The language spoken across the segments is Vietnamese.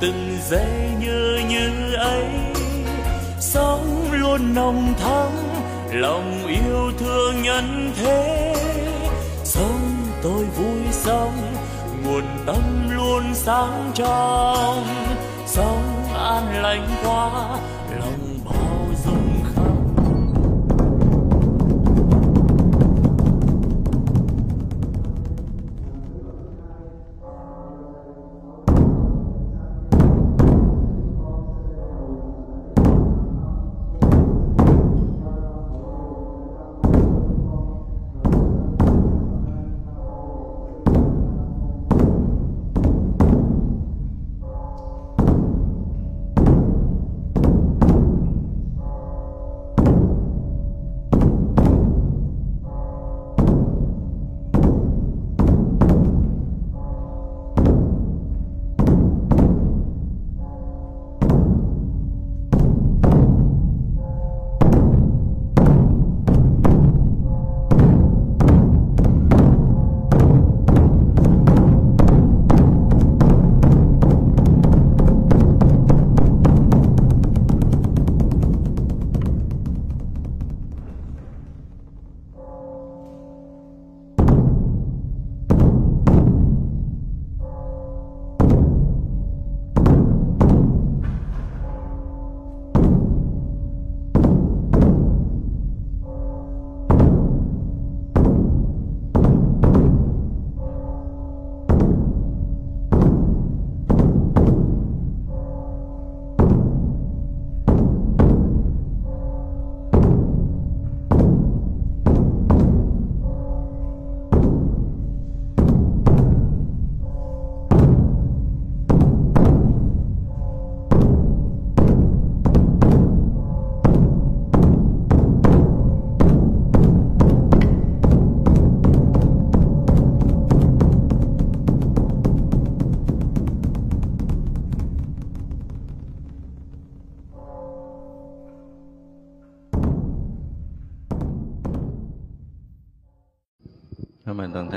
Từng giây như như ấy. Sống luôn nồng thắm, lòng yêu thương nhân thế. Sống tôi vui sống, nguồn tâm luôn sáng trong. Sống an lành quá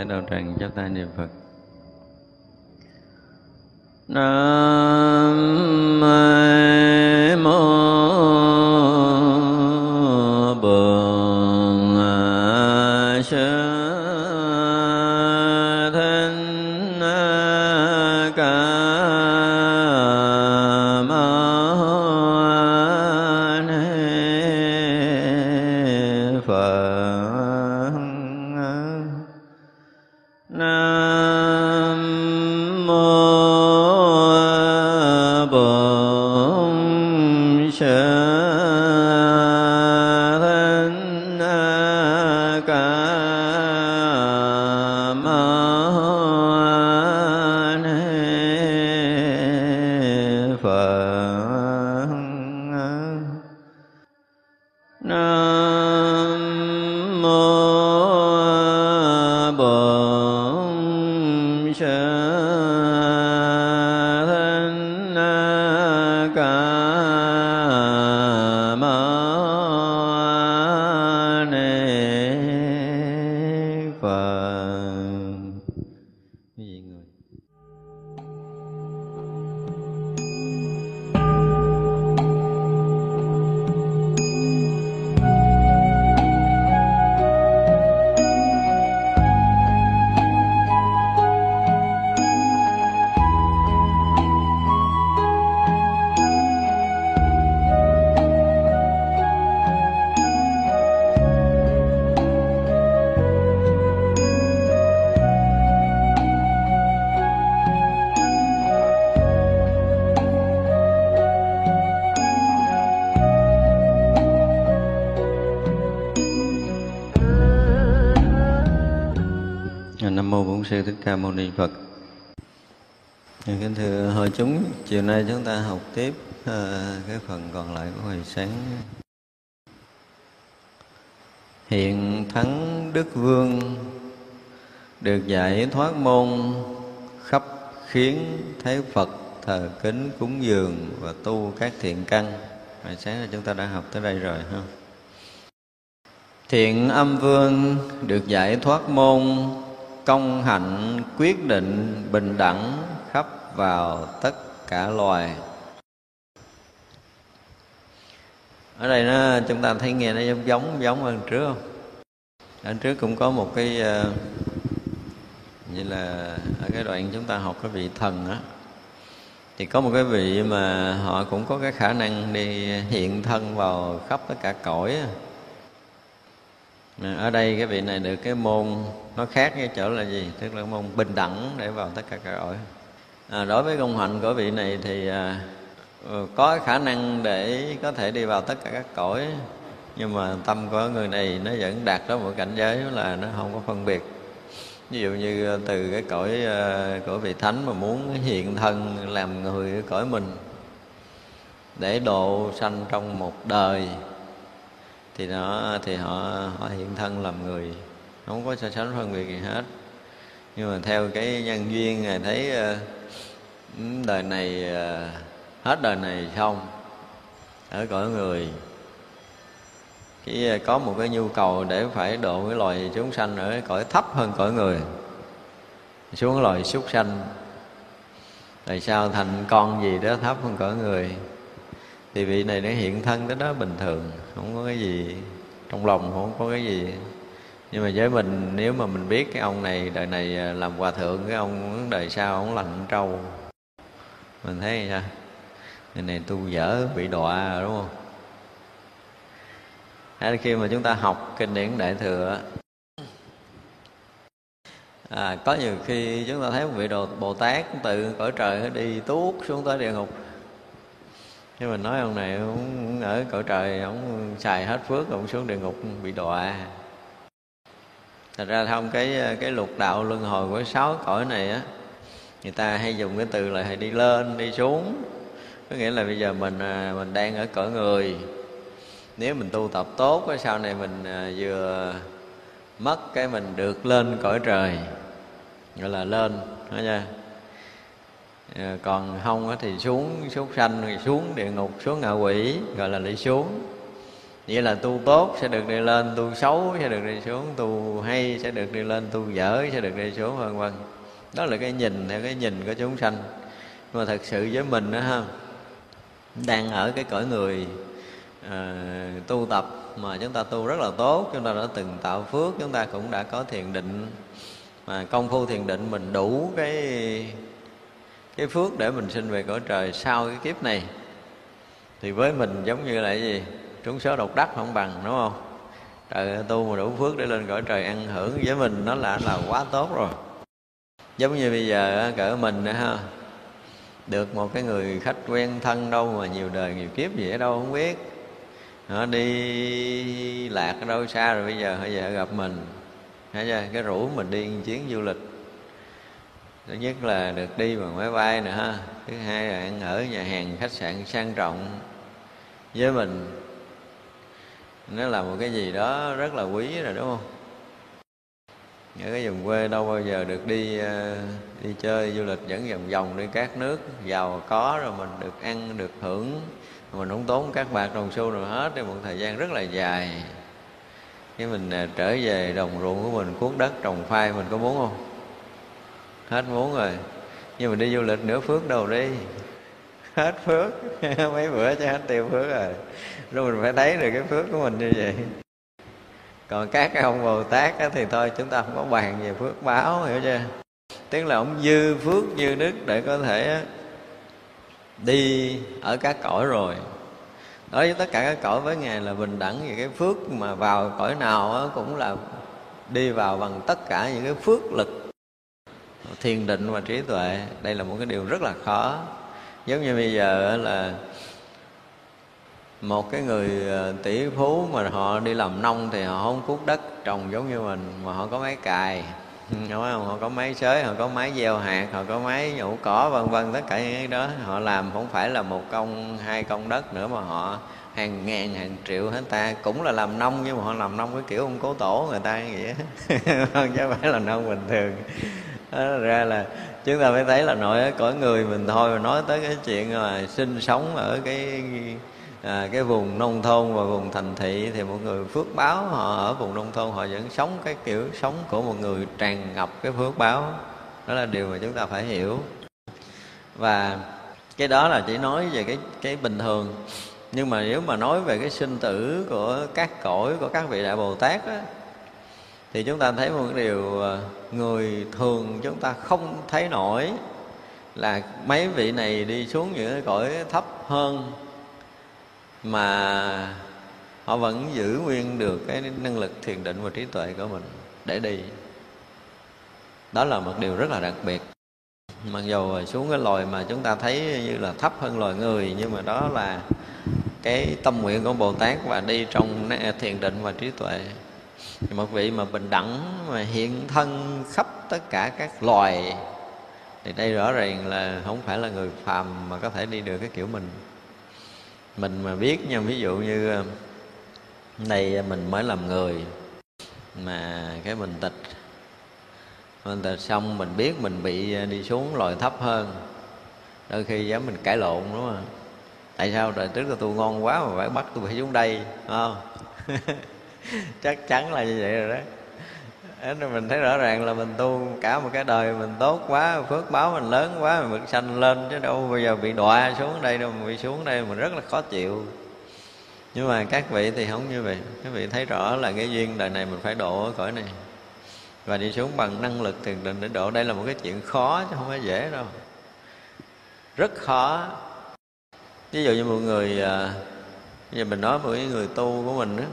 thể đạo tràng chắp tay niệm Phật. Chiều nay chúng ta học tiếp ờ, cái phần còn lại của hồi sáng. Hiện Thắng Đức Vương được giải thoát môn, khắp khiến thấy Phật thờ kính cúng dường và tu các thiện căn. Hồi sáng là chúng ta đã học tới đây rồi, ha? Thiện âm vương được giải thoát môn, công hạnh quyết định bình đẳng khắp vào tất cả loài. Ở đây nó, chúng ta thấy nghe nó giống giống giống hơn trước không? Ở trước cũng có một cái ờ, như là ở cái đoạn chúng ta học cái vị thần á, thì có một cái vị mà họ cũng có cái khả năng đi hiện thân vào khắp tất cả cõi á. Ở đây cái vị này được cái môn nó khác cái chỗ là gì? Tức là môn bình đẳng để vào tất cả các cõi à, đối với công hạnh của vị này thì à, ờ, có khả năng để có thể đi vào tất cả các cõi nhưng mà tâm của người này nó vẫn đạt đó một cảnh giới là nó không có phân biệt. Ví dụ như ờ, từ cái cõi à, của vị thánh mà muốn hiện thân làm người cõi mình để độ sanh trong một đời thì nó thì họ họ hiện thân làm người. Không có so sánh phân biệt gì hết. Nhưng mà theo cái nhân duyên ngài thấy uh, Ừ, đời này ờ, hết đời này xong ở cõi người. Chỉ ờ, có một cái nhu cầu để phải độ cái loài chúng sanh ở cõi thấp hơn cõi người. Xuống loài súc sanh. Tại sao thành con gì đó thấp hơn cõi người? Thì vị này nó hiện thân tới đó bình thường, không có cái gì trong lòng, không có cái gì. Nhưng mà với mình, nếu mà mình biết cái ông này, đời này ờ, làm hòa thượng, cái ông đời sau ông lành trâu mình thấy sao? Người này tu dở bị đọa đúng không? Hay khi mà chúng ta học kinh điển đại thừa à, có nhiều khi chúng ta thấy một vị đồ bồ tát từ cõi trời đi tuốt xuống tới địa ngục. Nhưng mà nói ông này ông ở cõi trời ông xài hết phước ông xuống địa ngục bị đọa. Thật ra thông cái cái lục đạo luân hồi của sáu cõi này á người ta hay dùng cái từ là hay đi lên, đi xuống. Có nghĩa là bây giờ mình à, mình đang ở cõi người. Nếu mình tu tập tốt sau này mình à, vừa mất cái mình được lên cõi trời, gọi là lên đó nha à, còn không thì xuống xuống sanh thì xuống địa ngục, xuống ngạ quỷ, gọi là đi xuống. Vậy là tu tốt sẽ được đi lên, tu xấu sẽ được đi xuống, tu hay sẽ được đi lên, tu dở sẽ được đi xuống, vân vân đó là cái nhìn theo cái nhìn của chúng sanh. Nhưng mà thật sự với mình đó ha đang ở cái cõi người uh, tu tập mà chúng ta tu rất là tốt chúng ta đã từng tạo phước chúng ta cũng đã có thiền định. Mà công phu thiền định mình đủ cái cái phước để mình sinh về cõi trời sau cái kiếp này. Thì với mình giống như là cái gì? Trúng số độc đắc không bằng đúng không? Trời tu mà đủ phước để lên cõi trời ăn hưởng với mình nó là là quá tốt rồi giống như bây giờ cỡ mình nữa ha, được một cái người khách quen thân đâu mà nhiều đời nhiều kiếp gì ở đâu, không biết. Họ đi lạc ở đâu xa rồi bây giờ họ về gặp mình. Thấy chưa cái rủ mình đi chuyến du lịch. Thứ nhất là được đi bằng máy bay nữa ha, thứ hai là ăn ở nhà hàng khách sạn sang trọng với mình. Nó là một cái gì đó rất là quý rồi, đúng không? Ở cái vùng quê đâu bao giờ được đi ờ, đi chơi du lịch dẫn vòng vòng đi các nước, giàu có rồi mình được ăn, được hưởng. Mình không tốn các bạc, đồng xu nào hết, thì một thời gian rất là dài. Cái mình ờ, trở về đồng ruộng của mình cuốc đất trồng khoai, mình có muốn không? Hết muốn rồi. Nhưng mà đi du lịch nữa phước đâu đi. Hết phước. Mấy bữa cho hết tiêu phước rồi. Rồi mình phải thấy được cái phước của mình như vậy còn các cái ông bồ tát á, thì thôi chúng ta không có bàn về phước báo hiểu chưa? Tức là ông dư phước dư đức để có thể đi ở các cõi rồi. Đối với tất cả các cõi với ngài là bình đẳng về cái phước mà vào cõi nào á, cũng là đi vào bằng tất cả những cái phước lực thiền định và trí tuệ. Đây là một cái điều rất là khó. Giống như bây giờ là một cái người ờ, tỷ phú mà họ đi làm nông thì họ không cuốc đất trồng giống như mình mà họ có máy cài đúng không? Họ có máy xới họ có máy gieo hạt họ có máy nhổ cỏ vân vân tất cả những cái đó. Họ làm không phải là một công hai công đất nữa mà họ hàng ngàn hàng triệu ta. Cũng là làm nông nhưng mà họ làm nông cái kiểu ông cố tổ người ta như vậy chứ không phải là nông bình thường. Đó ra là chúng ta phải thấy là nội cõi người mình thôi mà nói tới cái chuyện mà sinh sống ở cái à, cái vùng nông thôn và vùng thành thị thì một người phước báo họ ở vùng nông thôn họ vẫn sống cái kiểu sống của một người tràn ngập cái phước báo. Đó là điều mà chúng ta phải hiểu. Và cái đó là chỉ nói về cái cái bình thường. Nhưng mà nếu mà nói về cái sinh tử của các cõi của các vị đại bồ tát á, thì chúng ta thấy một điều à, người thường chúng ta không thấy nổi là mấy vị này đi xuống những cái cõi thấp hơn mà họ vẫn giữ nguyên được cái năng lực thiền định và trí tuệ của mình để đi. Đó là một điều rất là đặc biệt. Mặc dù xuống cái loài mà chúng ta thấy như là thấp hơn loài người, nhưng mà đó là cái tâm nguyện của bồ tát và đi trong thiền định và trí tuệ. Một vị mà bình đẳng, mà hiện thân khắp tất cả các loài, thì đây rõ ràng là không phải là người phàm mà có thể đi được cái kiểu mình mình mà biết nha, ví dụ như ờ, đây mình mới làm người mà cái mình tịch mình tịch xong mình biết mình bị ờ, đi xuống loài thấp hơn, đôi khi dám mình cãi lộn đúng không? Tại sao trời trước là tôi ngon quá mà phải bắt tôi phải xuống đây không? Chắc chắn là như vậy rồi đó nên mình thấy rõ ràng là mình tu cả một cái đời mình tốt quá phước báo mình lớn quá mình vượt sanh lên chứ đâu bây giờ bị đọa xuống đây đâu bị xuống đây mình rất là khó chịu. Nhưng mà các vị thì không như vậy. Các vị thấy rõ là cái duyên đời này mình phải độ ở cõi này. Và đi xuống bằng năng lực thiền định để độ đây là một cái chuyện khó chứ không phải dễ đâu. Rất khó. Ví dụ như một người à, bây giờ mình nói một cái người tu của mình đó,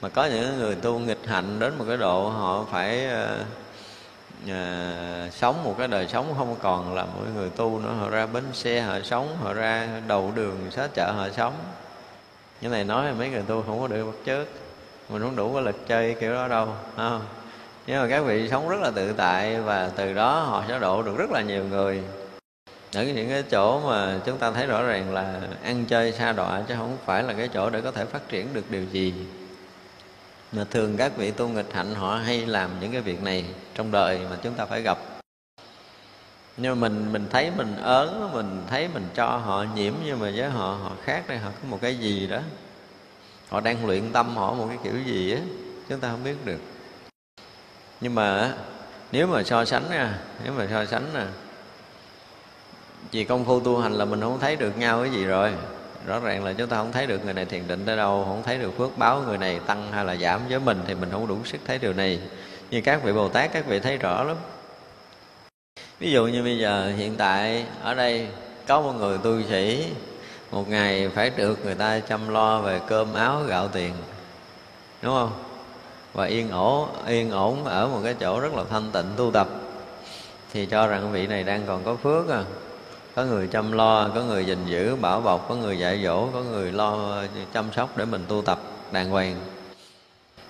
mà có những người tu nghịch hạnh đến một cái độ họ phải uh, uh, sống một cái đời sống không còn là mỗi người tu nữa. Họ ra bến xe họ sống họ ra đầu đường xá chợ họ sống. Cái này nói là mấy người tu không có được bắt chước. Mình không đủ cái lực chơi kiểu đó đâu không? Nhưng mà các vị sống rất là tự tại và từ đó họ sẽ độ được rất là nhiều người. Ở những cái chỗ mà chúng ta thấy rõ ràng là ăn chơi xa đọa chứ không phải là cái chỗ để có thể phát triển được điều gì mà thường các vị tu nghịch hạnh họ hay làm những cái việc này trong đời mà chúng ta phải gặp. Nhưng mà mình mình thấy mình ớn, mình thấy mình cho họ nhiễm, nhưng mà với họ họ khác đây, họ có một cái gì đó. Họ đang luyện tâm họ một cái kiểu gì á, chúng ta không biết được. Nhưng mà nếu mà so sánh nha, nếu mà so sánh nè, vì công phu tu hành là mình không thấy được nhau cái gì rồi rõ ràng là chúng ta không thấy được người này thiền định tới đâu, không thấy được phước báo người này tăng hay là giảm với mình thì mình không đủ sức thấy điều này. Nhưng các vị bồ tát, các vị thấy rõ lắm. Ví dụ như bây giờ, hiện tại ở đây có một người tu sĩ, một ngày phải được người ta chăm lo về cơm áo gạo tiền, đúng không? Và yên ổn yên ổn ở một cái chỗ rất là thanh tịnh tu tập. Thì cho rằng vị này đang còn có phước à có người chăm lo, có người gìn giữ, bảo bọc, có người dạy dỗ, có người lo chăm sóc để mình tu tập đàng hoàng.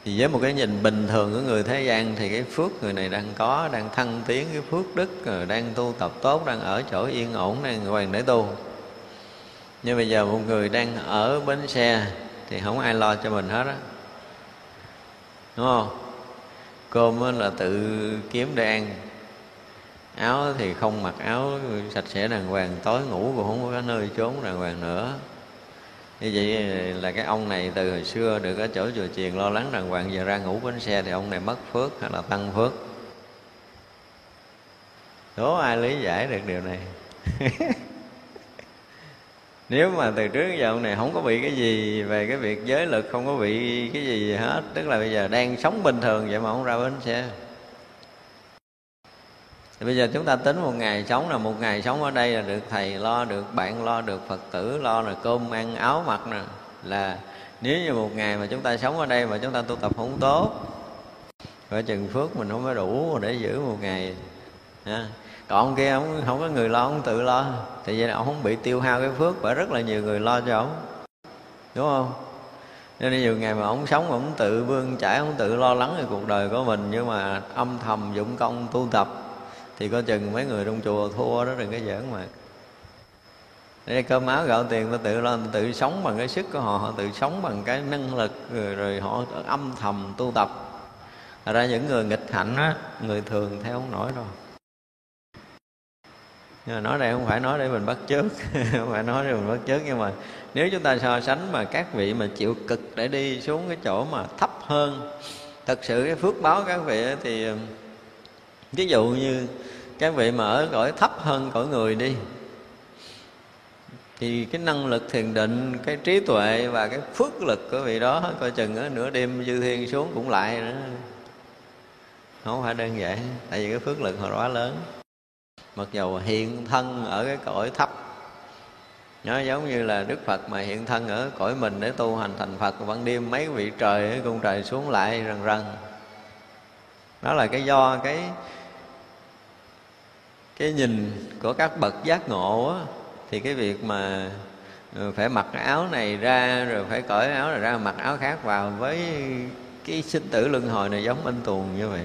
Thì với một cái nhìn bình thường của người thế gian thì cái phước người này đang có, đang thăng tiến, cái phước đức ờ, đang tu tập tốt, đang ở chỗ yên ổn, đang hoàng để tu. Nhưng bây giờ một người đang ở bến xe thì không ai lo cho mình hết á. Đúng không? Cơm là tự kiếm để ăn áo thì không mặc áo, sạch sẽ đàng hoàng, tối ngủ cũng không có cái nơi trốn đàng hoàng nữa. Như vậy là cái ông này từ hồi xưa được ở chỗ chùa chiền lo lắng đàng hoàng, giờ ra ngủ bến xe thì ông này mất phước hay là tăng phước? Đố ai lý giải được điều này? Nếu mà từ trước giờ ông này không có bị cái gì về cái việc giới lực không có bị cái gì hết, tức là bây giờ đang sống bình thường vậy mà không ra bến xe thì bây giờ chúng ta tính một ngày sống là một ngày sống ở đây là được thầy lo, được bạn lo, được phật tử lo là cơm ăn áo mặc nè. Là nếu như một ngày mà chúng ta sống ở đây mà chúng ta tu tập không tốt, phải chừng phước mình không có đủ để giữ một ngày, ha. còn ông kia ông không có người lo, ông tự lo. Thì vậy là ông không bị tiêu hao cái phước, bởi rất là nhiều người lo cho ông. Đúng không? Nên nhiều ngày mà ông sống ông tự vươn trải ông tự lo lắng về cuộc đời của mình, nhưng mà âm thầm dụng công tu tập thì coi chừng mấy người trong chùa thua đó đừng có giỡn mà. Đây cơm áo gạo tiền ta tự lo tự sống bằng cái sức của họ họ tự sống bằng cái năng lực rồi, rồi họ âm thầm tu tập. Thật ra những người nghịch hạnh á người thường theo không nổi đâu. Nhưng mà nói đây không phải nói để mình bắt chước không phải nói để mình bắt chước nhưng mà nếu chúng ta so sánh mà các vị mà chịu cực để đi xuống cái chỗ mà thấp hơn thật sự cái phước báo các vị thì ví dụ như các vị mà ở cõi thấp hơn cõi người đi, thì cái năng lực thiền định, cái trí tuệ và cái phước lực của vị đó, coi chừng ở nửa đêm dư thiên xuống cũng lại nữa. Không phải đơn giản, tại vì cái phước lực họ quá lớn. Mặc dầu hiện thân ở cái cõi thấp, nó giống như là đức phật mà hiện thân ở cõi mình để tu hành thành phật, ban đêm mấy vị trời, cung trời xuống lại rần rần. Đó là cái do cái cái nhìn của các bậc giác ngộ á, thì cái việc mà ừ, phải mặc áo này ra rồi phải cởi áo này ra mặc áo khác vào với cái sinh tử luân hồi này giống anh tuồng như vậy.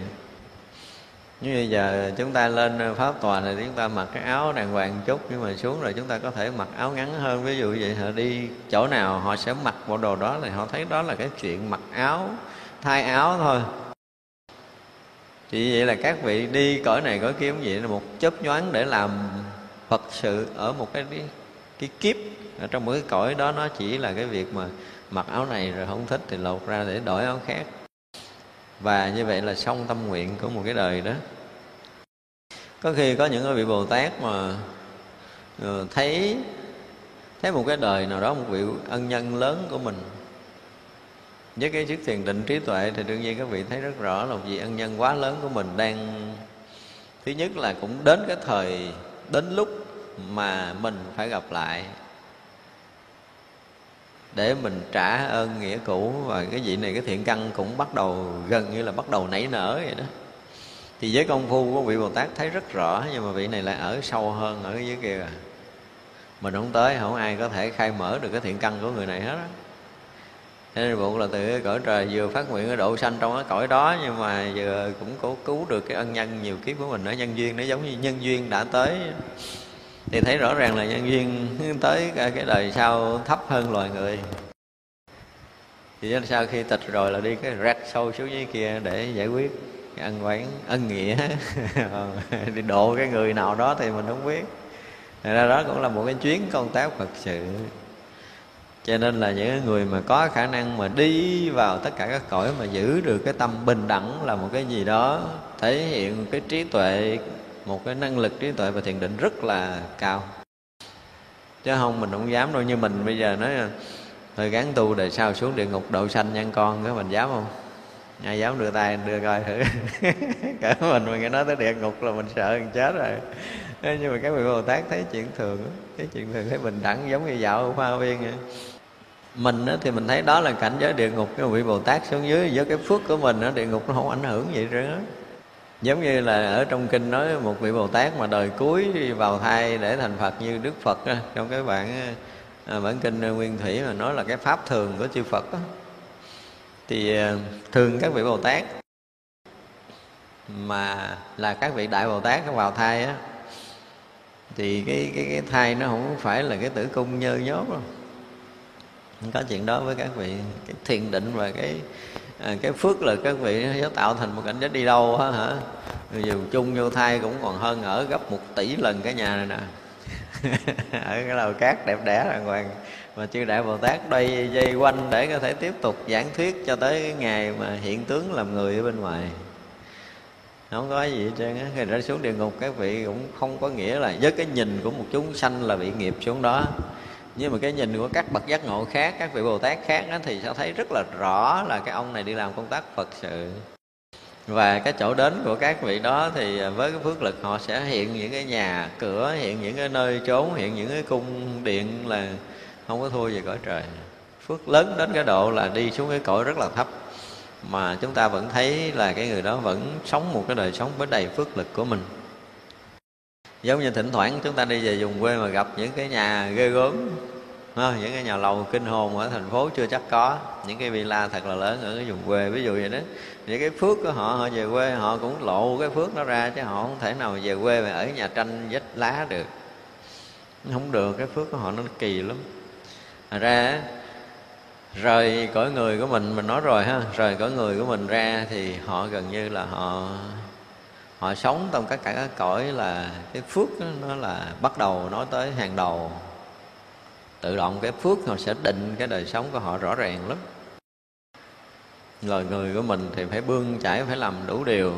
Như bây giờ chúng ta lên pháp tòa này chúng ta mặc cái áo đàng hoàng chút nhưng mà xuống rồi chúng ta có thể mặc áo ngắn hơn. Ví dụ vậy họ đi chỗ nào họ sẽ mặc bộ đồ đó thì họ thấy đó là cái chuyện mặc áo thay áo thôi thì vậy là các vị đi cõi này cõi kia cũng vậy, là một chớp nhoáng để làm phật sự ở một cái cái kiếp. Ở trong một cái cõi đó nó chỉ là cái việc mà mặc áo này rồi không thích thì lột ra để đổi áo khác. Và như vậy là xong tâm nguyện của một cái đời đó. Có khi có những vị bồ tát mà ờ, thấy thấy một cái đời nào đó, một vị ân nhân lớn của mình với cái sức thiền định trí tuệ thì đương nhiên các vị thấy rất rõ là vị ân nhân quá lớn của mình đang, thứ nhất là cũng đến cái thời, đến lúc mà mình phải gặp lại để mình trả ơn nghĩa cũ. Và cái vị này, cái thiện căn cũng bắt đầu, gần như là bắt đầu nảy nở vậy đó. Thì với công phu của vị bồ tát thấy rất rõ, nhưng mà vị này lại ở sâu hơn, ở dưới kia mình không tới, không ai có thể khai mở được cái thiện căn của người này hết á nên bụng là từ cái cõi trời vừa phát nguyện cái độ sanh trong cái cõi đó, nhưng mà vừa cũng cố cứu được cái ân nhân, nhiều kiếp của mình ở nhân duyên, nó giống như nhân duyên đã tới. Thì thấy rõ ràng là nhân duyên tới cái đời sau thấp hơn loài người. Thì sau khi tịch rồi là đi cái rạch sâu xuống dưới kia để giải quyết cái ân quán ân nghĩa. Đi độ cái người nào đó thì mình không biết. Thật ra đó cũng là một cái chuyến công tác Phật sự cho nên là những người mà có khả năng mà đi vào tất cả các cõi mà giữ được cái tâm bình đẳng là một cái gì đó, thể hiện cái trí tuệ, một cái năng lực trí tuệ và thiền định rất là cao. Chứ không, mình không dám đâu. Như mình bây giờ nói, thôi gắn tu đời sau xuống địa ngục độ sanh nhân con cái mình dám không? Ai dám đưa tay đưa coi thử. Cả mình mà nghe nói tới địa ngục là mình sợ mình chết rồi. Nhưng mà các vị bồ tát thấy chuyện thường cái chuyện thường, thấy bình đẳng giống như dạo ở hoa viên vậy mình thì mình thấy đó là cảnh giới địa ngục, cái vị bồ tát xuống dưới với cái phước của mình ở địa ngục nó không ảnh hưởng gì nữa giống như là ở trong kinh nói một vị bồ tát mà đời cuối đi vào thai để thành phật như đức phật trong cái bản à, bản kinh nguyên thủy mà nói là cái pháp thường của chư phật đó. thì à, thường các vị bồ tát mà là các vị đại bồ tát vào thai á, thì cái cái cái thai nó không phải là cái tử cung nhơ nhốt đâu có chuyện đó với các vị cái thiền định và cái à, cái phước là các vị nó tạo thành một cảnh giới đi đâu á hả? Dù chung vô thai cũng còn hơn ở gấp một tỷ lần cái nhà này nè. Ở cái lầu cát đẹp đẽ đàng hoàng. Mà chư đại bồ tát đây dây quanh để có thể tiếp tục giảng thuyết cho tới cái ngày mà hiện tướng làm người ở bên ngoài. Không có gì hết trơn á. Khi ra xuống địa ngục các vị cũng không có nghĩa là với cái nhìn của một chúng sanh là bị nghiệp xuống đó nhưng mà cái nhìn của các bậc giác ngộ khác các vị bồ tát khác đó, thì sẽ thấy rất là rõ là cái ông này đi làm công tác phật sự. Và cái chỗ đến của các vị đó thì với cái phước lực họ sẽ hiện những cái nhà cửa hiện những cái nơi trốn hiện những cái cung điện là không có thua gì cõi trời. Phước lớn đến cái độ là đi xuống cái cõi rất là thấp. Mà chúng ta vẫn thấy là cái người đó vẫn sống một cái đời sống với đầy phước lực của mình giống như thỉnh thoảng chúng ta đi về vùng quê mà gặp những cái nhà ghê gớm những cái nhà lầu kinh hồn ở thành phố chưa chắc có. Những cái villa thật là lớn ở cái vùng quê, ví dụ vậy đó. Những cái phước của họ họ về quê họ cũng lộ cái phước nó ra chứ họ không thể nào về quê mà ở nhà tranh vách lá được. Không được, cái phước của họ nó kỳ lắm. Thật ra, rời cõi người của mình mình nói rồi ha, rời cõi người của mình ra thì họ gần như là họ họ sống trong các cả các cõi là cái phước đó, nó là bắt đầu nói tới hàng đầu. Tự động cái phước họ sẽ định cái đời sống của họ rõ ràng lắm. Lời người của mình thì phải bươn chải phải làm đủ điều.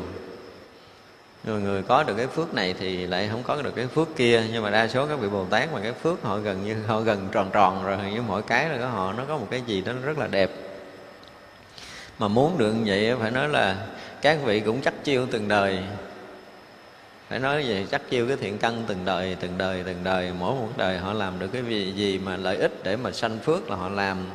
Người người có được cái phước này thì lại không có được cái phước kia. Nhưng mà đa số các vị bồ tát mà cái phước họ gần như họ gần tròn tròn rồi như mỗi cái là của họ nó có một cái gì đó rất là đẹp. Mà muốn được như vậy phải nói là các vị cũng chắc chiêu từng đời phải nói về chắc chiêu cái thiện căn từng đời từng đời từng đời. Mỗi một đời họ làm được cái gì, gì mà lợi ích để mà sanh phước là họ làm.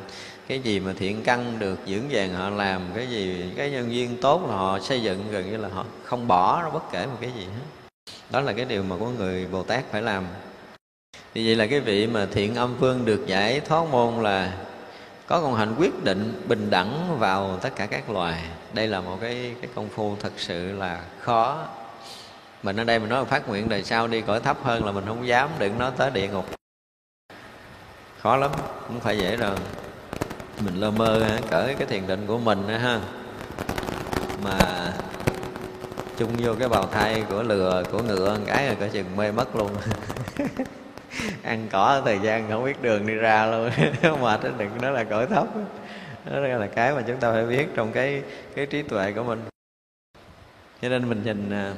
Cái gì mà thiện căn được dưỡng vàng họ làm cái gì cái nhân duyên tốt là họ xây dựng gần như là họ không bỏ bất kể một cái gì hết. Đó là cái điều mà có người bồ tát phải làm. Thì vậy là cái vị mà thiện âm phương được giải thoát môn là có con hành quyết định bình đẳng vào tất cả các loài. Đây là một cái cái công phu thật sự là khó mình ở đây mình nói phát nguyện đời sau đi cõi thấp hơn là mình không dám đừng nói tới địa ngục. Khó lắm không phải dễ rồi mình lơ mơ ha, cỡ cái thiền định của mình ha. Mà chung vô cái bào thai của lừa của ngựa cái rồi cỡ chừng mê mất luôn. Ăn cỏ thời gian không biết đường đi ra luôn. Mệt đừng nói là cõi thấp đó là cái mà chúng ta phải biết trong cái cái trí tuệ của mình. Cho nên mình nhìn à,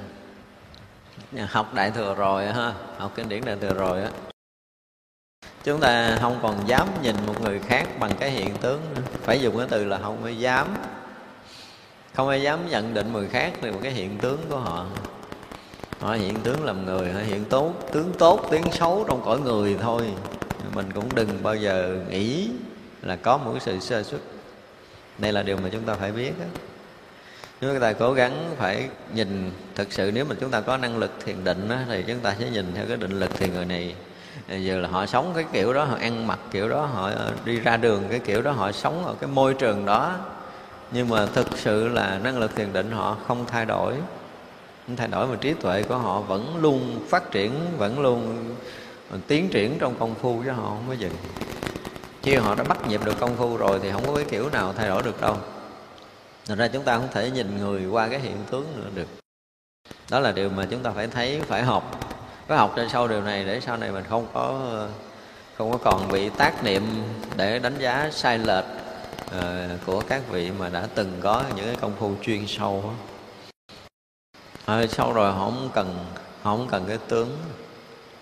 học đại thừa rồi ha, học kinh điển đại thừa rồi á. Chúng ta không còn dám nhìn một người khác bằng cái hiện tướng phải dùng cái từ là không ai dám. Không ai dám nhận định người khác từ một cái hiện tướng của họ. Họ hiện tướng làm người, họ hiện tốt, tướng tốt tiếng xấu trong cõi người thôi. Mình cũng đừng bao giờ nghĩ là có một cái sự sơ xuất đây là điều mà chúng ta phải biết đó chúng ta cố gắng phải nhìn thực sự nếu mà chúng ta có năng lực thiền định đó, thì chúng ta sẽ nhìn theo cái định lực thì người này. Giờ là họ sống cái kiểu đó họ ăn mặc kiểu đó họ đi ra đường cái kiểu đó họ sống ở cái môi trường đó. Nhưng mà thực sự là năng lực thiền định họ không thay đổi. Không thay đổi mà trí tuệ của họ vẫn luôn phát triển vẫn luôn tiến triển trong công phu chứ họ không có dừng. Chứ họ đã bắt nhịp được công phu rồi thì không có cái kiểu nào thay đổi được đâu. Thật ra chúng ta không thể nhìn người qua cái hiện tướng nữa được. Đó là điều mà chúng ta phải thấy, phải học. Phải học trên sau điều này để sau này mình không có không có còn bị tác niệm để đánh giá sai lệch uh, của các vị mà đã từng có những cái công phu chuyên sâu à, ờ, sau rồi họ không cần họ không cần cái tướng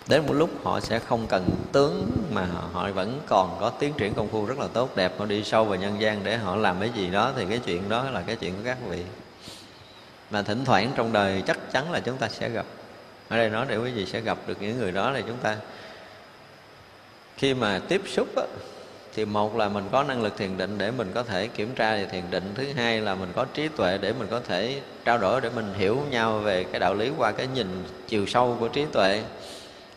đến một lúc họ sẽ không cần tướng mà họ vẫn còn có tiến triển công phu rất là tốt đẹp. Họ đi sâu vào nhân gian để họ làm cái gì đó thì cái chuyện đó là cái chuyện của các vị. Mà thỉnh thoảng trong đời chắc chắn là chúng ta sẽ gặp. Ở đây nói để quý vị sẽ gặp được những người đó là chúng ta khi mà tiếp xúc á, thì một là mình có năng lực thiền định để mình có thể kiểm tra về thiền định thứ hai là mình có trí tuệ để mình có thể trao đổi để mình hiểu nhau về cái đạo lý qua cái nhìn chiều sâu của trí tuệ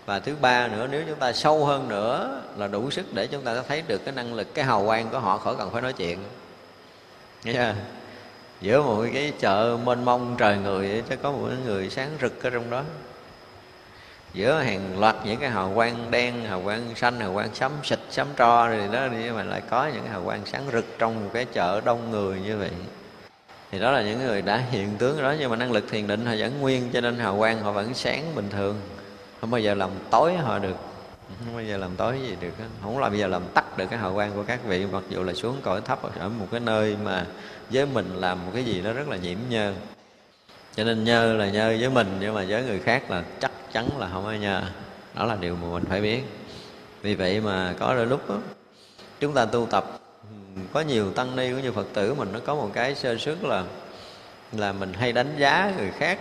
và thứ ba nữa, nếu chúng ta sâu hơn nữa là đủ sức để chúng ta thấy được cái năng lực, cái hào quang của họ khỏi cần phải nói chuyện. Nghe chưa? Giữa một cái chợ mênh mông trời người chứ có một người sáng rực ở trong đó. Giữa hàng loạt những cái hào quang đen, hào quang xanh, hào quang sấm xịt sấm tro rồi đó đi, mà lại có những hào quang sáng rực trong một cái chợ đông người như vậy. Thì đó là những người đã hiện tướng đó, nhưng mà năng lực thiền định họ vẫn nguyên, cho nên hào quang họ vẫn sáng bình thường không bao giờ làm tối họ được. Không bao giờ làm tối gì được không bao giờ làm tắt được cái hào quang của các vị. Mặc dù là xuống cõi thấp ở một cái nơi mà với mình làm một cái gì đó rất là nhiễm nhơ. Cho nên nhơ là nhơ với mình nhưng mà với người khác là chắc chắn là không ai nhơ. Đó là điều mà mình phải biết. Vì vậy mà có đôi lúc đó, chúng ta tu tập có nhiều tăng ni cũng như phật tử mình nó có một cái sơ suất là là mình hay đánh giá người khác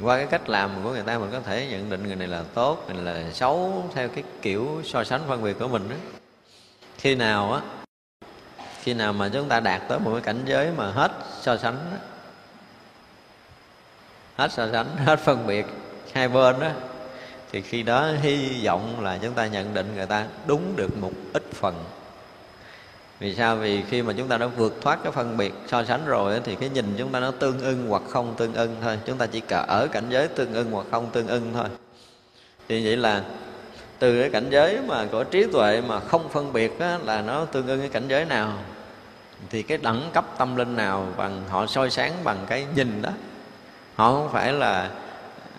qua cái cách làm của người ta mình có thể nhận định người này là tốt người này là xấu theo cái kiểu so sánh phân biệt của mình đó. Khi nào á khi nào mà chúng ta đạt tới một cái cảnh giới mà hết so sánh đó, hết so sánh hết phân biệt hai bên đó thì khi đó hy vọng là chúng ta nhận định người ta đúng được một ít phần vì sao? Vì khi mà chúng ta đã vượt thoát cái phân biệt so sánh rồi thì cái nhìn chúng ta nó tương ưng hoặc không tương ưng thôi. Chúng ta chỉ cả ở cảnh giới tương ưng hoặc không tương ưng thôi. Thì vậy là từ cái cảnh giới mà của trí tuệ mà không phân biệt á, là nó tương ưng cái cảnh giới nào? Thì cái đẳng cấp tâm linh nào bằng họ soi sáng bằng cái nhìn đó? Họ không phải là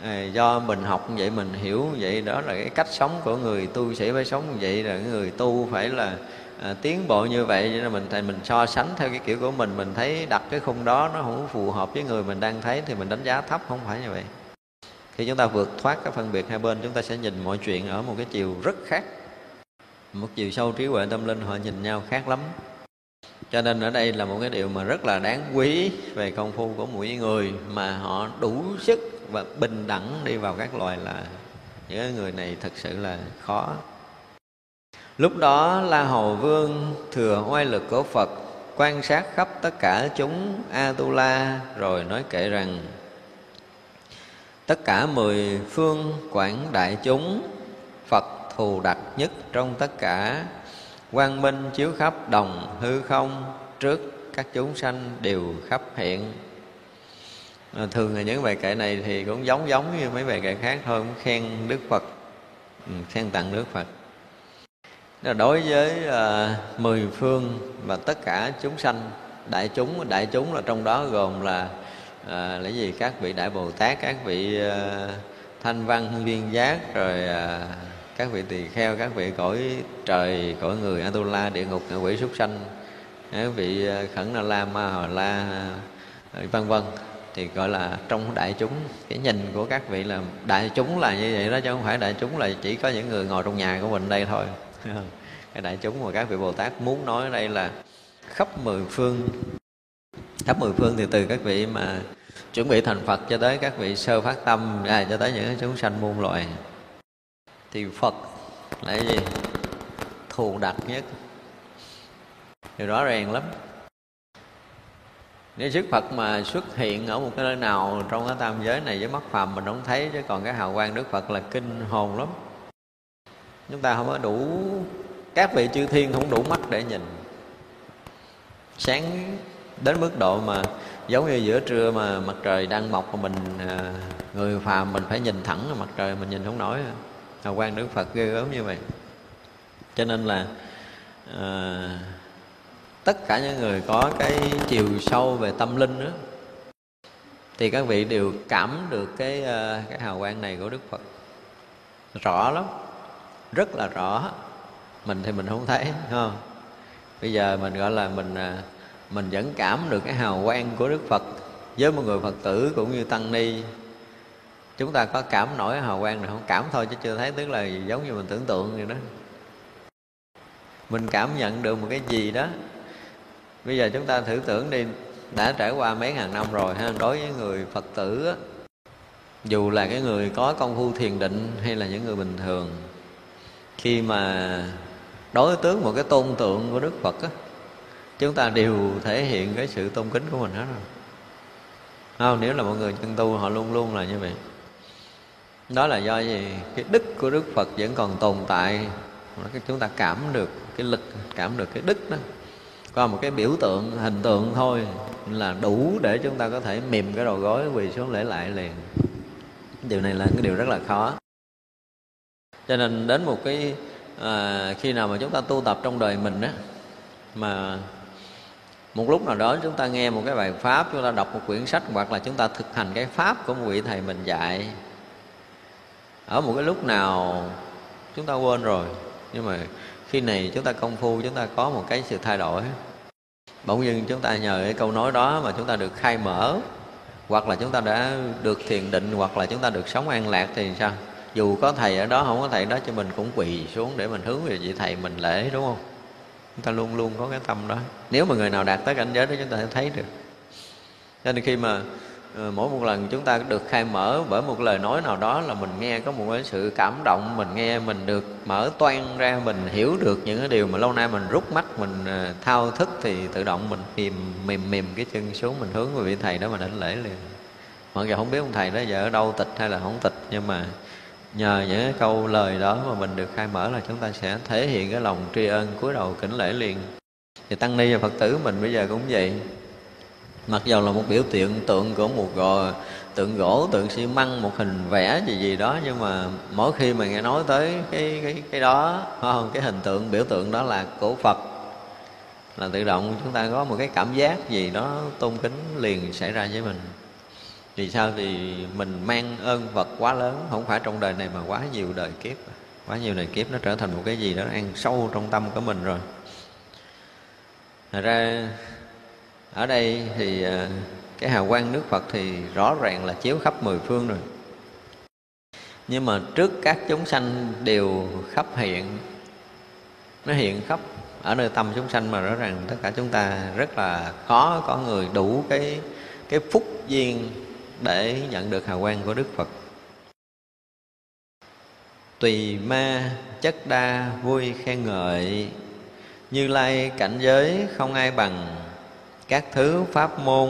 à, do mình học vậy mình hiểu vậy. Đó là cái cách sống của người tu sĩ phải sống như vậy. Là người tu phải là à, tiến bộ như vậy cho nên mình thì mình so sánh theo cái kiểu của mình mình thấy đặt cái khung đó nó không phù hợp với người mình đang thấy thì mình đánh giá thấp không phải như vậy. Khi chúng ta vượt thoát cái phân biệt hai bên chúng ta sẽ nhìn mọi chuyện ở một cái chiều rất khác. Một chiều sâu trí huệ tâm linh họ nhìn nhau khác lắm. Cho nên ở đây là một cái điều mà rất là đáng quý về công phu của mỗi người mà họ đủ sức và bình đẳng đi vào các loài là những người này thật sự là khó lúc đó la hầu vương thừa oai lực của phật quan sát khắp tất cả chúng atula rồi nói kể rằng tất cả mười phương quảng đại chúng phật thù đặc nhất trong tất cả quang minh chiếu khắp đồng hư không trước các chúng sanh đều khắp hiện. À, thường là những bài kệ này thì cũng giống giống như mấy bài kệ khác thôi cũng khen đức phật ừ, khen tặng đức phật là đối với à, mười phương và tất cả chúng sanh đại chúng đại chúng là trong đó gồm là à, là gì? Các vị đại bồ tát các vị à, thanh văn viên giác rồi à, các vị tỳ kheo các vị cõi trời cõi người atula địa ngục ngạ quỷ súc sanh các vị à, khẩn na la ma hà la à, vân vân. Thì gọi là trong đại chúng cái nhìn của các vị là đại chúng là như vậy đó chứ không phải đại chúng là chỉ có những người ngồi trong nhà của mình đây thôi. Dạ. cái đại chúng và các vị bồ tát muốn nói ở đây là khắp mười phương. Khắp mười phương thì từ các vị mà chuẩn bị thành phật cho tới các vị sơ phát tâm à, cho tới những chúng sanh muôn loài thì phật là cái gì? Thù đặc nhất. Thì rõ ràng lắm. Nếu sức Phật mà xuất hiện ở một cái nơi nào trong cái tam giới này với mắt phàm mình không thấy chứ còn cái hào quang Đức Phật là kinh hồn lắm chúng ta không có đủ các vị chư thiên không đủ mắt để nhìn. Sáng đến mức độ mà giống như giữa trưa mà mặt trời đang mọc mà mình à, người phàm mình phải nhìn thẳng mặt trời mình nhìn không nổi. Hào quang đức phật ghê gớm như vậy. Cho nên là à, tất cả những người có cái chiều sâu về tâm linh đó thì các vị đều cảm được cái à, cái hào quang này của đức phật. Rõ lắm rất là rõ. Mình thì mình không thấy không? Bây giờ mình gọi là mình à, mình vẫn cảm được cái hào quang của đức phật với một người phật tử cũng như tăng ni. Chúng ta có cảm nổi hào quang này không? Cảm thôi chứ chưa thấy tức là giống như mình tưởng tượng vậy đó. Mình cảm nhận được một cái gì đó. Bây giờ chúng ta thử tưởng đi đã trải qua mấy ngàn năm rồi ha đối với người phật tử á, dù là cái người có công phu thiền định hay là những người bình thường khi mà đối tướng một cái tôn tượng của đức phật á, chúng ta đều thể hiện cái sự tôn kính của mình hết rồi. Không nếu là mọi người chân tu họ luôn luôn là như vậy. Đó là do gì? Cái đức của đức phật vẫn còn tồn tại chúng ta cảm được cái lực cảm được cái đức đó. Qua một cái biểu tượng hình tượng thôi là đủ để chúng ta có thể mềm cái đầu gối quỳ xuống lễ lại liền. Điều này là cái điều rất là khó cho nên đến một cái à, khi nào mà chúng ta tu tập trong đời mình á mà một lúc nào đó chúng ta nghe một cái bài pháp chúng ta đọc một quyển sách hoặc là chúng ta thực hành cái pháp của một vị thầy mình dạy ở một cái lúc nào chúng ta quên rồi nhưng mà khi này chúng ta công phu chúng ta có một cái sự thay đổi bỗng dưng chúng ta nhờ cái câu nói đó mà chúng ta được khai mở hoặc là chúng ta đã được thiền định hoặc là chúng ta được sống an lạc thì sao dù có thầy ở đó, không có thầy đó cho mình cũng quỳ xuống để mình hướng về vị thầy mình lễ, đúng không? Chúng ta luôn luôn có cái tâm đó. Nếu mà người nào đạt tới cảnh giới đó, chúng ta sẽ thấy được. Cho nên khi mà ờ, mỗi một lần chúng ta được khai mở bởi một lời nói nào đó là mình nghe có một cái sự cảm động, mình nghe mình được mở toan ra, mình hiểu được những cái điều mà lâu nay mình rút mắt, mình ờ, thao thức thì tự động mình mềm mềm mềm cái chân xuống, mình hướng về vị thầy đó mình đảnh lễ liền. Mặc dù không biết ông thầy đó giờ ở đâu, tịch hay là không tịch, nhưng mà nhờ những câu lời đó mà mình được khai mở là chúng ta sẽ thể hiện cái lòng tri ân cúi đầu kính lễ liền. Thì tăng ni và phật tử mình bây giờ cũng vậy. Mặc dù là một biểu tượng tượng của một gò, tượng gỗ, tượng xi măng, một hình vẽ gì gì đó, nhưng mà mỗi khi mà nghe nói tới cái cái cái đó không? Cái hình tượng, biểu tượng đó là của phật. Là tự động chúng ta có một cái cảm giác gì đó tôn kính liền xảy ra với mình vì sao? Thì mình mang ơn vật quá lớn, không phải trong đời này mà quá nhiều đời kiếp. Quá nhiều đời kiếp nó trở thành một cái gì đó ăn sâu trong tâm của mình rồi. Thật ra, ở đây thì à, cái hào quang nước Phật thì rõ ràng là chiếu khắp mười phương rồi. Nhưng mà trước các chúng sanh đều khắp hiện, nó hiện khắp ở nơi tâm chúng sanh mà rõ ràng tất cả chúng ta rất là khó có người đủ cái cái phúc duyên để nhận được hào quang của Đức Phật. Tùy ma, chất đa, vui, khen ngợi, Như lai, cảnh giới, không ai bằng. Các thứ pháp môn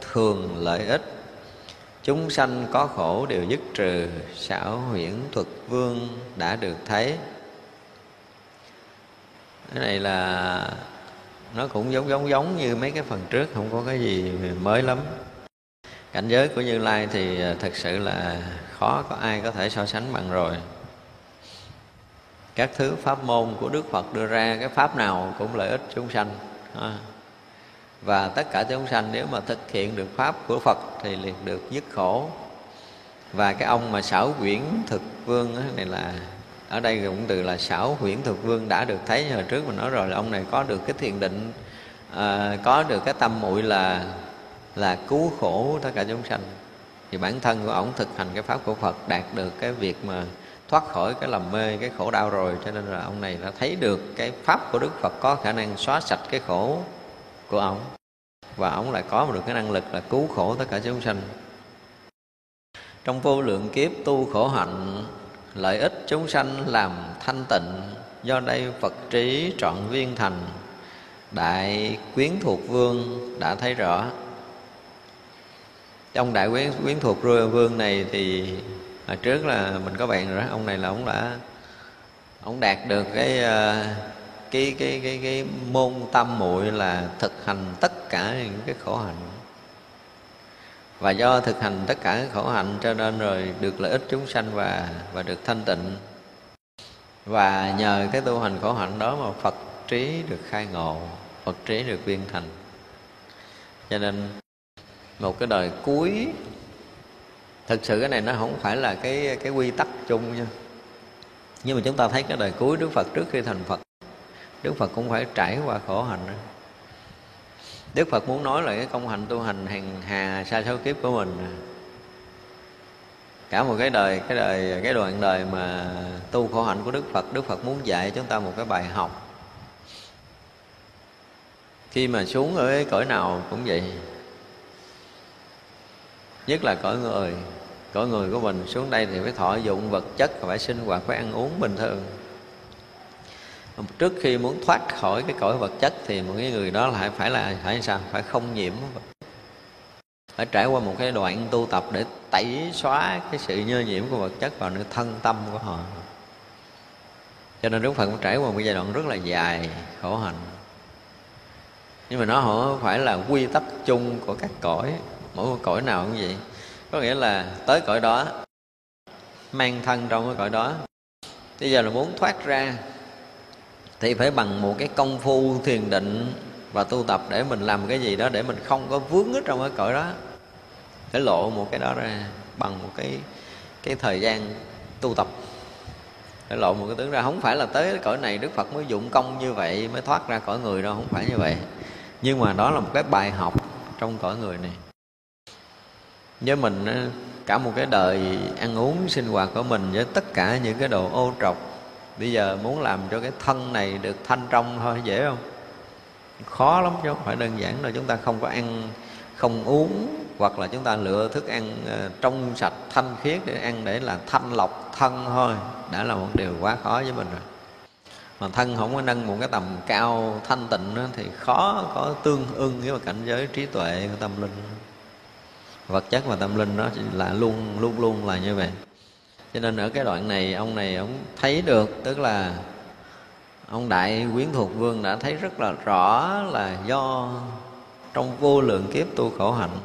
thường lợi ích. Chúng sanh có khổ đều dứt trừ, Xảo huyễn thuật vương đã được thấy. Cái này là, nó cũng giống giống giống như mấy cái phần trước, Không có cái gì mới lắm cảnh giới của như lai thì thật thực sự là khó có ai có thể so sánh bằng rồi. Các thứ pháp môn của đức phật đưa ra cái pháp nào cũng lợi ích chúng sanh và tất cả chúng sanh nếu mà thực hiện được pháp của phật thì liền được dứt khổ. Và cái ông mà xảo quyển thực vương này là ở đây cũng từ là xảo huyễn thực vương đã được thấy hồi trước mình nói rồi là ông này có được cái thiền định à, có được cái tâm muội là là cứu khổ tất cả chúng sanh. Thì bản thân của ổng thực hành cái pháp của Phật đạt được cái việc mà thoát khỏi cái lầm mê, cái khổ đau rồi, cho nên là ông này đã thấy được cái pháp của Đức Phật có khả năng xóa sạch cái khổ của ổng. Và ổng lại có được cái năng lực là cứu khổ tất cả chúng sanh. Trong vô lượng kiếp tu khổ hạnh, lợi ích chúng sanh làm thanh tịnh, do đây Phật trí trọn viên thành. Đại quyến thuộc vương đã thấy rõ trong đại quyến quyến thuộc vương này thì hồi trước là mình có bạn rồi đó, ông này là ông đã, ông đạt được cái ờ, cái cái cái cái môn tâm muội là thực hành tất cả những cái khổ hạnh. Và do thực hành tất cả khổ hạnh cho nên rồi được lợi ích chúng sanh và và được thanh tịnh. Và nhờ cái tu hành khổ hạnh đó mà Phật trí được khai ngộ, Phật trí được viên thành. Cho nên một cái đời cuối. Thực sự cái này nó không phải là cái cái quy tắc chung nha. Nhưng mà chúng ta thấy cái đời cuối đức phật trước khi thành phật, đức phật cũng phải trải qua khổ hạnh đó. đức phật muốn nói là cái công hạnh tu hành hàng hà xa số kiếp của mình. Cả một cái đời cái đời, cái đoạn đời mà tu khổ hạnh của đức phật đức phật muốn dạy chúng ta một cái bài học. Khi mà xuống ở cái cõi nào cũng vậy nhất là cõi người. Cõi người của mình xuống đây thì phải thọ dụng vật chất phải sinh hoạt, phải ăn uống bình thường. Trước khi muốn thoát khỏi cái cõi vật chất thì một cái người đó lại phải là, phải sao? Phải không nhiễm. Phải trải qua một cái đoạn tu tập để tẩy xóa cái sự nhơ nhiễm của vật chất vào nơi thân tâm của họ. Cho nên đức phật cũng trải qua một giai đoạn rất là dài, khổ hạnh. Nhưng mà nó không phải là quy tắc chung của các cõi mỗi một cõi nào cũng vậy. Có nghĩa là tới cõi đó, mang thân trong cái cõi đó. Bây giờ là muốn thoát ra thì phải bằng một cái công phu thiền định và tu tập để mình làm cái gì đó để mình không có vướng ở trong cái cõi đó. Phải lộ một cái đó ra bằng một cái cái thời gian tu tập. Để lộ một cái tướng ra. Không phải là tới cõi này đức phật mới dụng công như vậy, mới thoát ra cõi người đâu, không phải như vậy. Nhưng mà đó là một cái bài học trong cõi người này với mình cả một cái đời ăn uống sinh hoạt của mình với tất cả những cái đồ ô trọc bây giờ muốn làm cho cái thân này được thanh trong thôi dễ không? Khó lắm chứ không phải đơn giản là chúng ta không có ăn không uống hoặc là chúng ta lựa thức ăn ờ, trong sạch thanh khiết để ăn để là thanh lọc thân thôi. Đã là một điều quá khó với mình rồi. Mà thân không có nâng một cái tầm cao thanh tịnh đó, thì khó có tương ưng với cảnh giới trí tuệ của tâm linh vật chất và tâm linh nó là luôn luôn luôn là như vậy. Cho nên ở cái đoạn này, ông này ông thấy được, tức là ông đại quyến thuộc vương đã thấy rất là rõ là do trong vô lượng kiếp tu khổ hạnh.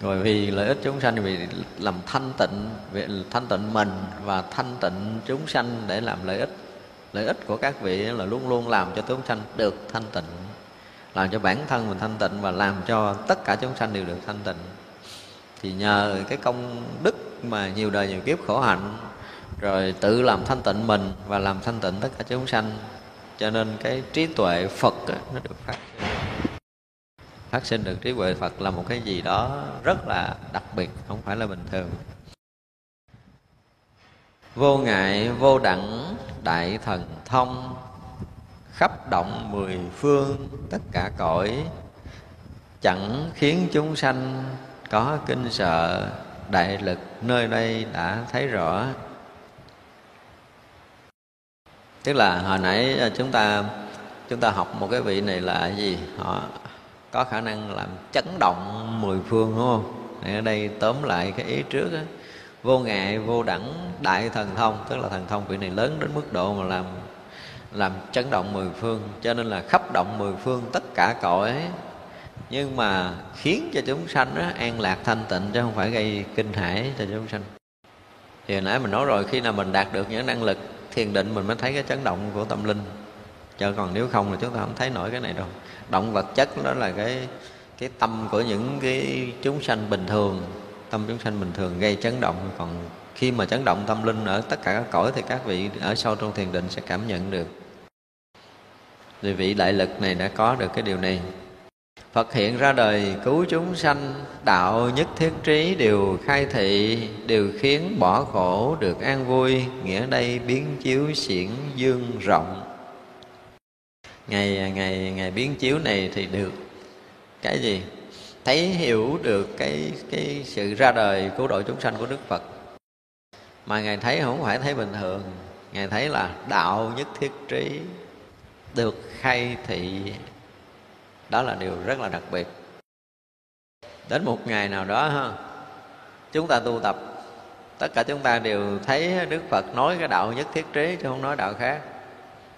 Rồi vì lợi ích chúng sanh, vì làm thanh tịnh, vì thanh tịnh mình và thanh tịnh chúng sanh để làm lợi ích. Lợi ích của các vị là luôn luôn làm cho chúng sanh được thanh tịnh làm cho bản thân mình thanh tịnh và làm cho tất cả chúng sanh đều được thanh tịnh. Thì nhờ cái công đức mà nhiều đời nhiều kiếp khổ hạnh rồi tự làm thanh tịnh mình và làm thanh tịnh tất cả chúng sanh. Cho nên cái trí tuệ phật á, nó được phát sinh. Phát sinh được trí tuệ phật là một cái gì đó rất là đặc biệt không phải là bình thường. Vô ngại vô đẳng đại thần thông khắp động mười phương, tất cả cõi chẳng khiến chúng sanh có kinh sợ. Đại lực nơi đây đã thấy rõ. Tức là hồi nãy à, chúng ta chúng ta học một cái vị này là gì? Họ có khả năng làm chấn động mười phương, đúng không? Ở đây tóm lại cái ý trước đó. vô ngại, vô đẳng, đại thần thông. Tức là thần thông vị này lớn đến mức độ mà làm làm chấn động mười phương cho nên là khắp động mười phương tất cả cõi. Nhưng mà khiến cho chúng sanh đó, an lạc thanh tịnh chứ không phải gây kinh hãi cho chúng sanh. Thì hồi nãy mình nói rồi khi nào mình đạt được những năng lực thiền định mình mới thấy cái chấn động của tâm linh. Chứ còn nếu không là chúng ta không thấy nổi cái này đâu. Động vật chất đó là cái cái tâm của những cái chúng sanh bình thường. Tâm chúng sanh bình thường gây chấn động. Còn khi mà chấn động tâm linh ở tất cả các cõi thì các vị ở sâu trong thiền định sẽ cảm nhận được vì vị đại lực này đã có được cái điều này. Phật hiện ra đời cứu chúng sanh, Đạo nhất thiết trí đều khai thị, Đều khiến bỏ khổ được an vui, Nghĩa đây biến chiếu xiển dương rộng. Ngày ngày ngày biến chiếu này thì được. Cái gì? Thấy hiểu được cái cái sự ra đời cứu độ chúng sanh của Đức Phật. Mà Ngài thấy không phải thấy bình thường. Ngài thấy là đạo nhất thiết trí Được khai thị, đó là điều rất là đặc biệt. Đến một ngày nào đó ha, chúng ta tu tập, tất cả chúng ta đều thấy đức phật nói cái đạo nhất thiết trí chứ không nói đạo khác.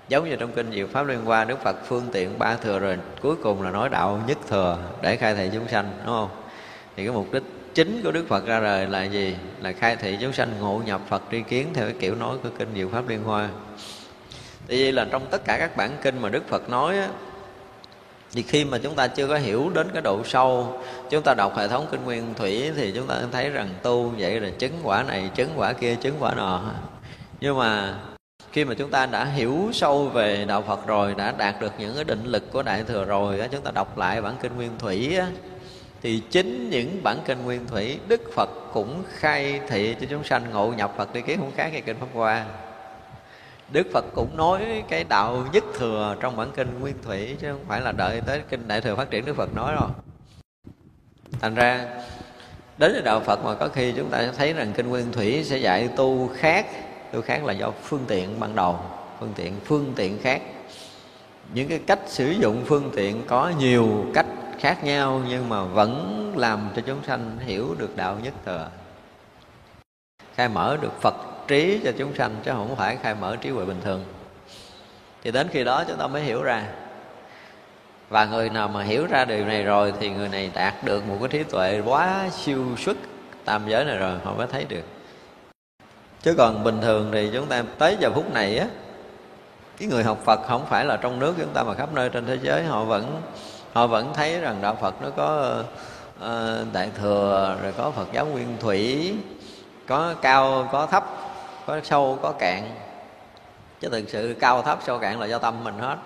Giống như trong kinh diệu pháp liên hoa, đức phật phương tiện ba thừa rồi, cuối cùng là nói đạo nhất thừa để khai thị chúng sanh, đúng không? Thì cái mục đích chính của đức phật ra đời là gì? Là khai thị chúng sanh ngộ nhập phật tri kiến theo cái kiểu nói của kinh diệu pháp liên hoa tại vì là trong tất cả các bản kinh mà đức phật nói á, thì khi mà chúng ta chưa có hiểu đến cái độ sâu chúng ta đọc hệ thống kinh nguyên thủy thì chúng ta thấy rằng tu vậy là chứng quả này chứng quả kia chứng quả nọ. Nhưng mà khi mà chúng ta đã hiểu sâu về đạo Phật rồi đã đạt được những cái định lực của đại thừa rồi chúng ta đọc lại bản kinh nguyên thủy thì chính những bản kinh nguyên thủy Đức Phật cũng khai thị cho chúng sanh ngộ nhập Phật đi kiến không khác cái kinh Pháp Hoa. Đức Phật cũng nói cái đạo nhất thừa trong bản kinh nguyên thủy, chứ không phải là đợi tới kinh đại thừa phát triển Đức Phật nói rồi thành ra, đến với đạo Phật mà có khi chúng ta thấy rằng kinh nguyên thủy sẽ dạy tu khác tu khác là do phương tiện ban đầu, phương tiện phương tiện khác. Những cái cách sử dụng phương tiện có nhiều cách khác nhau, nhưng mà vẫn làm cho chúng sanh hiểu được đạo nhất thừa. Khai mở được phật trí cho chúng sanh chứ không phải khai mở trí huệ bình thường. Thì đến khi đó chúng ta mới hiểu ra. Và người nào mà hiểu ra điều này rồi thì người này đạt được một cái trí tuệ quá siêu xuất tam giới này rồi họ mới thấy được. Chứ còn bình thường thì chúng ta tới giờ phút này á cái người học Phật không phải là trong nước chúng ta mà khắp nơi trên thế giới họ vẫn họ vẫn thấy rằng đạo Phật nó có uh, đại thừa rồi có Phật giáo nguyên thủy có cao có thấp có sâu, có cạn. Chứ thực sự cao thấp, sâu cạn là do tâm mình hết.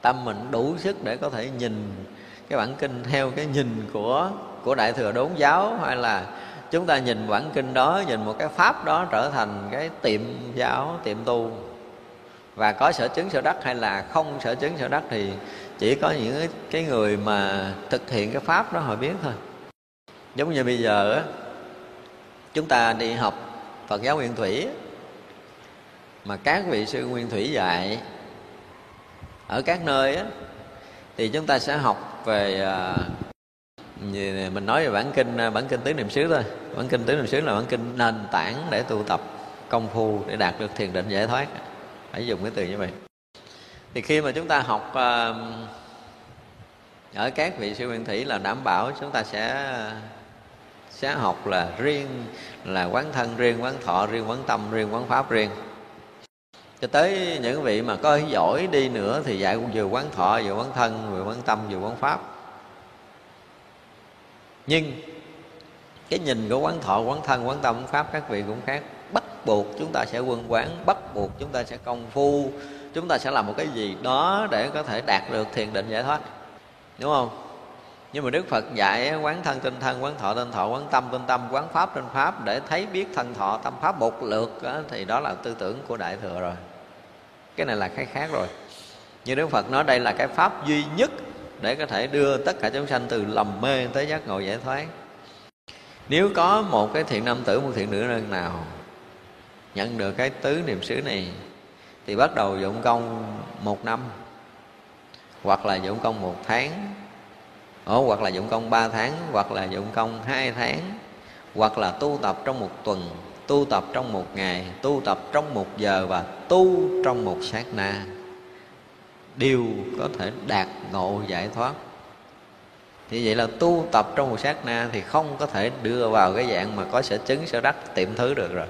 Tâm mình đủ sức để có thể nhìn cái bản kinh theo cái nhìn của của đại thừa đốn giáo, hay là chúng ta nhìn bản kinh đó, nhìn một cái pháp đó trở thành cái tiệm giáo, tiệm tu. Và có sở chứng sở đắc hay là không sở chứng sở đắc thì chỉ có những cái người mà thực hiện cái pháp đó họ biết thôi. Giống như bây giờ chúng ta đi học Phật giáo Nguyên Thủy. Mà các vị sư Nguyên Thủy dạy ở các nơi á, thì chúng ta sẽ học về à, mình nói về bản kinh à, bản kinh tứ niệm xứ thôi. Bản kinh tứ niệm xứ là bản kinh nền tảng để tu tập công phu để đạt được thiền định giải thoát. Phải dùng cái từ như vậy. Thì khi mà chúng ta học à, ở các vị sư nguyên thủy là đảm bảo chúng ta sẽ sẽ học là riêng, là quán thân riêng, quán thọ riêng, quán tâm riêng, quán pháp riêng. Cho tới những vị mà có giỏi đi nữa thì dạy cũng vừa quán thọ, vừa quán thân, vừa quán tâm, vừa quán pháp. Nhưng cái nhìn của quán thọ, quán thân, quán tâm, quán pháp các vị cũng khác. Bắt buộc chúng ta sẽ quân quán, bắt buộc chúng ta sẽ công phu, chúng ta sẽ làm một cái gì đó để có thể đạt được thiền định giải thoát. Đúng không? Nhưng mà đức phật dạy quán thân tinh thân quán thọ tinh thọ quán tâm tinh tâm quán pháp tinh pháp để thấy biết thân thọ tâm pháp một lượt đó, thì đó là tư tưởng của đại thừa rồi. Cái này là cái khác rồi. Như đức phật nói đây là cái pháp duy nhất để có thể đưa tất cả chúng sanh từ lầm mê tới giác ngộ giải thoát. Nếu có một cái thiện nam tử một thiện nữ nhân nào nhận được cái tứ niệm xứ này thì bắt đầu dụng công một năm hoặc là dụng công một tháng. Ồ, hoặc là dụng công ba tháng hoặc là dụng công hai tháng hoặc là tu tập trong một tuần tu tập trong một ngày tu tập trong một giờ và tu trong một sát na. Đều có thể đạt ngộ giải thoát. Như vậy là tu tập trong một sát na thì không có thể đưa vào cái dạng mà có sở chứng sở đắc tiệm thứ được rồi.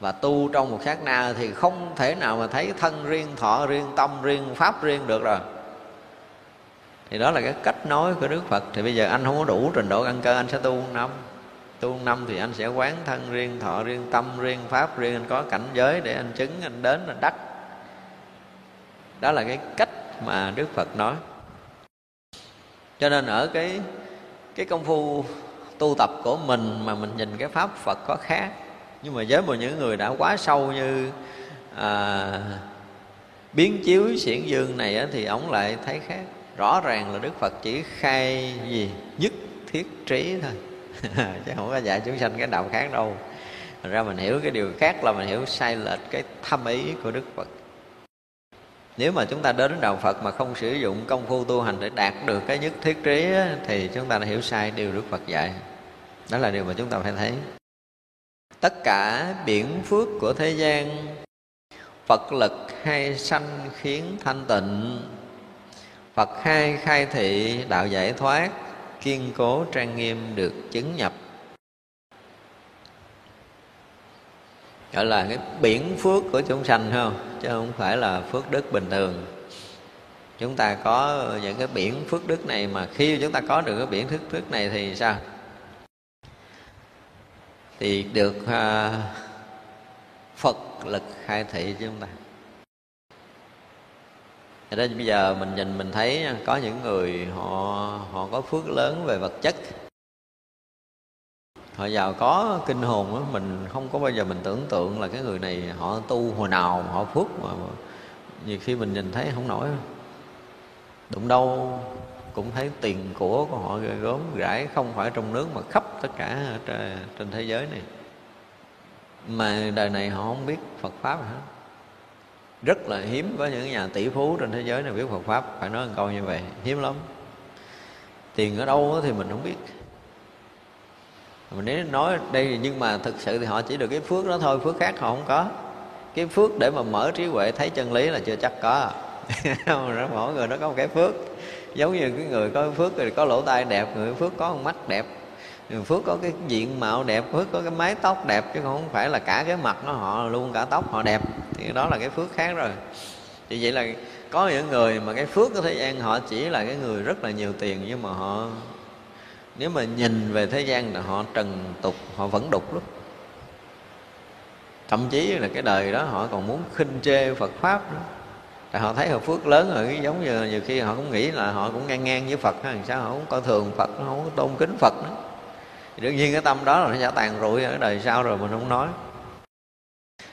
Và tu trong một sát na thì không thể nào mà thấy thân riêng thọ riêng tâm riêng pháp riêng được rồi thì đó là cái cách nói của đức phật. Thì bây giờ anh không có đủ trình độ căn cơ anh sẽ tu năm. Tu năm thì anh sẽ quán thân riêng thọ riêng tâm riêng pháp riêng. Anh có cảnh giới để anh chứng anh đến anh đắc. Đó là cái cách mà đức phật nói. Cho nên ở cái cái công phu tu tập của mình mà mình nhìn cái pháp phật có khác. Nhưng mà với một những người đã quá sâu như à, biến chiếu xiển dương này á, thì ổng lại thấy khác rõ ràng là đức phật chỉ khai gì? Nhất thiết trí thôi. Chứ không có dạy chúng sanh cái đạo khác đâu. Thành ra mình hiểu cái điều khác là mình hiểu sai lệch cái thâm ý của đức phật. Nếu mà chúng ta đến đạo phật mà không sử dụng công phu tu hành để đạt được cái nhất thiết trí á, thì chúng ta đã hiểu sai điều đức phật dạy. Đó là điều mà chúng ta phải thấy. Tất cả biển phước của thế gian phật lực hay sanh khiến thanh tịnh phật hai khai thị đạo giải thoát kiên cố trang nghiêm được chứng nhập. Gọi là cái biển phước của chúng sanh không? Chứ không phải là phước đức bình thường. Chúng ta có những cái biển phước đức này mà khi chúng ta có được cái biển phước đức này thì sao? Thì được uh, phật lực khai thị cho chúng ta. Thế nên bây giờ mình nhìn mình thấy có những người họ họ có phước lớn về vật chất. Họ giàu có kinh hồn đó, mình không có bao giờ mình tưởng tượng là cái người này họ tu hồi nào họ phước mà, nhiều khi mình nhìn thấy không nổi. Đụng đâu cũng thấy tiền của của họ ghê gớm rải không phải trong nước mà khắp tất cả trên, trên thế giới này. Mà đời này họ không biết Phật pháp hả? Rất là hiếm có những nhà tỷ phú trên thế giới này biết Phật pháp. Phải nói một câu như vậy, hiếm lắm. Tiền ở đâu thì mình không biết. Mình nếu nói đây, nhưng mà thực sự thì họ chỉ được cái phước đó thôi, phước khác họ không có. Cái phước để mà mở trí huệ thấy chân lý là chưa chắc có. Mỗi người nó có một cái phước. Giống như cái người có phước thì có lỗ tai đẹp, người phước có con mắt đẹp phước có cái diện mạo đẹp, phước có cái mái tóc đẹp chứ không phải là cả cái mặt nó họ luôn, cả tóc họ đẹp. Thì đó là cái phước khác rồi. Thì vậy là có những người mà cái phước của thế gian họ chỉ là cái người rất là nhiều tiền nhưng mà họ, nếu mà nhìn về thế gian là họ trần tục, họ vẫn đục lắm. Thậm chí là cái đời đó họ còn muốn khinh chê Phật pháp nữa. Tại họ thấy họ phước lớn rồi giống như nhiều khi họ cũng nghĩ là họ cũng ngang ngang với Phật hay sao họ cũng coi thường Phật họ không có tôn kính Phật nữa thì đương nhiên cái tâm đó là nó sẽ tàn rụi ở đời sau rồi mình không nói.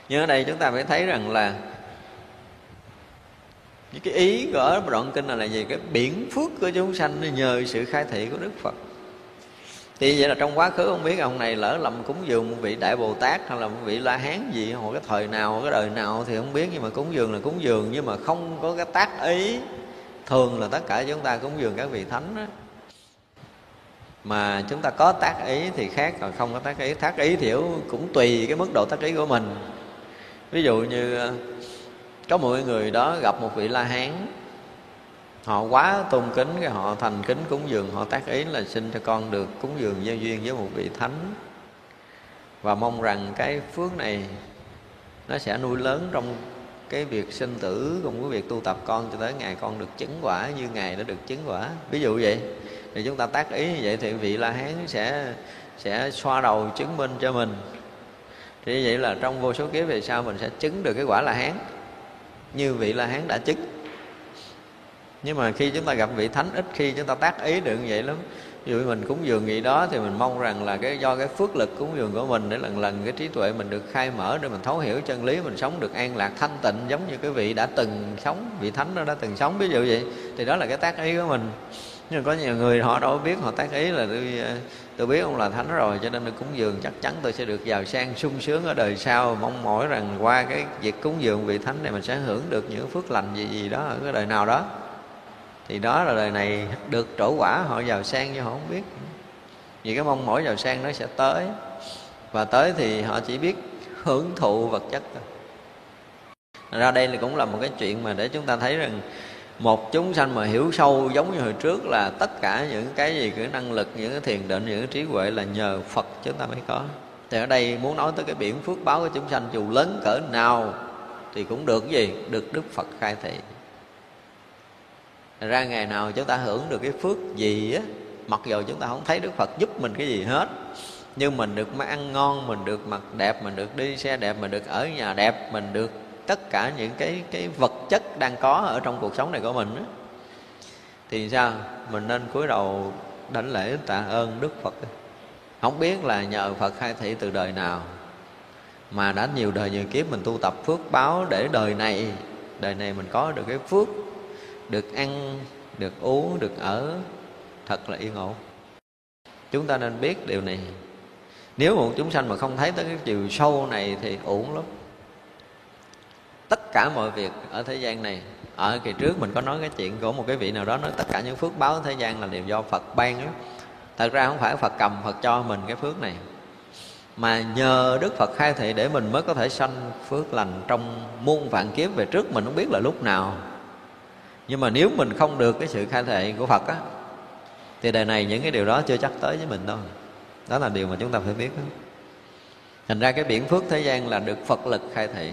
Nhưng ở đây chúng ta phải thấy rằng là cái ý gỡ đoạn kinh này là gì cái biển phước của chúng sanh nhờ sự khai thị của đức phật. Thì vậy là trong quá khứ không biết ông này lỡ lầm cúng dường một vị đại bồ tát hay là một vị la hán gì hoặc cái thời nào cái đời nào thì không biết. Nhưng mà cúng dường là cúng dường, nhưng mà không có cái tác ý. Thường là tất cả chúng ta cúng dường các vị thánh đó mà chúng ta có tác ý thì khác, còn không có tác ý. Tác ý thì cũng tùy cái mức độ tác ý của mình. Ví dụ như, có một người đó gặp một vị la hán. Họ quá tôn kính cái họ thành kính cúng dường, họ tác ý là xin cho con được cúng dường giao duyên với một vị thánh. Và mong rằng cái phước này nó sẽ nuôi lớn trong cái việc sinh tử cùng với việc tu tập con cho tới ngày con được chứng quả như ngày đã được chứng quả. Ví dụ vậy thì chúng ta tác ý như vậy thì vị la hán sẽ sẽ xoa đầu chứng minh cho mình. Thì như vậy là trong vô số kiếp về sau mình sẽ chứng được cái quả la hán? Như vị la hán đã chứng. Nhưng mà khi chúng ta gặp vị thánh, ít khi chúng ta tác ý được như vậy lắm. Ví dụ mình cúng dường gì đó thì mình mong rằng là cái, do cái phước lực cúng dường của mình để lần lần cái trí tuệ mình được khai mở để mình thấu hiểu chân lý, mình sống được an lạc, thanh tịnh giống như cái vị đã từng sống, vị thánh đó đã từng sống. Ví dụ vậy, thì đó là cái tác ý của mình nhưng có nhiều người họ đâu biết, họ tác ý là tôi ờ, tôi biết ông là thánh rồi, cho nên tôi cúng dường. Chắc chắn tôi sẽ được giàu sang, sung sướng ở đời sau. Mong mỏi rằng qua cái việc cúng dường vị thánh này mình sẽ hưởng được những phước lành gì gì đó ở cái đời nào đó. Thì đó là đời này được trổ quả, họ giàu sang nhưng họ không biết. Vì cái mong mỏi giàu sang nó sẽ tới. Và tới thì họ chỉ biết hưởng thụ vật chất thôi. Ra đây là cũng là một cái chuyện mà để chúng ta thấy rằng một chúng sanh mà hiểu sâu giống như hồi trước là tất cả những cái gì, cái năng lực, những cái thiền định, những cái trí huệ là nhờ phật chúng ta mới có. Thì ở đây muốn nói tới cái biển phước báo của chúng sanh, dù lớn cỡ nào thì cũng được gì? Được đức phật khai thị. Ra ngày nào chúng ta hưởng được cái phước gì á, mặc dù chúng ta không thấy đức phật giúp mình cái gì hết, nhưng mình được ăn ngon, mình được mặc đẹp, mình được đi xe đẹp, mình được ở nhà đẹp, mình được tất cả những cái cái vật chất đang có ở trong cuộc sống này của mình thì sao? Mình nên cúi đầu đảnh lễ tạ ơn đức phật. Không biết là nhờ phật khai thị từ đời nào, mà đã nhiều đời nhiều kiếp mình tu tập phước báo để đời này đời này mình có được cái phước, được ăn, được uống, được ở, thật là yên ổn. Chúng ta nên biết điều này. Nếu một chúng sanh mà không thấy tới cái chiều sâu này thì uổng lắm tất cả mọi việc ở thế gian này. Ở kỳ trước mình có nói cái chuyện của một cái vị nào đó nói tất cả những phước báo thế gian là đều do phật ban đó thật ra không phải phật cầm, phật cho mình cái phước này. Mà nhờ đức phật khai thị để mình mới có thể sanh phước lành trong muôn vạn kiếp về trước mình, không biết là lúc nào. Nhưng mà nếu mình không được cái sự khai thị của phật á, thì đời này những cái điều đó chưa chắc tới với mình đâu. Đó là điều mà chúng ta phải biết đó. thành ra cái biển phước thế gian là được phật lực khai thị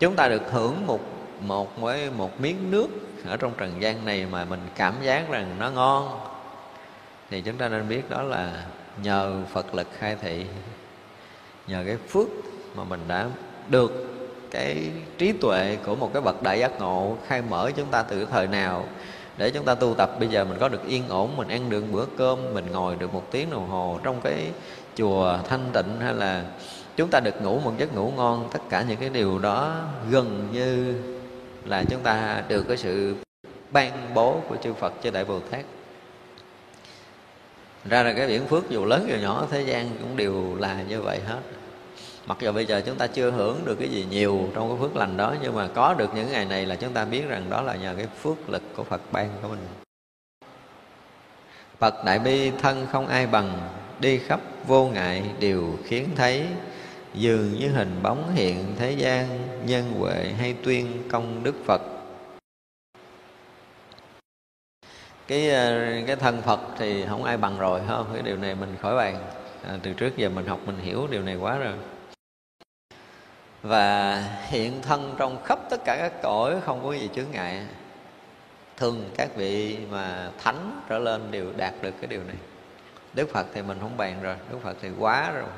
chúng ta được hưởng một một với một miếng nước ở trong trần gian này mà mình cảm giác rằng nó ngon. Thì chúng ta nên biết đó là nhờ phật lực khai thị, nhờ cái phước mà mình đã được cái trí tuệ của một cái bậc đại giác ngộ khai mở chúng ta từ thời nào. Để chúng ta tu tập, bây giờ mình có được yên ổn, mình ăn được bữa cơm, mình ngồi được một tiếng đồng hồ trong cái chùa thanh tịnh hay là chúng ta được ngủ một giấc ngủ ngon, tất cả những cái điều đó gần như là chúng ta được cái sự ban bố của chư Phật cho Đại Bồ Tát. Ra là cái biển phước dù lớn dù nhỏ, thế gian cũng đều là như vậy hết. Mặc dù bây giờ chúng ta chưa hưởng được cái gì nhiều trong cái phước lành đó, nhưng mà có được những ngày này là chúng ta biết rằng đó là nhờ cái phước lực của Phật ban của mình. Phật Đại Bi thân không ai bằng, Đi khắp vô ngại đều khiến thấy. Dường như hình bóng hiện thế gian Nhân huệ hay tuyên công đức Phật. Cái ờ, cái thân Phật thì không ai bằng rồi không? Cái điều này mình khỏi bàn. À, từ trước giờ mình học mình hiểu điều này quá rồi. Và hiện thân trong khắp tất cả các cõi không có gì chướng ngại. Thường các vị mà thánh trở lên đều đạt được cái điều này. Đức phật thì mình không bàn rồi đức phật thì quá rồi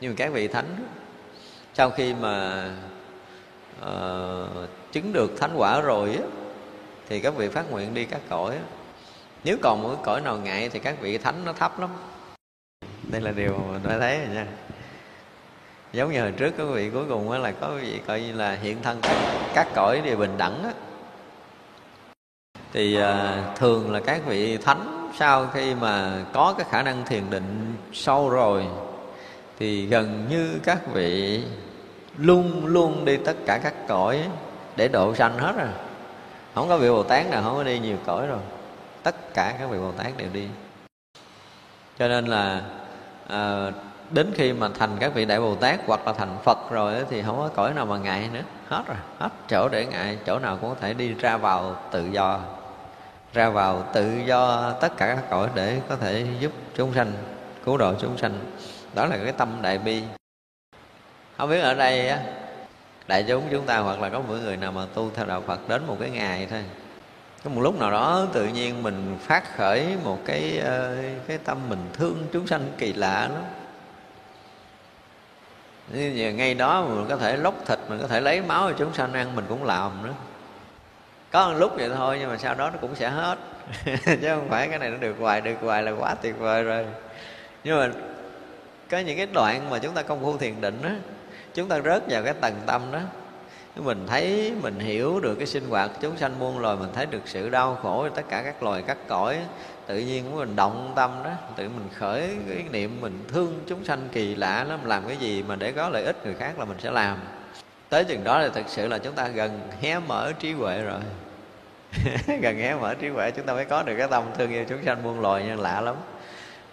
nhưng mà các vị thánh sau khi mà uh, chứng được thánh quả rồi á thì các vị phát nguyện đi các cõi á. Nếu còn một cõi nào ngại thì các vị thánh nó thấp lắm. Đây là điều mà tôi thấy rồi nha. Giống như hồi trước các vị cuối cùng là có vị coi như là hiện thân các, các cõi đều bình đẳng á. Thì uh, thường là các vị thánh sau khi mà có cái khả năng thiền định sâu rồi thì gần như các vị luôn luôn đi tất cả các cõi để độ sanh hết rồi. Không có vị bồ tát nào không có đi nhiều cõi rồi. Tất cả các vị bồ tát đều đi. Cho nên là à, đến khi mà thành các vị đại bồ tát hoặc là thành phật rồi thì không có cõi nào mà ngại nữa. Hết rồi. Hết chỗ để ngại chỗ nào cũng có thể đi ra vào tự do. Ra vào tự do tất cả các cõi để có thể giúp chúng sanh cứu độ chúng sanh đó là cái tâm đại bi. Không biết ở đây á, đại chúng chúng ta hoặc là có mỗi người nào mà tu theo đạo phật đến một cái ngày thôi. Có một lúc nào đó tự nhiên mình phát khởi một cái ờ, cái tâm mình thương, chúng sanh kỳ lạ lắm. Như ngay đó mình có thể lóc thịt, mình có thể lấy máu cho chúng sanh ăn, mình cũng làm nữa. Có một lúc vậy thôi, nhưng mà sau đó nó cũng sẽ hết. Chứ không phải cái này nó được hoài được hoài là quá tuyệt vời rồi. Nhưng mà có những cái đoạn mà chúng ta công phu thiền định đó, chúng ta rớt vào cái tầng tâm đó. Mình thấy mình hiểu được cái sinh hoạt chúng sanh muôn loài mình thấy được sự đau khổ tất cả các loài các cõi tự nhiên của mình động tâm đó tự mình khởi cái niệm mình thương chúng sanh kỳ lạ lắm làm cái gì mà để có lợi ích người khác là mình sẽ làm. Tới chừng đó thì thực sự là chúng ta gần hé mở trí huệ rồi. Gần hé mở trí huệ chúng ta mới có được cái tâm thương yêu chúng sanh muôn loài nhân lạ lắm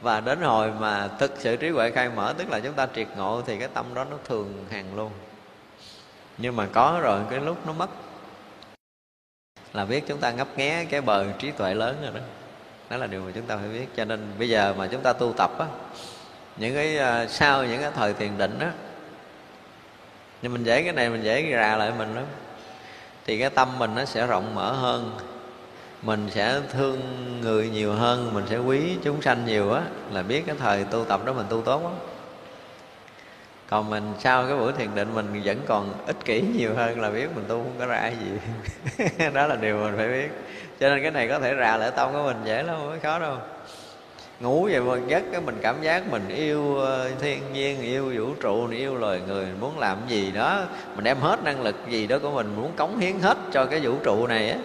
và đến hồi mà thực sự trí huệ khai mở, tức là chúng ta triệt ngộ, thì cái tâm đó nó thường hàng luôn. Nhưng mà có rồi, cái lúc nó mất, là biết chúng ta ngấp nghé cái bờ trí tuệ lớn rồi đó. Đó là điều mà chúng ta phải biết. Cho nên bây giờ mà chúng ta tu tập á, những cái ờ, sau những cái thời thiền định á, nhưng mình dễ cái này mình dễ ra lại mình lắm thì cái tâm mình nó sẽ rộng mở hơn mình sẽ thương người nhiều hơn, mình sẽ quý chúng sanh nhiều á, là biết cái thời tu tập đó mình tu tốt lắm. còn mình sau cái buổi thiền định mình vẫn còn ích kỷ nhiều hơn là biết mình tu không có ra gì. Đó là điều mình phải biết. Cho nên cái này có thể rà lại tông của mình dễ lắm, không có khó đâu. Ngủ vậy mà giấc cái mình cảm giác mình yêu ờ, thiên nhiên, yêu vũ trụ, yêu loài người, muốn làm gì đó, mình đem hết năng lực gì đó của mình, muốn cống hiến hết cho cái vũ trụ này á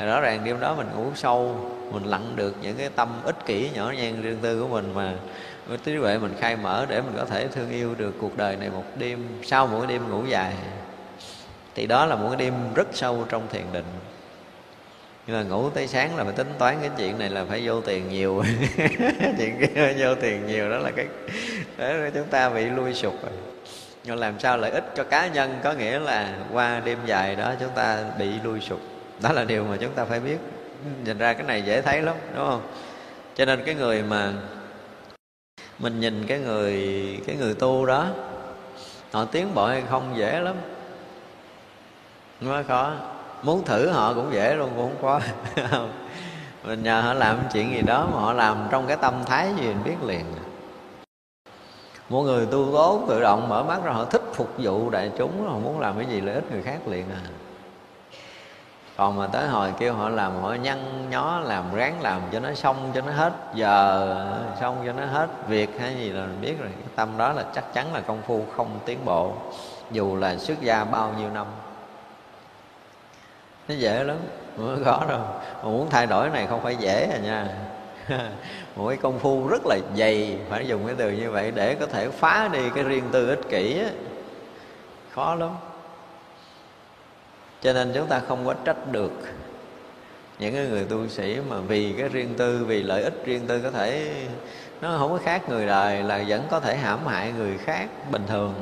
thì rõ ràng đêm đó mình ngủ sâu, mình lặn được những cái tâm ích kỷ nhỏ nhen riêng tư của mình mà với trí huệ mình khai mở để mình có thể thương yêu được cuộc đời này một đêm, sau mỗi đêm ngủ dài. Thì đó là một cái đêm rất sâu trong thiền định. Nhưng mà ngủ tới sáng là phải tính toán cái chuyện này là phải vô tiền nhiều. Chuyện kia vô tiền nhiều, đó là cái để chúng ta bị lui sụp rồi. Nhưng làm sao lợi ích cho cá nhân, có nghĩa là qua đêm dài đó chúng ta bị lui sụp đó là điều mà chúng ta phải biết. Nhìn ra cái này dễ thấy lắm, đúng không? Cho nên cái người mà mình nhìn cái người cái người tu đó, họ tiến bộ hay không dễ lắm. Nó khó. Muốn thử họ cũng dễ luôn, cũng không có mình nhờ họ làm chuyện gì đó mà họ làm trong cái tâm thái gì mình biết liền. Một người tu tốt tự động mở mắt ra, họ thích phục vụ đại chúng, họ muốn làm cái gì lợi ích người khác liền à còn mà tới hồi kêu họ làm, họ nhăn nhó làm, ráng làm cho nó xong, cho nó hết giờ, xong cho nó hết việc hay gì là mình biết rồi. Cái tâm đó là chắc chắn là công phu, không tiến bộ, dù là xuất gia bao nhiêu năm. Nó dễ lắm không có đâu. Mà muốn thay đổi này không phải dễ à nha. Một cái công phu rất là dày, phải dùng cái từ như vậy để có thể phá đi cái riêng tư ích kỷ á. Khó lắm cho nên chúng ta không có trách được những cái người tu sĩ mà vì cái riêng tư, vì lợi ích riêng tư có thể, nó không có khác người đời, là vẫn có thể hãm hại người khác bình thường.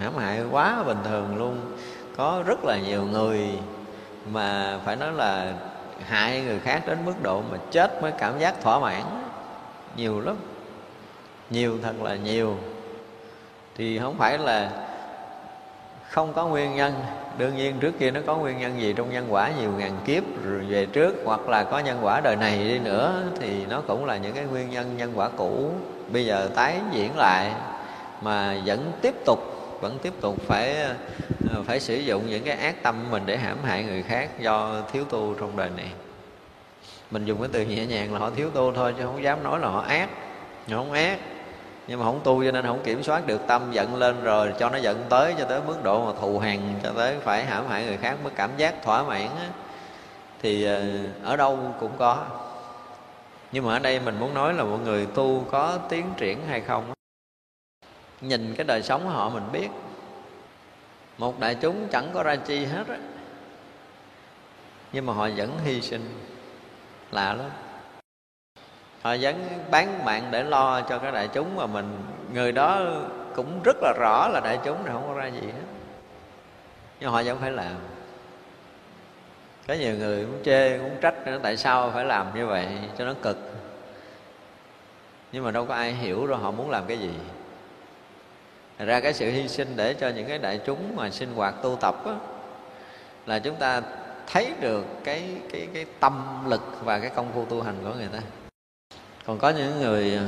Hãm hại quá bình thường luôn. Có rất là nhiều người mà phải nói là hại người khác đến mức độ mà chết mới cảm giác thỏa mãn. Nhiều lắm. Nhiều thật là nhiều. Thì không phải là không có nguyên nhân đương nhiên, trước kia nó có nguyên nhân gì trong nhân quả nhiều ngàn kiếp, rồi về trước, hoặc là có nhân quả đời này đi nữa, thì nó cũng là những cái nguyên nhân nhân quả cũ. Bây giờ tái diễn lại, mà vẫn tiếp tục, vẫn tiếp tục phải ờ, phải sử dụng những cái ác tâm mình để hãm hại người khác do thiếu tu trong đời này. Mình dùng cái từ nhẹ nhàng là họ thiếu tu thôi, chứ không dám nói là họ ác, họ không ác nhưng mà không tu cho nên không kiểm soát được tâm giận lên rồi cho nó giận tới cho tới mức độ mà thù hằn cho tới phải hãm hại người khác mới cảm giác thỏa mãn á, thì ờ, ở đâu cũng có. Nhưng mà ở đây mình muốn nói là mọi người tu có tiến triển hay không nhìn cái đời sống của họ mình biết. Một đại chúng chẳng có ra chi hết á. Nhưng mà họ vẫn hy sinh. Lạ lắm họ vẫn bán mạng để lo cho cái đại chúng mà mình người đó cũng rất là rõ là đại chúng này không có ra gì hết. Nhưng họ vẫn phải làm. Có nhiều người cũng chê cũng trách nữa tại sao phải làm như vậy? Cho nó cực. Nhưng mà đâu có ai hiểu rồi họ muốn làm cái gì. Thật ra cái sự hy sinh để cho những cái đại chúng mà sinh hoạt tu tập đó, là chúng ta thấy được cái cái cái tâm lực và cái công phu tu hành của người ta còn có những người ờ,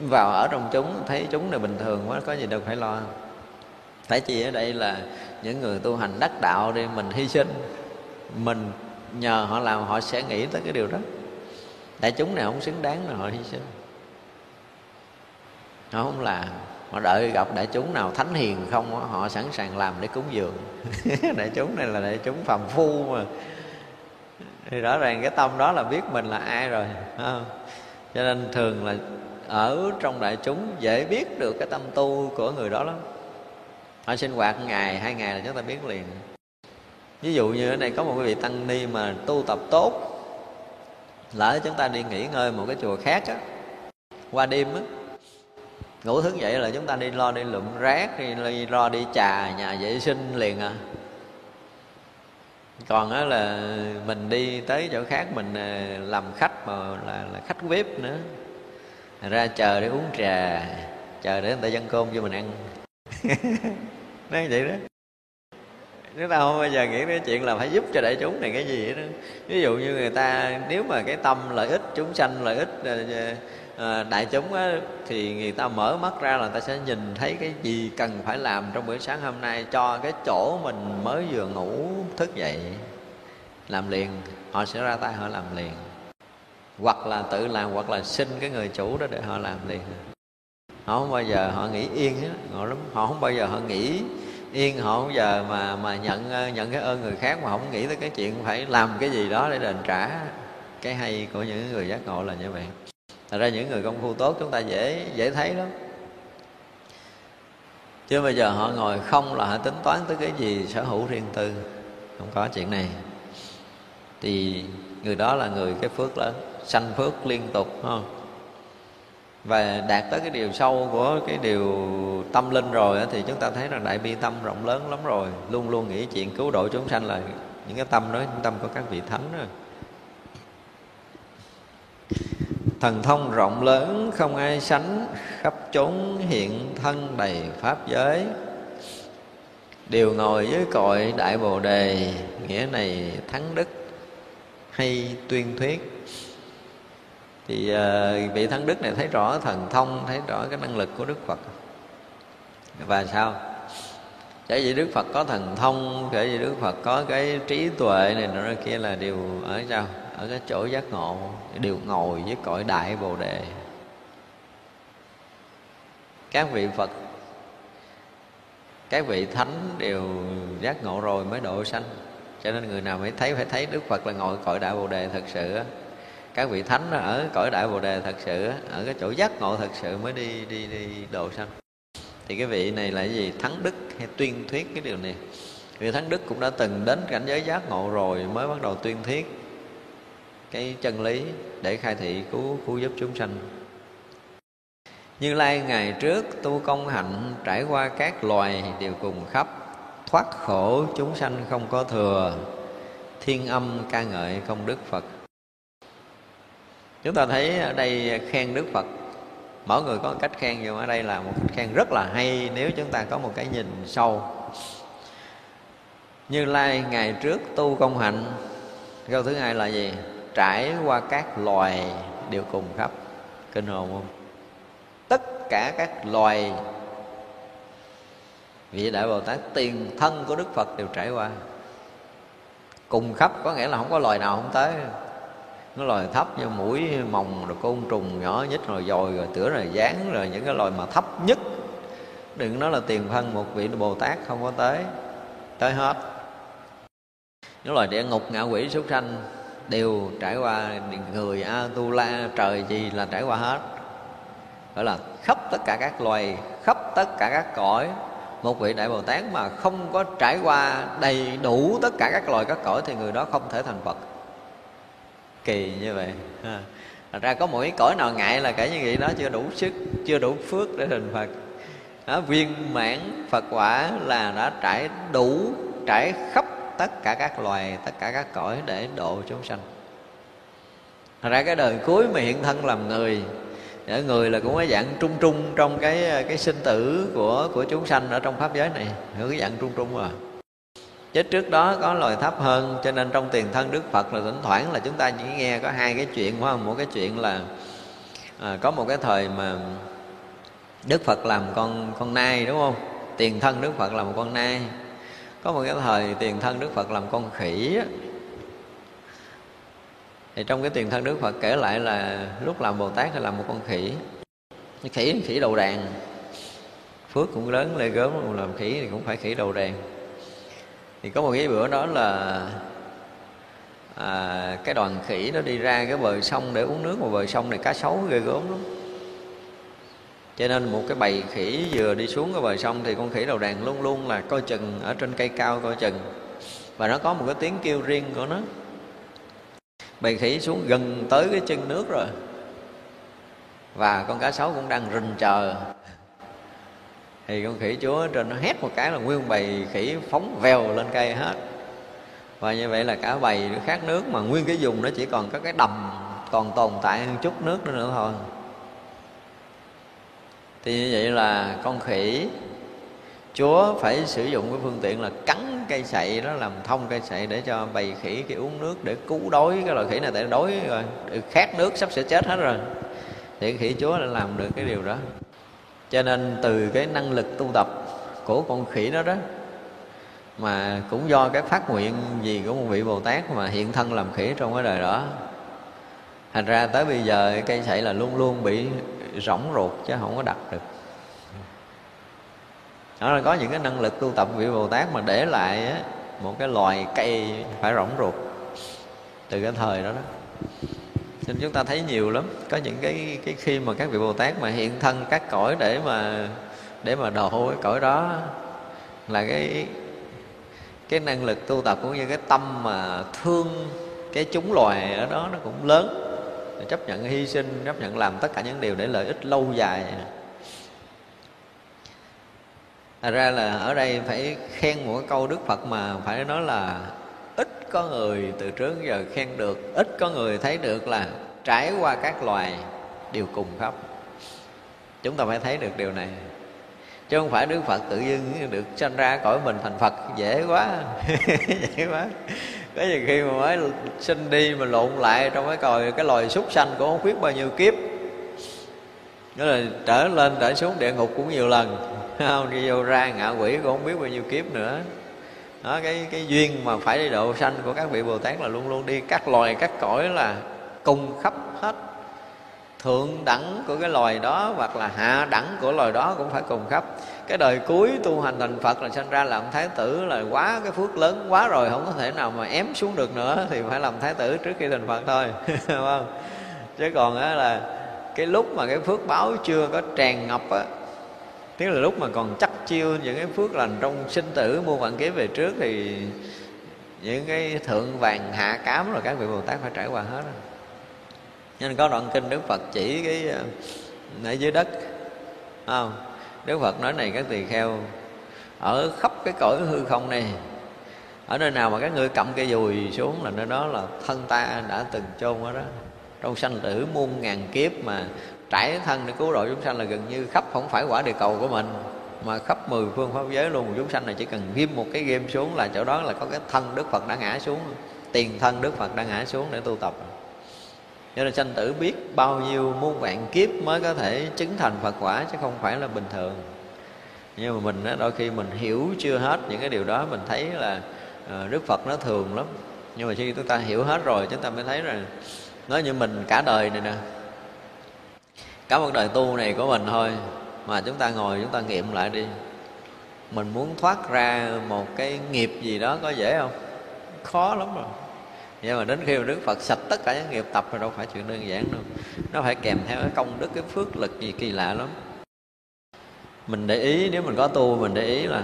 vào ở trong chúng, thấy chúng này bình thường quá, có gì đâu phải lo. Phải chỉ ở đây là những người tu hành đắc đạo đi mình hy sinh. Mình nhờ họ làm, họ sẽ nghĩ tới cái điều đó. Đại chúng này không xứng đáng là họ hy sinh. Họ không làm, họ đợi gặp đại chúng nào thánh hiền không họ sẵn sàng làm để cúng dường. Đại chúng này là đại chúng phàm phu mà. Thì rõ ràng cái tâm đó là biết mình là ai rồi không? Cho nên thường là ở trong đại chúng dễ biết được cái tâm tu của người đó lắm. Họ sinh hoạt ngày hai ngày là chúng ta biết liền. Ví dụ như ở đây có một vị tăng ni mà tu tập tốt lỡ chúng ta đi nghỉ ngơi một cái chùa khác á qua đêm á ngủ thức dậy là chúng ta đi lo đi lụm rác đi, đi lo đi trà nhà vệ sinh liền à còn á là mình đi tới chỗ khác mình à, làm khách mà là, là khách bếp nữa. Ra chờ để uống trà chờ để người ta dân cơm cho mình ăn. Nói vậy đó. Chúng ta không bao giờ nghĩ đến chuyện là phải giúp cho đại chúng này cái gì đó ví dụ như người ta nếu mà cái tâm lợi ích chúng sanh lợi ích à, à, à, đại chúng á, thì người ta mở mắt ra là người ta sẽ nhìn thấy cái gì cần phải làm trong buổi sáng hôm nay cho cái chỗ mình mới vừa ngủ thức dậy. Làm liền họ sẽ ra tay họ làm liền. Hoặc là tự làm hoặc là xin cái người chủ đó để họ làm liền. Họ không bao giờ họ nghĩ yên hết họ lắm. Họ không bao giờ họ nghĩ yên họ không bao giờ mà mà nhận ờ, nhận cái ơn người khác mà không nghĩ tới cái chuyện phải làm cái gì đó để đền trả. Cái hay của những người giác ngộ là như vậy. Thật ra những người công phu tốt chúng ta dễ dễ thấy lắm. Chứ bây giờ họ ngồi không là họ tính toán tới cái gì sở hữu riêng tư. Không có chuyện này. Thì người đó là người cái phước lớn, Sanh phước liên tục không? Và đạt tới cái điều sâu của cái điều tâm linh rồi Thì chúng ta thấy rằng đại bi tâm rộng lớn lắm rồi. Luôn luôn nghĩ chuyện cứu độ chúng sanh là những cái tâm đó, Những tâm của các vị thánh rồi thần thông rộng lớn không ai sánh khắp chốn hiện thân đầy pháp giới. Đều ngồi dưới cội đại bồ đề nghĩa này thắng đức hay tuyên thuyết? Thì uh, vị thắng đức này thấy rõ thần thông thấy rõ cái năng lực của đức phật. Và sao? Chả vì Đức Phật có thần thông Bởi vì Đức Phật có cái trí tuệ này nọ kia là điều ở sao? Ở cái chỗ giác ngộ, Đều ngồi với cõi đại Bồ Đề. Các vị Phật, Các vị Thánh đều giác ngộ rồi mới độ sanh. Cho nên người nào mới thấy phải thấy Đức Phật là ngồi cõi đại Bồ Đề thật sự các vị thánh ở cõi đại bồ đề thật sự ở cái chỗ giác ngộ thật sự mới đi đi đi độ sanh. Thì cái vị này là gì? Thắng đức hay tuyên thuyết cái điều này? Vì thắng đức cũng đã từng đến cảnh giới giác ngộ rồi mới bắt đầu tuyên thuyết cái chân lý để khai thị cứu cứu giúp chúng sanh. Như lai ngày trước tu công hạnh, trải qua các loài đều cùng khắp, thoát khổ chúng sanh không có thừa, thiên âm ca ngợi công đức phật. Chúng ta thấy ở đây khen đức phật. Mỗi người có một cách khen, nhưng ở đây là một cách khen rất là hay nếu chúng ta có một cái nhìn sâu. Như lai ngày trước tu công hạnh, câu thứ hai là gì? Trải qua các loài đều cùng khắp. Kinh hồn không? Tất cả các loài vị đại bồ tát tiền thân của đức phật đều trải qua. Cùng khắp, có nghĩa là không có loài nào không tới. Nó loài thấp như mũi mồng, rồi côn trùng nhỏ nhất rồi dồi rồi tửa, rồi dán, rồi những cái loài mà thấp nhất. Đừng nói là tiền thân một vị bồ tát không có tới. Tới hết. Những loài địa ngục, ngạ quỷ, súc sanh đều trải qua người a tu la trời gì là trải qua hết. Gọi là khắp tất cả các loài khắp tất cả các cõi. Một vị đại bồ tát mà không có trải qua đầy đủ tất cả các loài các cõi thì người đó không thể thành phật. Kỳ như vậy ha. Thật ra có mỗi cõi nào ngại là kể như vậy đó chưa đủ sức chưa đủ phước để thành phật. Đó, viên mãn phật quả là đã trải đủ trải khắp tất cả các loài tất cả các cõi để độ chúng sanh. Thật ra cái đời cuối mà hiện thân làm người để người là cũng cái dạng trung trung trong cái cái sinh tử của của chúng sanh ở trong pháp giới này cái dạng trung trung rồi chết trước đó có loài thấp hơn cho nên trong tiền thân đức phật là thỉnh thoảng là chúng ta chỉ nghe có hai cái chuyện phải không? Một cái chuyện là à, có một cái thời mà đức phật làm con con nai đúng không? Tiền thân đức phật làm con nai có một cái thời tiền thân đức phật làm con khỉ thì trong cái tiền thân đức phật kể lại là lúc làm bồ tát thì làm một con khỉ. Khỉ khỉ đầu đàn. Phước cũng lớn lê gớm làm khỉ thì cũng phải khỉ đầu đàn. Thì có một cái bữa đó là à, cái đoàn khỉ nó đi ra cái bờ sông để uống nước mà bờ sông này cá sấu ghê gớm lắm cho nên một cái bầy khỉ vừa đi xuống cái bờ sông thì con khỉ đầu đàn luôn luôn là coi chừng ở trên cây cao coi chừng. Và nó có một cái tiếng kêu riêng của nó. Bầy khỉ xuống gần tới cái chân nước rồi. Và con cá sấu cũng đang rình chờ. Thì con khỉ chúa trên nó hét một cái là nguyên bầy khỉ phóng vèo lên cây hết. Và như vậy là cả bầy nó khát nước mà nguyên cái vùng nó chỉ còn có cái đầm còn tồn tại một chút nước nữa, nữa thôi thì như vậy là con khỉ, chúa phải sử dụng cái phương tiện là cắn cây sậy, đó làm thông cây sậy để cho bầy khỉ cái uống nước để cứu đói cái loài khỉ này, tại đói rồi khát nước sắp sẽ chết hết rồi. Thì khỉ chúa đã làm được cái điều đó. Cho nên từ cái năng lực tu tập của con khỉ đó đó, mà cũng do cái phát nguyện gì của một vị bồ tát mà hiện thân làm khỉ trong cái đời đó. Thành ra tới bây giờ cây sậy là luôn luôn bị rỗng ruột chứ không có đặt được. Đó là có những cái năng lực tu tập vị bồ tát mà để lại á, một cái loài cây phải rỗng ruột từ cái thời đó đó. Nên chúng ta thấy nhiều lắm. Có những cái cái khi mà các vị bồ tát mà hiện thân các cõi để mà để mà độ cái cõi đó là cái cái năng lực tu tập cũng như cái tâm mà thương cái chúng loài ở đó nó cũng lớn chấp nhận hy sinh, chấp nhận làm tất cả những điều để lợi ích lâu dài. Thật ra là ở đây phải khen một cái câu Đức Phật mà phải nói là ít có người từ trước giờ khen được, ít có người thấy được là trải qua các loài đều cùng khắp chúng ta phải thấy được điều này. Chứ không phải đức phật tự dưng được sanh ra cõi mình thành phật, dễ quá dễ quá có nhiều khi mà mới sinh đi mà lộn lại trong cái còi, cái loài súc sanh cũng không biết bao nhiêu kiếp. Đó là trở lên, trở xuống địa ngục cũng nhiều lần. Không, đi vô ra ngạ quỷ cũng không biết bao nhiêu kiếp nữa. Đó, cái cái duyên mà phải đi độ sanh của các vị bồ tát là luôn luôn đi các loài, các cõi là cùng khắp hết. Thượng đẳng của cái loài đó hoặc là hạ đẳng của loài đó cũng phải cùng khắp cái đời cuối tu hành thành phật là sinh ra làm thái tử là quá cái phước lớn quá rồi, không có thể nào mà ém xuống được nữa thì phải làm thái tử trước khi thành phật thôi không? Chứ còn á là cái lúc mà cái phước báo chưa có tràn ngập á, tức là lúc mà còn chắc chiêu những cái phước lành trong sinh tử, mua vạn kiếp về trước thì những cái thượng vàng hạ cám rồi các vị bồ tát phải trải qua hết rồi nên có đoạn kinh đức phật chỉ cái ờ, ở dưới đất không? Đức phật nói này các tỳ kheo, ở khắp cái cõi hư không này, ở nơi nào mà các ngươi cầm cây dùi xuống là nơi đó là thân ta đã từng chôn ở đó. Trong sanh tử muôn ngàn kiếp mà trải thân để cứu độ chúng sanh là gần như khắp, không phải quả địa cầu của mình, mà khắp mười phương pháp giới luôn. Chúng sanh này chỉ cần ghim một cái game xuống là chỗ đó là có cái thân đức phật đã ngã xuống, tiền thân đức phật đã ngã xuống để tu tập cho nên sanh tử biết bao nhiêu muôn vạn kiếp mới có thể chứng thành phật quả chứ không phải là bình thường. Nhưng mà mình đó, đôi khi mình hiểu chưa hết những cái điều đó mình thấy là uh, đức phật nó thường lắm. Nhưng mà khi chúng ta hiểu hết rồi chúng ta mới thấy rằng nói như mình cả đời này nè cả một đời tu này của mình thôi mà chúng ta ngồi chúng ta nghiệm lại đi. Mình muốn thoát ra một cái nghiệp gì đó có dễ không? Khó lắm rồi nhưng mà đến khi mà đức phật sạch tất cả những nghiệp tập rồi đâu phải chuyện đơn giản đâu. Nó phải kèm theo cái công đức, cái phước lực gì kỳ lạ lắm. Mình để ý, nếu mình có tu, mình để ý là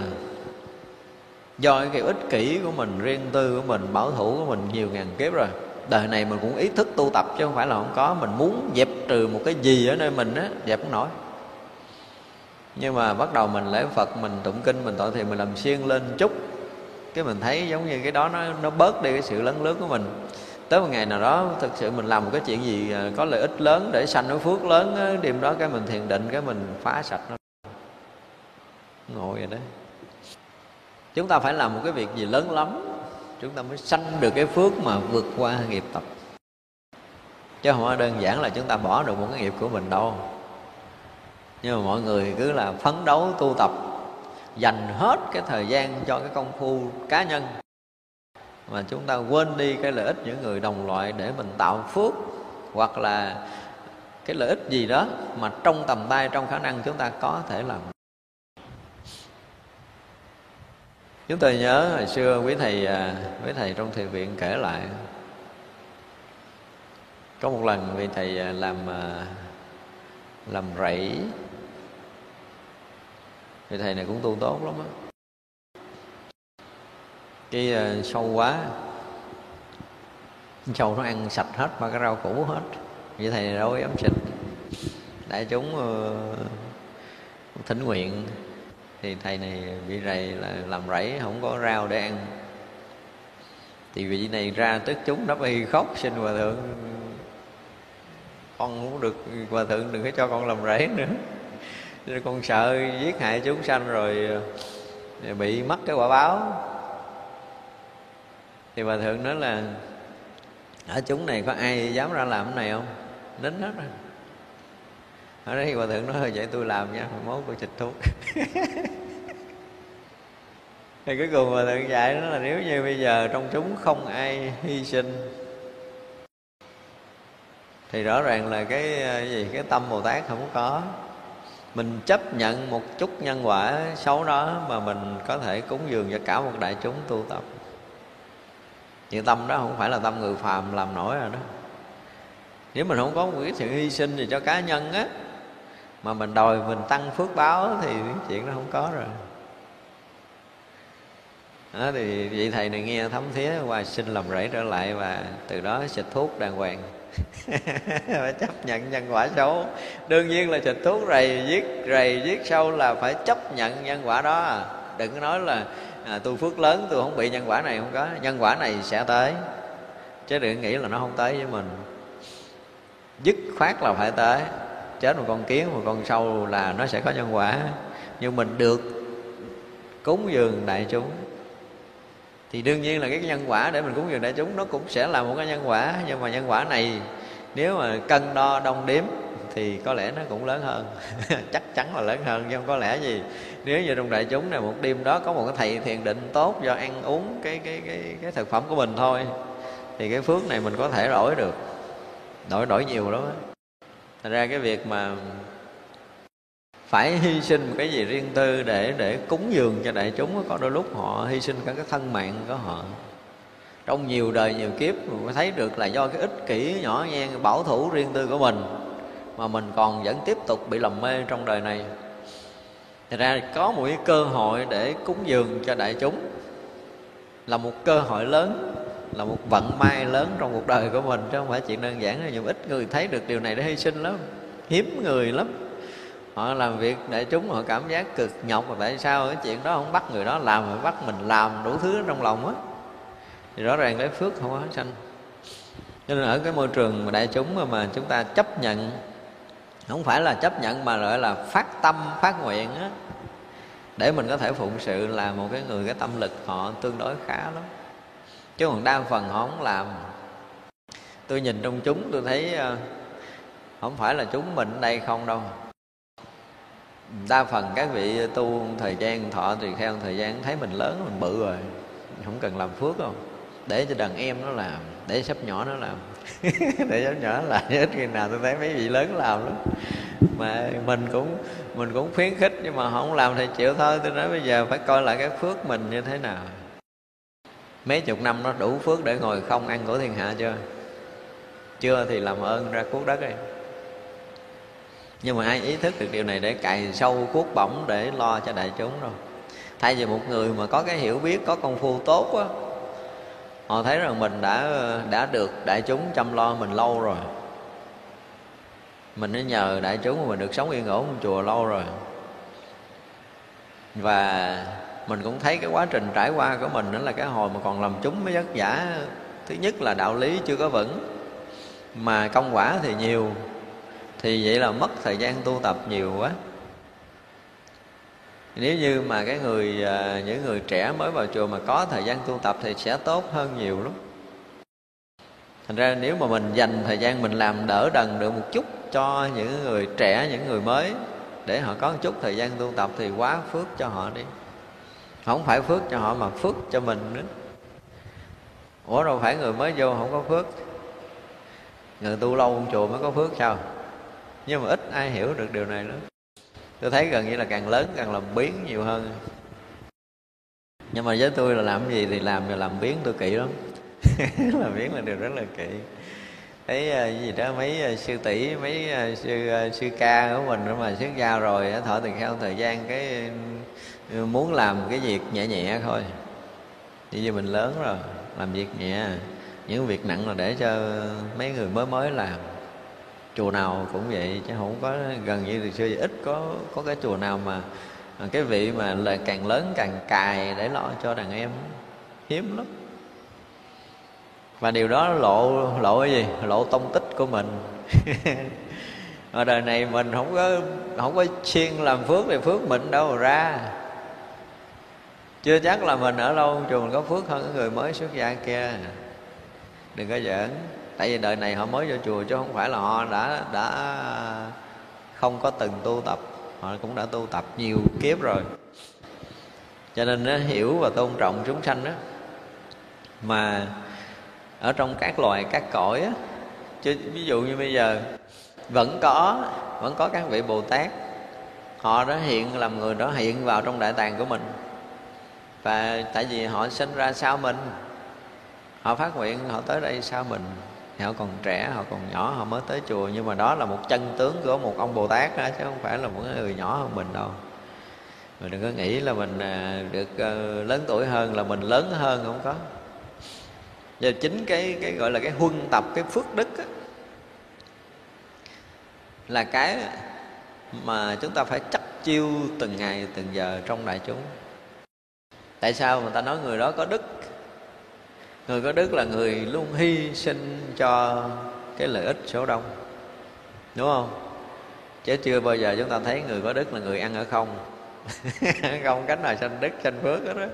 do cái ích kỷ của mình, riêng tư của mình, bảo thủ của mình nhiều ngàn kiếp rồi, đời này mình cũng ý thức tu tập chứ không phải là không có. Mình muốn dẹp trừ một cái gì ở nơi mình á, dẹp không nổi. Nhưng mà bắt đầu mình lễ phật, mình tụng kinh, mình tội thì mình làm siêng lên chút cái mình thấy giống như cái đó nó nó bớt đi cái sự lấn lướt của mình. Tới một ngày nào đó, thực sự mình làm một cái chuyện gì à, có lợi ích lớn để sanh cái phước lớn đêm đó cái mình thiền định, cái mình phá sạch nó. Ngồi vậy đấy chúng ta phải làm một cái việc gì lớn lắm, chúng ta mới sanh được cái phước mà vượt qua nghiệp tập. Chứ không phải đơn giản là chúng ta bỏ được một cái nghiệp của mình đâu. Nhưng mà mọi người cứ là phấn đấu tu tập dành hết cái thời gian cho cái công phu cá nhân. Mà chúng ta quên đi cái lợi ích những người đồng loại để mình tạo phước, hoặc là cái lợi ích gì đó mà trong tầm tay, trong khả năng chúng ta có thể làm. Chúng tôi nhớ hồi xưa quý thầy à, quý thầy trong thiền viện kể lại. Có một lần vị thầy à, làm à, làm rẫy thì thầy này cũng tu tốt lắm á. Cái ờ, sâu quá. Sâu nó ăn sạch hết ba cái rau củ hết. Vậy thầy này đâu có dám xịt đại chúng uh, thỉnh nguyện. Thì thầy này bị rầy là làm rẫy không có rau để ăn. Thì vị này ra tức chúng đắp y khóc xin hòa thượng. Con muốn được hòa thượng đừng có cho con làm rẫy nữa rồi con sợ giết hại chúng sanh rồi ờ, bị mất cái quả báo. Thì bà thượng nói là, ở chúng này có ai dám ra làm cái này không? Nín hết rồi. Ở đây bà thượng nói ờ, vậy tôi làm nha, mốt tôi xịt thuốc. Thì cuối cùng bà thượng dạy đó là, nếu như bây giờ trong chúng không ai hy sinh, thì rõ ràng là cái ờ, gì? Cái tâm bồ tát không có mình chấp nhận một chút nhân quả xấu đó mà mình có thể cúng dường cho cả một đại chúng tu tập. Chuyện tâm đó không phải là tâm người phàm làm nổi rồi đó. Nếu mình không có một cái sự hy sinh gì cho cá nhân á mà mình đòi mình tăng phước báo thì chuyện đó không có rồi. Đó, thì vị thầy này nghe thấm thía qua xin làm rẫy trở lại và từ đó xịt thuốc đàng hoàng phải chấp nhận nhân quả xấu. Đương nhiên là xịt thuốc rầy giết rầy giết sâu là phải chấp nhận nhân quả đó. Đừng có nói là à, tôi phước lớn tôi không bị nhân quả này không có. Nhân quả này sẽ tới. Chứ đừng nghĩ là nó không tới với mình. Dứt khoát là phải tới. Chết một con kiến một con sâu là nó sẽ có nhân quả. Nhưng mình được cúng dường đại chúng thì đương nhiên là cái nhân quả để mình cúng dường đại chúng nó cũng sẽ là một cái nhân quả. Nhưng mà nhân quả này nếu mà cân đo đong đếm thì có lẽ nó cũng lớn hơn. Chắc chắn là lớn hơn, nhưng có lẽ gì. Nếu như trong đại chúng này một đêm đó có một cái thầy thiền định tốt do ăn uống cái cái cái cái thực phẩm của mình thôi, thì cái phước này mình có thể đổi được. Đổi đổi nhiều lắm thành ra cái việc mà phải hy sinh một cái gì riêng tư để để cúng dường cho đại chúng. Có đôi lúc họ hy sinh cả cái thân mạng của họ. Trong nhiều đời nhiều kiếp mình thấy được là do cái ích kỷ nhỏ nhen bảo thủ riêng tư của mình mà mình còn vẫn tiếp tục bị lầm mê trong đời này. Thật ra có một cái cơ hội để cúng dường cho đại chúng. Là một cơ hội lớn, là một vận may lớn trong cuộc đời của mình, chứ không phải chuyện đơn giản nhiều ít người thấy được điều này để hy sinh lắm. Hiếm người lắm họ làm việc để chúng họ cảm giác cực nhọc. Mà tại sao? Cái chuyện đó không bắt người đó làm mà bắt mình làm đủ thứ trong lòng á. Thì rõ ràng cái phước không có sanh. Cho nên ở cái môi trường mà đại chúng mà, mà chúng ta chấp nhận không phải là chấp nhận mà gọi là phát tâm phát nguyện á để mình có thể phụng sự là một cái người cái tâm lực họ tương đối khá lắm. Chứ còn đa phần họ không làm. Tôi nhìn trong chúng tôi thấy ờ, không phải là chúng mình ở đây không đâu đa phần các vị tu thời gian, thọ thì theo thời gian thấy mình lớn, mình bự rồi. Không cần làm phước đâu. Để cho đàn em nó làm, để sắp nhỏ nó làm. Để sắp nhỏ là ít khi nào tôi thấy mấy vị lớn làm lắm. Mà mình cũng mình cũng khuyến khích nhưng mà không làm thì chịu thôi. Tôi nói bây giờ phải coi lại cái phước mình như thế nào. Mấy chục năm nó đủ phước để ngồi không ăn của thiên hạ chưa? Chưa thì làm ơn ra cuốc đất đi nhưng mà ai ý thức được điều này để cài sâu cuốc bổng để lo cho đại chúng rồi. Thay vì một người mà có cái hiểu biết, có công phu tốt á, họ thấy rằng mình đã đã được đại chúng chăm lo mình lâu rồi. Mình mới nhờ đại chúng mà mình được sống yên ổn trong chùa lâu rồi. Và mình cũng thấy cái quá trình trải qua của mình đó là cái hồi mà còn làm chúng mới vất vả. Thứ nhất là đạo lý chưa có vững, mà công quả thì nhiều thì vậy là mất thời gian tu tập nhiều quá. Nếu như mà cái người à, những người trẻ mới vào chùa mà có thời gian tu tập thì sẽ tốt hơn nhiều lắm. Thành ra nếu mà mình dành thời gian mình làm đỡ đần được một chút cho những người trẻ, những người mới để họ có một chút thời gian tu tập thì quá phước cho họ đi. Không phải phước cho họ mà phước cho mình nữa. Ủa, đâu phải người mới vô không có phước. Người tu lâu trong chùa mới có phước sao? Nhưng mà ít ai hiểu được điều này lắm. Tôi thấy gần như là càng lớn càng làm biến nhiều hơn. Nhưng mà với tôi là làm gì thì làm và làm biến tôi kỹ lắm. Làm biến là điều rất là kỹ. Thấy ờ, gì đó, mấy ờ, sư tỷ, mấy ờ, sư sư ca của mình mà xuất gia rồi thở từ theo thời gian cái ừ, muốn làm cái việc nhẹ nhẹ thôi. Như mình lớn rồi, làm việc nhẹ. Những việc nặng là để cho mấy người mới mới làm chùa nào cũng vậy, chứ không có gần như từ xưa giờ ít có có cái chùa nào mà cái vị mà là càng lớn càng cài để lo cho đàn em. Hiếm lắm. Và điều đó lộ lộ cái gì? Lộ tông tích của mình. Ở đời này mình không có không có chuyên làm phước thì phước mình đâu mà ra. Chưa chắc là mình ở lâu chùa mình có phước hơn cái người mới xuất gia kia. Đừng có giỡn tại vì đời này họ mới vô chùa chứ không phải là họ đã đã không có từng tu tập. Họ cũng đã tu tập nhiều kiếp rồi. Cho nên nó hiểu và tôn trọng chúng sanh đó. Mà ở trong các loài, các cõi á, chứ ví dụ như bây giờ vẫn có vẫn có các vị bồ tát, họ đã hiện làm người đó hiện vào trong đại tàng của mình. Và tại vì họ sinh ra sau mình, họ phát nguyện họ tới đây sau mình họ còn trẻ họ còn nhỏ họ mới tới chùa. Nhưng mà đó là một chân tướng của một ông bồ tát đó chứ không phải là một người nhỏ hơn mình đâu. Mình đừng có nghĩ là mình à, được à, lớn tuổi hơn là mình lớn hơn không có. Giờ chính cái cái gọi là cái huân tập cái phước đức á, là cái mà chúng ta phải chắc chiêu từng ngày từng giờ trong đại chúng. Tại sao người ta nói người đó có đức? Người có đức là người luôn hy sinh cho cái lợi ích số đông. Đúng không? Chứ chưa bao giờ chúng ta thấy người có đức là người ăn ở không. Không cánh nào sanh đức, sanh phước hết đó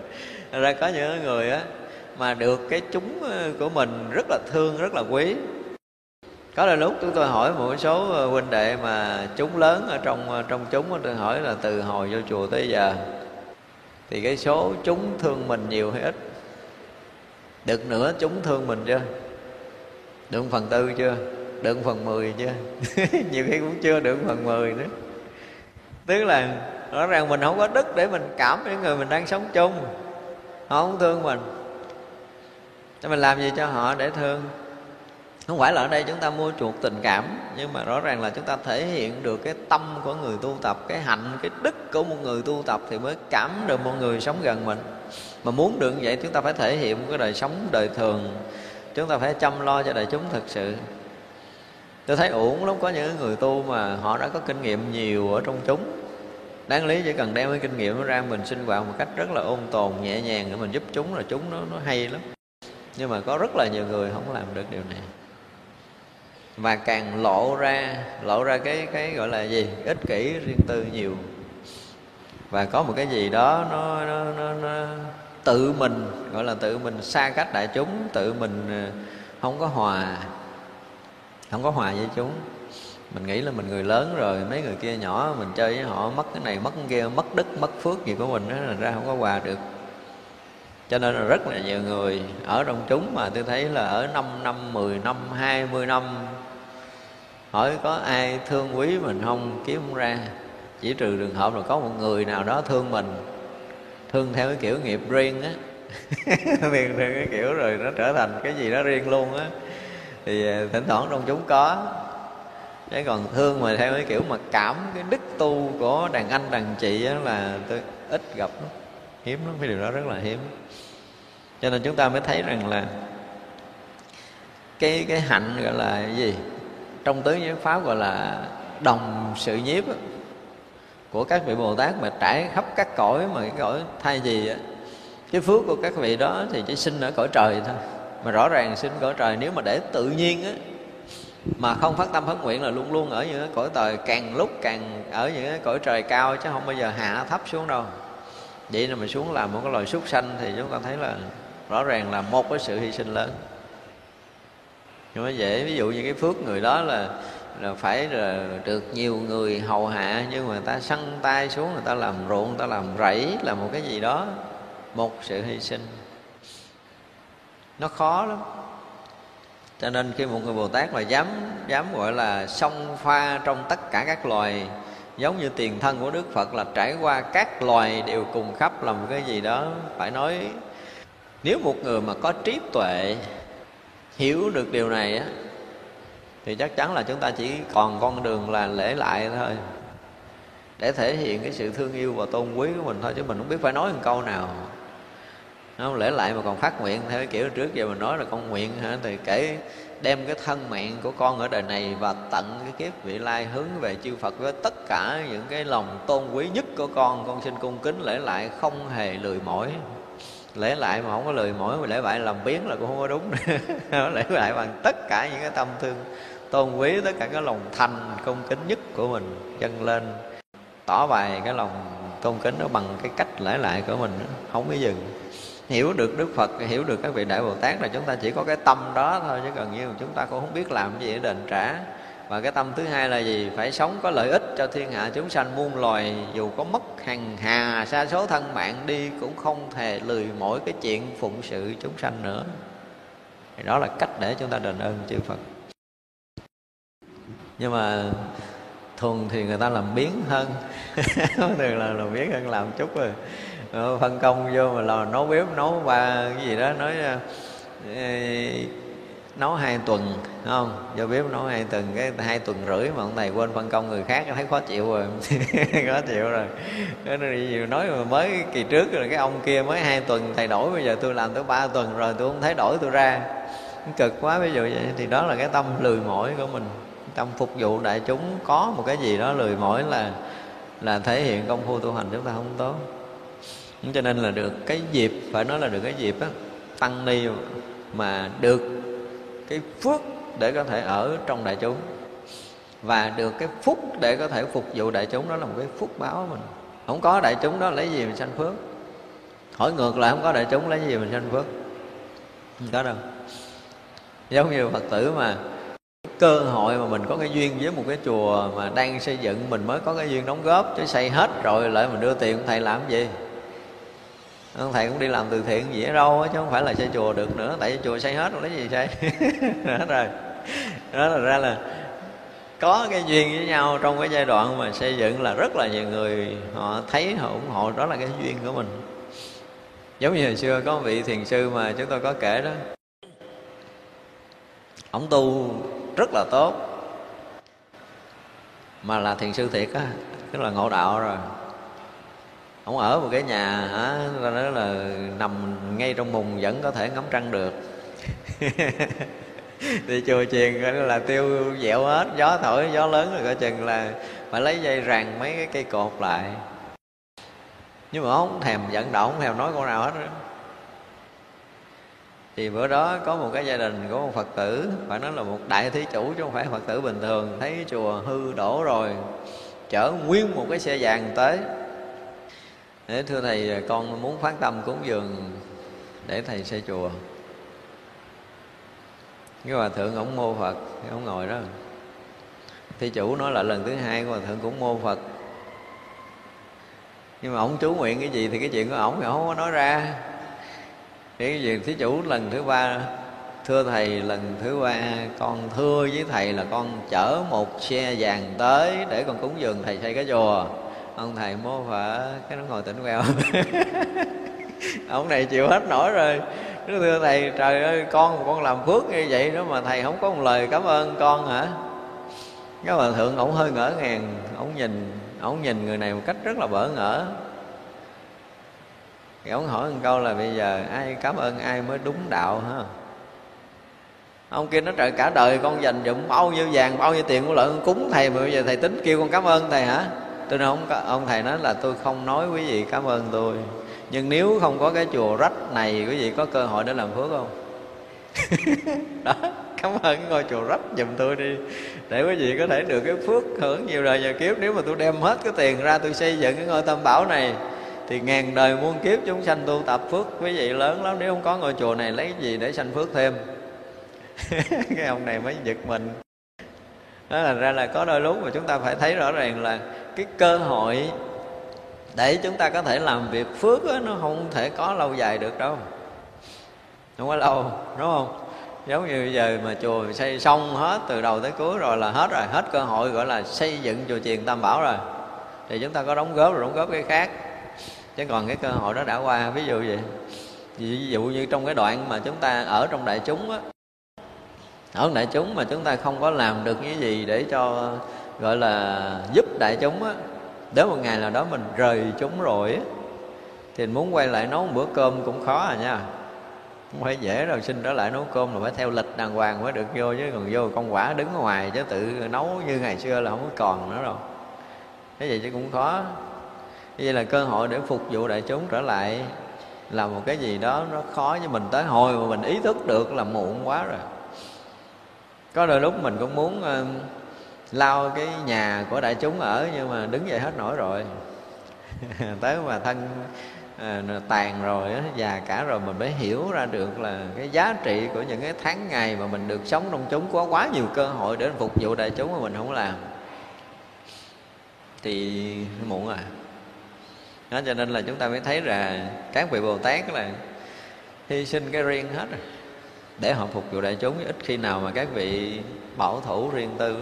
ra có những người á, mà được cái chúng ờ, của mình rất là thương, rất là quý. Có là lúc chúng tôi hỏi một số ờ, huynh đệ mà chúng lớn ở trong ờ, trong chúng tôi hỏi là từ hồi vô chùa tới giờ, thì cái số chúng thương mình nhiều hay ít? Được nữa, chúng thương mình chưa? Được phần tư chưa? Được phần mười chưa? Nhiều khi cũng chưa được phần mười nữa. Tức là, rõ ràng mình không có đức để mình cảm những người mình đang sống chung. Họ không thương mình. Cho mình làm gì cho họ để thương? Không phải là ở đây chúng ta mua chuộc tình cảm, nhưng mà rõ ràng là chúng ta thể hiện được cái tâm của người tu tập, cái hạnh, cái đức của một người tu tập thì mới cảm được một người sống gần mình mà muốn được như vậy, chúng ta phải thể hiện một cái đời sống đời thường. Chúng ta phải chăm lo cho đời chúng thực sự. Tôi thấy uổng lắm, có những người tu mà họ đã có kinh nghiệm nhiều ở trong chúng. Đáng lý chỉ cần đem cái kinh nghiệm ra mình sinh hoạt một cách rất là ôn tồn, nhẹ nhàng để mình giúp chúng là chúng nó nó hay lắm. Nhưng mà có rất là nhiều người không làm được điều này. Và càng lộ ra lộ ra cái cái gọi là gì? Ích kỷ riêng tư nhiều và có một cái gì đó nó nó, nó, nó tự mình gọi là tự mình xa cách đại chúng tự mình ờ, không có hòa không có hòa với chúng. Mình nghĩ là mình người lớn rồi mấy người kia nhỏ mình chơi với họ mất cái này mất cái kia mất đức mất phước gì của mình đó là ra không có hòa được. Cho nên là rất là nhiều người ở trong chúng mà tôi thấy là ở 5 năm, 10 năm, 20 năm hỏi có ai thương quý mình không kiếm không ra chỉ trừ trường hợp là có một người nào đó thương mình thương theo cái kiểu nghiệp riêng á. Theo cái kiểu rồi nó trở thành cái gì đó riêng luôn á. Thì à, thỉnh thoảng trong chúng có. Chứ còn thương mà theo cái kiểu mà cảm cái đức tu của đàn anh đàn chị á là tôi ít gặp lắm. Hiếm lắm cái điều đó rất là hiếm. Cho nên chúng ta mới thấy rằng là cái cái hạnh gọi là gì? Trong tứ giới pháp gọi là đồng sự nhiếp á, của các vị bồ tát mà trải khắp các cõi mà cái cõi thay gì á, cái phước của các vị đó thì chỉ sinh ở cõi trời thôi. Mà rõ ràng sinh cõi trời nếu mà để tự nhiên á, mà không phát tâm phát nguyện là luôn luôn ở những cái cõi trời càng lúc càng ở những cái cõi trời cao chứ không bao giờ hạ thấp xuống đâu. Vậy là mình xuống làm một cái loài súc sanh thì chúng ta thấy là rõ ràng là một cái sự hy sinh lớn. Nhưng mà dễ, ví dụ như cái phước người đó là là phải là được nhiều người hầu hạ, nhưng mà người ta săn tay xuống, người ta làm ruộng, người ta làm rẫy là một cái gì đó. Một sự hy sinh. Nó khó lắm. Cho nên khi một người bồ tát mà dám dám gọi là song pha trong tất cả các loài, giống như tiền thân của đức phật là trải qua các loài đều cùng khắp là một cái gì đó, phải nói, nếu một người mà có trí tuệ, hiểu được điều này á thì chắc chắn là chúng ta chỉ còn con đường là lễ lại thôi. Để thể hiện cái sự thương yêu và tôn quý của mình thôi, chứ mình không biết phải nói một câu nào. Không lễ lại mà còn phát nguyện theo cái kiểu trước giờ mình nói là con nguyện hả? Thì kể đem cái thân mạng của con ở đời này và tận cái kiếp vị lai hướng về chư Phật với tất cả những cái lòng tôn quý nhất của con. Con xin cung kính lễ lại, không hề lười mỏi. Lễ lại mà không có lười mỏi, mà lễ lại làm biến là cũng không có đúng. Lễ lại bằng tất cả những cái tâm thương tôn quý tất cả cái lòng thành cung kính nhất của mình, dâng lên. Tỏ bài cái lòng tôn kính đó bằng cái cách lễ lại của mình không có dừng. Hiểu được đức phật, hiểu được các vị đại bồ tát là chúng ta chỉ có cái tâm đó thôi, chứ gần như chúng ta cũng không biết làm gì để đền trả. Và cái tâm thứ hai là gì? Phải sống có lợi ích cho thiên hạ chúng sanh, muôn loài, dù có mất hàng hà, sa số thân mạng đi, cũng không thể lười mỗi cái chuyện phụng sự chúng sanh nữa. Thì đó là cách để chúng ta đền ơn chư phật nhưng mà thường thì người ta làm biến hơn. Thường là làm biến hơn, làm chút rồi. Ờ, phân công vô mà là nấu bếp nấu ba cái gì đó, nói ờ, nấu hai tuần không? Vô bếp nấu hai tuần, cái hai tuần rưỡi mà ông thầy quên phân công người khác, thấy khó chịu rồi. Khó chịu rồi. Cái nói mà mới kỳ trước rồi, cái ông kia mới hai tuần, thầy đổi, bây giờ tôi làm tới ba tuần rồi, tôi không thấy đổi tôi ra. Cực quá, ví dụ vậy. Thì đó là cái tâm lười mỏi của mình trong phục vụ đại chúng, có một cái gì đó lười mỏi là là thể hiện công phu tu hành chúng ta không tốt. Cho nên là được cái dịp, phải nói là được cái dịp á, tăng ni mà được cái phước để có thể ở trong đại chúng. Và được cái phúc để có thể phục vụ đại chúng, đó là một cái phúc báo mình. Không có đại chúng đó, lấy gì mình sanh phước? Hỏi ngược lại, không có đại chúng, lấy gì mình sanh phước? Không có đâu. Giống như phật tử mà cơ hội mà mình có cái duyên với một cái chùa mà đang xây dựng, mình mới có cái duyên đóng góp, chứ xây hết rồi lại mình đưa tiền ông thầy làm gì? Ông thầy cũng đi làm từ thiện gì ở đâu chứ không phải là xây chùa được nữa, tại vì chùa xây hết rồi, lấy gì xây? Hết rồi. Đó là ra là có cái duyên với nhau trong cái giai đoạn mà xây dựng là rất là nhiều người họ thấy, họ ủng hộ, đó là cái duyên của mình. Giống như hồi xưa có một vị thiền sư mà chúng tôi có kể đó. Ông tu rất là tốt. Mà là thiền sư thiệt á tức là ngộ đạo rồi. Ông ở một cái nhà, hả? Đó là nằm ngay trong mùng vẫn có thể ngắm trăng được. Thì chùa chiền là tiêu dẻo hết, gió thổi, gió lớn rồi coi chừng là phải lấy dây ràng mấy cái cây cột lại. Nhưng mà ông thèm vận động, không thèm nói câu nào hết đó thì bữa đó có một cái gia đình của một phật tử, phải nói là một đại thí chủ chứ không phải phật tử bình thường, thấy chùa hư đổ rồi, chở nguyên một cái xe vàng tới. Để thưa thầy, con muốn phát tâm cúng dường để thầy xây chùa. Cái hòa thượng ổng mô phật ổng ngồi đó. Thí chủ nói là lần thứ hai hòa thượng cũng mô phật. Nhưng mà ổng chú nguyện cái gì thì cái chuyện của ổng thì không có nói ra cái gì? Thí chủ lần thứ ba, thưa thầy, lần thứ ba con thưa với thầy là con chở một xe vàng tới để con cúng dường thầy xây cái chùa. Ông thầy mô phở cái nó ngồi tỉnh queo. Ông này chịu hết nổi rồi. Nó thưa thầy, trời ơi, con con làm phước như vậy đó mà thầy không có một lời cảm ơn con hả? Cái hòa thượng ổng hơi ngỡ ngàng, ổng nhìn ổng nhìn người này một cách rất là bỡ ngỡ thì ông hỏi một câu là bây giờ ai cảm ơn ai mới đúng đạo hả ông kia nói trời cả đời con dành dụm bao nhiêu vàng bao nhiêu tiền của lợi cúng thầy mà bây giờ thầy tính kêu con cảm ơn thầy hả? Tôi nói ông, ông thầy nói là tôi không nói quý vị cảm ơn tôi. Nhưng nếu không có cái chùa rách này quý vị có cơ hội để làm phước không? Đó cảm ơn cái ngôi chùa rách giùm tôi đi để quý vị có thể được cái phước hưởng nhiều đời nhiều kiếp. Nếu mà tôi đem hết cái tiền ra tôi xây dựng cái ngôi tam bảo này thì ngàn đời muôn kiếp chúng sanh tu tập phước. Quý vị lớn lắm nếu không có ngôi chùa này lấy gì để sanh phước thêm? Cái ông này mới giật mình. Đó là ra là có đôi lúc mà chúng ta phải thấy rõ ràng là cái cơ hội để chúng ta có thể làm việc phước đó, nó không thể có lâu dài được đâu. Không có lâu đúng không? Giống như bây giờ mà chùa xây xong hết từ đầu tới cuối rồi là hết rồi. Hết cơ hội gọi là xây dựng chùa chiền tam bảo rồi. Thì chúng ta có đóng góp rồi đóng góp cái khác chứ còn cái cơ hội đó đã qua, ví dụ vậy. Ví dụ như trong cái đoạn mà chúng ta ở trong đại chúng á. Ở đại chúng mà chúng ta không có làm được cái gì để cho, gọi là, giúp đại chúng á. Đến một ngày nào đó mình rời chúng rồi á, thì muốn quay lại nấu một bữa cơm cũng khó à nha. Không phải dễ đâu, xin trở lại nấu cơm là phải theo lịch đàng hoàng mới được vô, chứ còn vô con quả đứng ngoài chứ tự nấu như ngày xưa là không có còn nữa đâu. Thế vậy chứ cũng khó vậy là cơ hội để phục vụ đại chúng trở lại là một cái gì đó nó khó với mình. Tới hồi mà mình ý thức được là muộn quá rồi. Có đôi lúc mình cũng muốn uh, lao cái nhà của đại chúng ở nhưng mà đứng dậy hết nổi rồi. Tới mà thân à, tàn rồi già cả rồi mình mới hiểu ra được là cái giá trị của những cái tháng ngày mà mình được sống trong chúng có quá nhiều cơ hội để phục vụ đại chúng mà mình không làm. Thì muộn à đó, cho nên là chúng ta mới thấy là các vị bồ tát là hy sinh cái riêng hết rồi. Để họ phục vụ đại chúng, ít khi nào mà các vị bảo thủ riêng tư.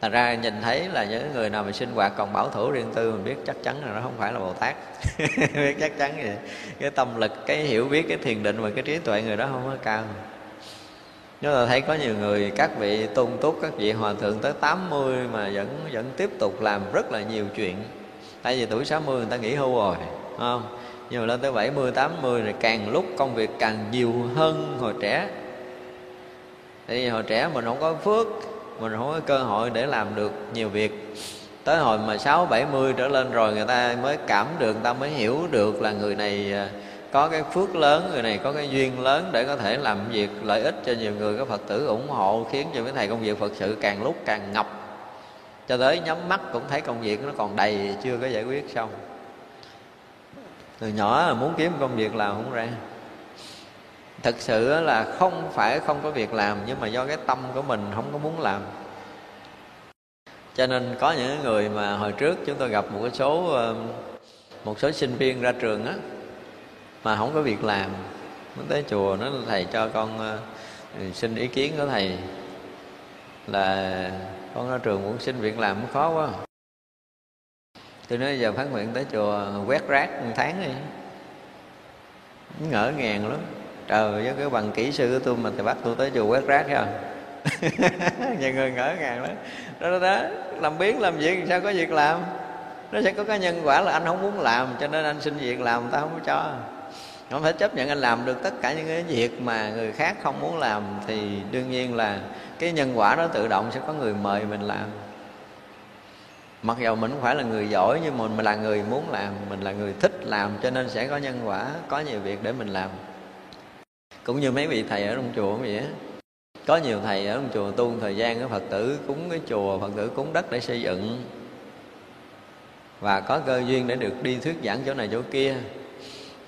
Thành ra nhìn thấy là những người nào mà sinh hoạt còn bảo thủ riêng tư, mình biết chắc chắn là nó không phải là bồ tát. Biết chắc chắn vậy. Cái tâm lực, cái hiểu biết, cái thiền định và cái trí tuệ người đó không có cao. Chúng ta thấy có nhiều người, các vị tôn túc, các vị hòa thượng tới 80 mà vẫn vẫn tiếp tục làm rất là nhiều chuyện tại vì tuổi 60 người ta nghỉ hưu rồi không? Nhưng mà lên tới 70, 80 rồi càng lúc công việc càng nhiều hơn hồi trẻ. Thì hồi trẻ mình không có phước mình không có cơ hội để làm được nhiều việc. Tới hồi mà sáu bảy mươi trở lên rồi người ta mới cảm được người ta mới hiểu được là người này à, có cái phước lớn người này có cái duyên lớn để có thể làm việc lợi ích cho nhiều người. Có phật tử ủng hộ khiến cho mấy thầy công việc phật sự càng lúc càng ngập cho tới nhắm mắt cũng thấy công việc nó còn đầy, chưa có giải quyết xong. Từ nhỏ là muốn kiếm công việc làm không ra. Thực sự là không phải không có việc làm, nhưng mà do cái tâm của mình không có muốn làm. Cho nên có những người mà hồi trước chúng tôi gặp một cái số một số sinh viên ra trường á, mà không có việc làm nó tới chùa nó thầy cho con xin ý kiến của thầy là con ra trường muốn xin việc làm cũng khó quá. Tôi nói giờ phát nguyện tới chùa quét rác một tháng đi. Ngỡ ngàng lắm. Trời với cái bằng kỹ sư của tôi mà thì bắt tôi tới chùa quét rác ha nhiều người ngỡ ngàng lắm. Đó, đó đó. Làm biến làm việc sao có việc làm? Nó sẽ có cái nhân quả là anh không muốn làm cho nên anh xin việc làm ta không có cho không phải chấp nhận anh làm được tất cả những cái việc mà người khác không muốn làm thì đương nhiên là cái nhân quả đó tự động sẽ có người mời mình làm. Mặc dù mình không phải là người giỏi nhưng mà mình là người muốn làm, mình là người thích làm cho nên sẽ có nhân quả, có nhiều việc để mình làm. Cũng như mấy vị thầy ở trong chùa vậy á. Có nhiều thầy ở trong chùa tu thời gian cái phật tử, cúng cái chùa, phật tử cúng đất để xây dựng. Và có cơ duyên để được đi thuyết giảng chỗ này chỗ kia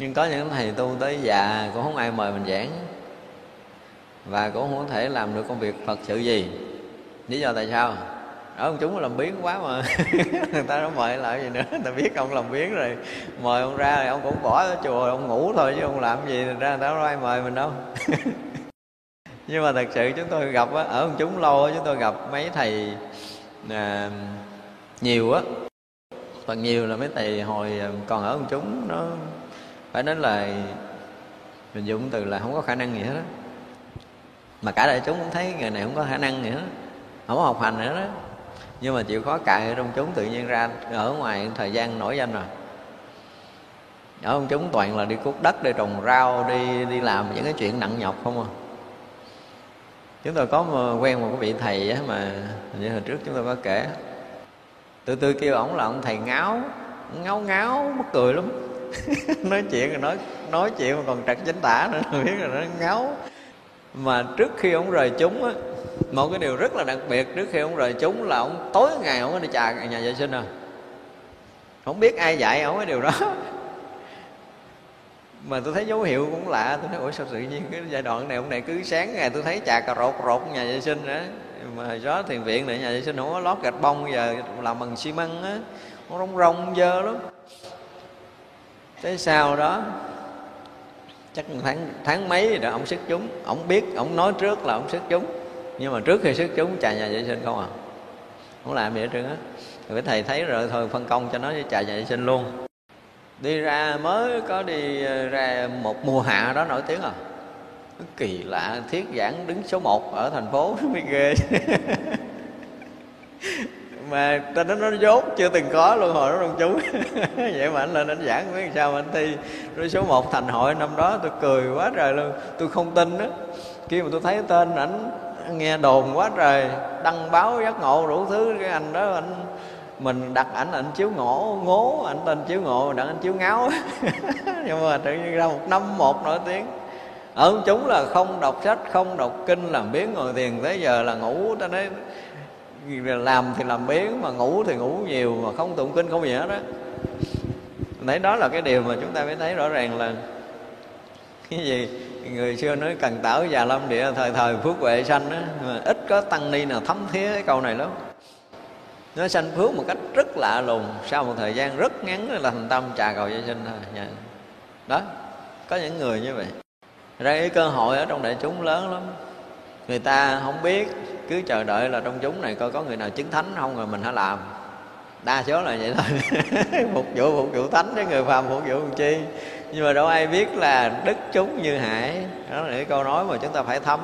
nhưng có những thầy tu tới già cũng không ai mời mình giảng. Và cũng không thể làm được công việc phật sự gì. Lý do tại sao? Ở ông chúng làm biến quá mà. Người ta đâu mời lại gì nữa? Người ta biết ông làm biến rồi. Mời ông ra rồi ông cũng bỏ ở chùa ông ngủ thôi chứ ông làm gì. Ra người ta đâu ai mời mình đâu. Nhưng mà thật sự chúng tôi gặp á, ở ông chúng lâu chúng tôi gặp mấy thầy à, nhiều á. Phần nhiều là mấy thầy hồi à, còn ở ông chúng nó phải nói là mình dùng từ là không có khả năng gì hết đó. mà cả đại chúng cũng thấy người này không có khả năng gì hết, không có học hành nữa đó nhưng mà chịu khó cài ở trong chúng tự nhiên ra, ở ngoài thời gian nổi danh rồi. Ở trong chúng toàn là đi cuốc đất, đi trồng rau, đi đi làm những cái chuyện nặng nhọc không à. Chúng tôi có quen một cái vị thầy á mà như hồi trước chúng tôi có kể. Từ từ kêu ổng là ông thầy ngáo ngáo ngáo, mắc cười lắm. nói chuyện rồi nói nói chuyện mà còn trật chính tả nữa biết là nó ngáo. Mà trước khi ông rời chúng á một cái điều rất là đặc biệt trước khi ông rời chúng là ông tối ngày ông có đi trà nhà vệ sinh à không biết ai dạy ông cái điều đó. Mà tôi thấy dấu hiệu cũng lạ tôi nói ủa sao tự nhiên cái giai đoạn này ông này cứ sáng ngày tôi thấy trà cà rột rột nhà vệ sinh á, mà gió thiền viện này nhà vệ sinh không có lót gạch bông giờ làm bằng xi măng á nó rong rong dơ lắm tới sau đó, chắc tháng tháng mấy rồi ông xuất chúng. Ông biết, ông nói trước là ông xuất chúng. Nhưng mà trước khi xuất chúng, trà nhà vệ sinh không à? Không làm gì hết trơn á. Rồi thầy thấy rồi, thôi phân công cho nó với trà nhà vệ sinh luôn. Đi ra mới có đi ờ, ra một mùa hạ đó nổi tiếng à? Kỳ lạ thiết giảng đứng số 1 ở thành phố, mới ghê. mà ta nói nó dốt, chưa từng có luôn, hồi đó trong chú vậy mà anh lên anh giảng biết sao mà anh thi. Rồi số 1 thành hội, năm đó tôi cười quá trời luôn. Tôi không tin đó khi mà tôi thấy tên ảnh nghe đồn quá trời, đăng báo giác ngộ đủ thứ, cái anh đó anh mình đặt ảnh ảnh chiếu ngộ, ngố, ảnh tên chiếu ngộ đặt ảnh chiếu ngáo. Nhưng mà tự nhiên ra một năm một nổi tiếng. Ở chúng là không đọc sách, không đọc kinh, làm biến ngồi thiền, tới giờ là ngủ ta nói làm thì làm biến mà ngủ thì ngủ nhiều, mà không tụng kinh không gì hết đó nãy đó là cái điều mà chúng ta mới thấy rõ ràng là cái gì? Người xưa nói cần tảo già lâm địa, thời thời phước huệ sanh á, mà ít có tăng ni nào thấm thía cái câu này lắm. Nó sanh phước một cách rất lạ lùng, sau một thời gian rất ngắn là thành tâm trà cầu gia sinh thôi. Dạ. Đó, có những người như vậy. Ra cái cơ hội ở trong đại chúng lớn lắm người ta không biết, cứ chờ đợi là trong chúng này coi có người nào chứng thánh không rồi mình hãy làm. Đa số là vậy thôi. Phục vụ phục vụ thánh với người phàm phục vụ làm chi? Nhưng mà đâu ai biết là đức chúng như hải đó là cái câu nói mà chúng ta phải thấm.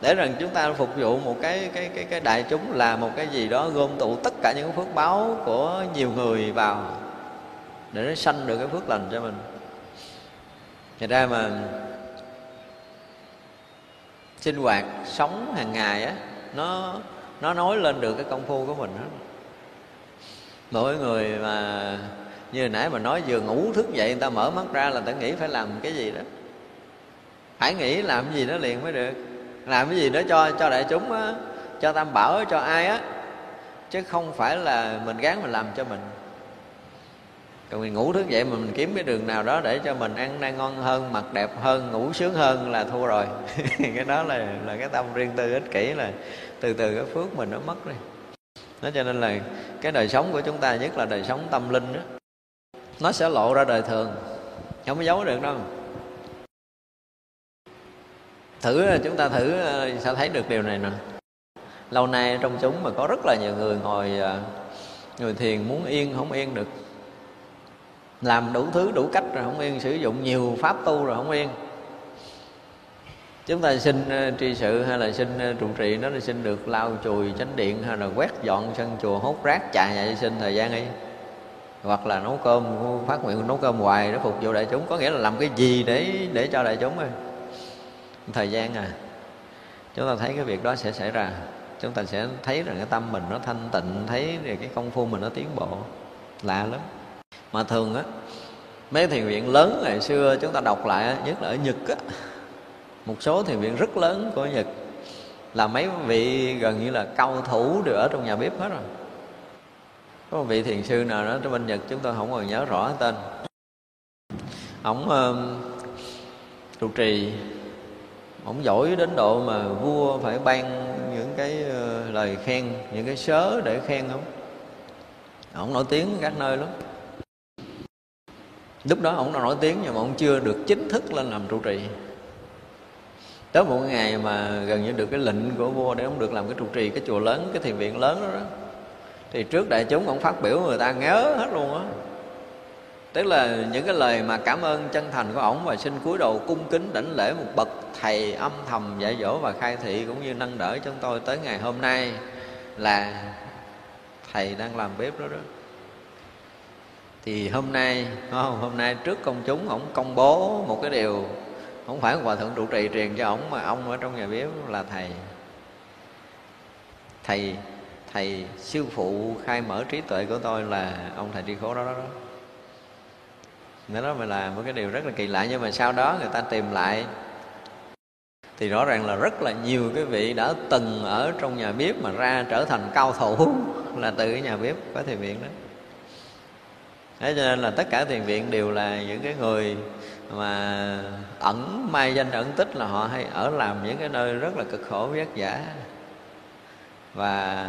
Để rằng chúng ta phục vụ một cái cái cái cái đại chúng là một cái gì đó gom tụ tất cả những phước báo của nhiều người vào để nó sanh được cái phước lành cho mình. Thật ra mà sinh hoạt sống hàng ngày á, nó nó nói lên được cái công phu của mình đó mỗi người mà, như hồi nãy mà nói vừa ngủ thức dậy người ta mở mắt ra là ta nghĩ phải làm cái gì đó. Phải nghĩ làm cái gì đó liền mới được. Làm cái gì đó cho cho đại chúng á, cho tam bảo, cho ai á. Chứ không phải là mình gán mình làm cho mình còn mình ngủ thức dậy mà mình kiếm cái đường nào đó để cho mình ăn đang ngon hơn, mặc đẹp hơn, ngủ sướng hơn là thua rồi. Cái đó là là cái tâm riêng tư ích kỷ là từ từ cái phước mình nó mất đi. Nó cho nên là cái đời sống của chúng ta, nhất là đời sống tâm linh đó nó sẽ lộ ra đời thường. Không có giấu được đâu. Thử, chúng ta thử ờ, sẽ thấy được điều này nè. Lâu nay trong chúng mà có rất là nhiều người ngồi ờ, người thiền muốn yên, không yên được làm đủ thứ, đủ cách rồi không yên, sử dụng nhiều pháp tu rồi không yên. Chúng ta xin ờ, tri sự hay là xin ờ, trụ trì nó là xin được lau chùi chánh điện hay là quét dọn sân chùa, hốt rác chạy nhà xin thời gian ấy hoặc là nấu cơm, phát nguyện nấu cơm hoài để phục vụ đại chúng, có nghĩa là làm cái gì để để cho đại chúng thôi thời gian à chúng ta thấy cái việc đó sẽ xảy ra. Chúng ta sẽ thấy rằng cái tâm mình nó thanh tịnh, thấy cái công phu mình nó tiến bộ, lạ lắm mà thường á mấy thiền viện lớn ngày xưa chúng ta đọc lại nhất là ở nhật á một số thiền viện rất lớn của nhật là mấy vị gần như là cao thủ đều ở trong nhà bếp hết rồi. Có một vị thiền sư nào đó trong bên nhật chúng tôi không còn nhớ rõ tên. Ông uh, trụ trì ông giỏi đến độ mà vua phải ban những cái uh, lời khen những cái sớ để khen không ông nổi tiếng các nơi lắm lúc đó ông đã nổi tiếng nhưng mà ông chưa được chính thức lên làm trụ trì. Tới một ngày mà gần như được cái lệnh của vua để ông được làm cái trụ trì cái chùa lớn cái thiền viện lớn đó, đó thì trước đại chúng ông phát biểu người ta nhớ hết luôn á. Tức là những cái lời mà cảm ơn chân thành của ổng và xin cúi đầu cung kính đảnh lễ một bậc thầy âm thầm dạy dỗ và khai thị cũng như nâng đỡ chúng tôi tới ngày hôm nay là thầy đang làm bếp đó đó thì hôm nay không, hôm nay trước công chúng ổng công bố một cái điều không phải hòa thượng trụ trì truyền cho ổng mà ông ở trong nhà bếp là thầy thầy thầy sư phụ khai mở trí tuệ của tôi là ông thầy tri khố đó đó, đó. Nên đó mới là một cái điều rất là kỳ lạ nhưng mà sau đó người ta tìm lại. Thì rõ ràng là rất là nhiều cái vị đã từng ở trong nhà bếp mà ra trở thành cao thủ là từ cái nhà bếp có thiền viện đó thế cho nên là tất cả thiền viện đều là những cái người mà ẩn, mai danh ẩn tích là họ hay ở làm những cái nơi rất là cực khổ, vất vả. Và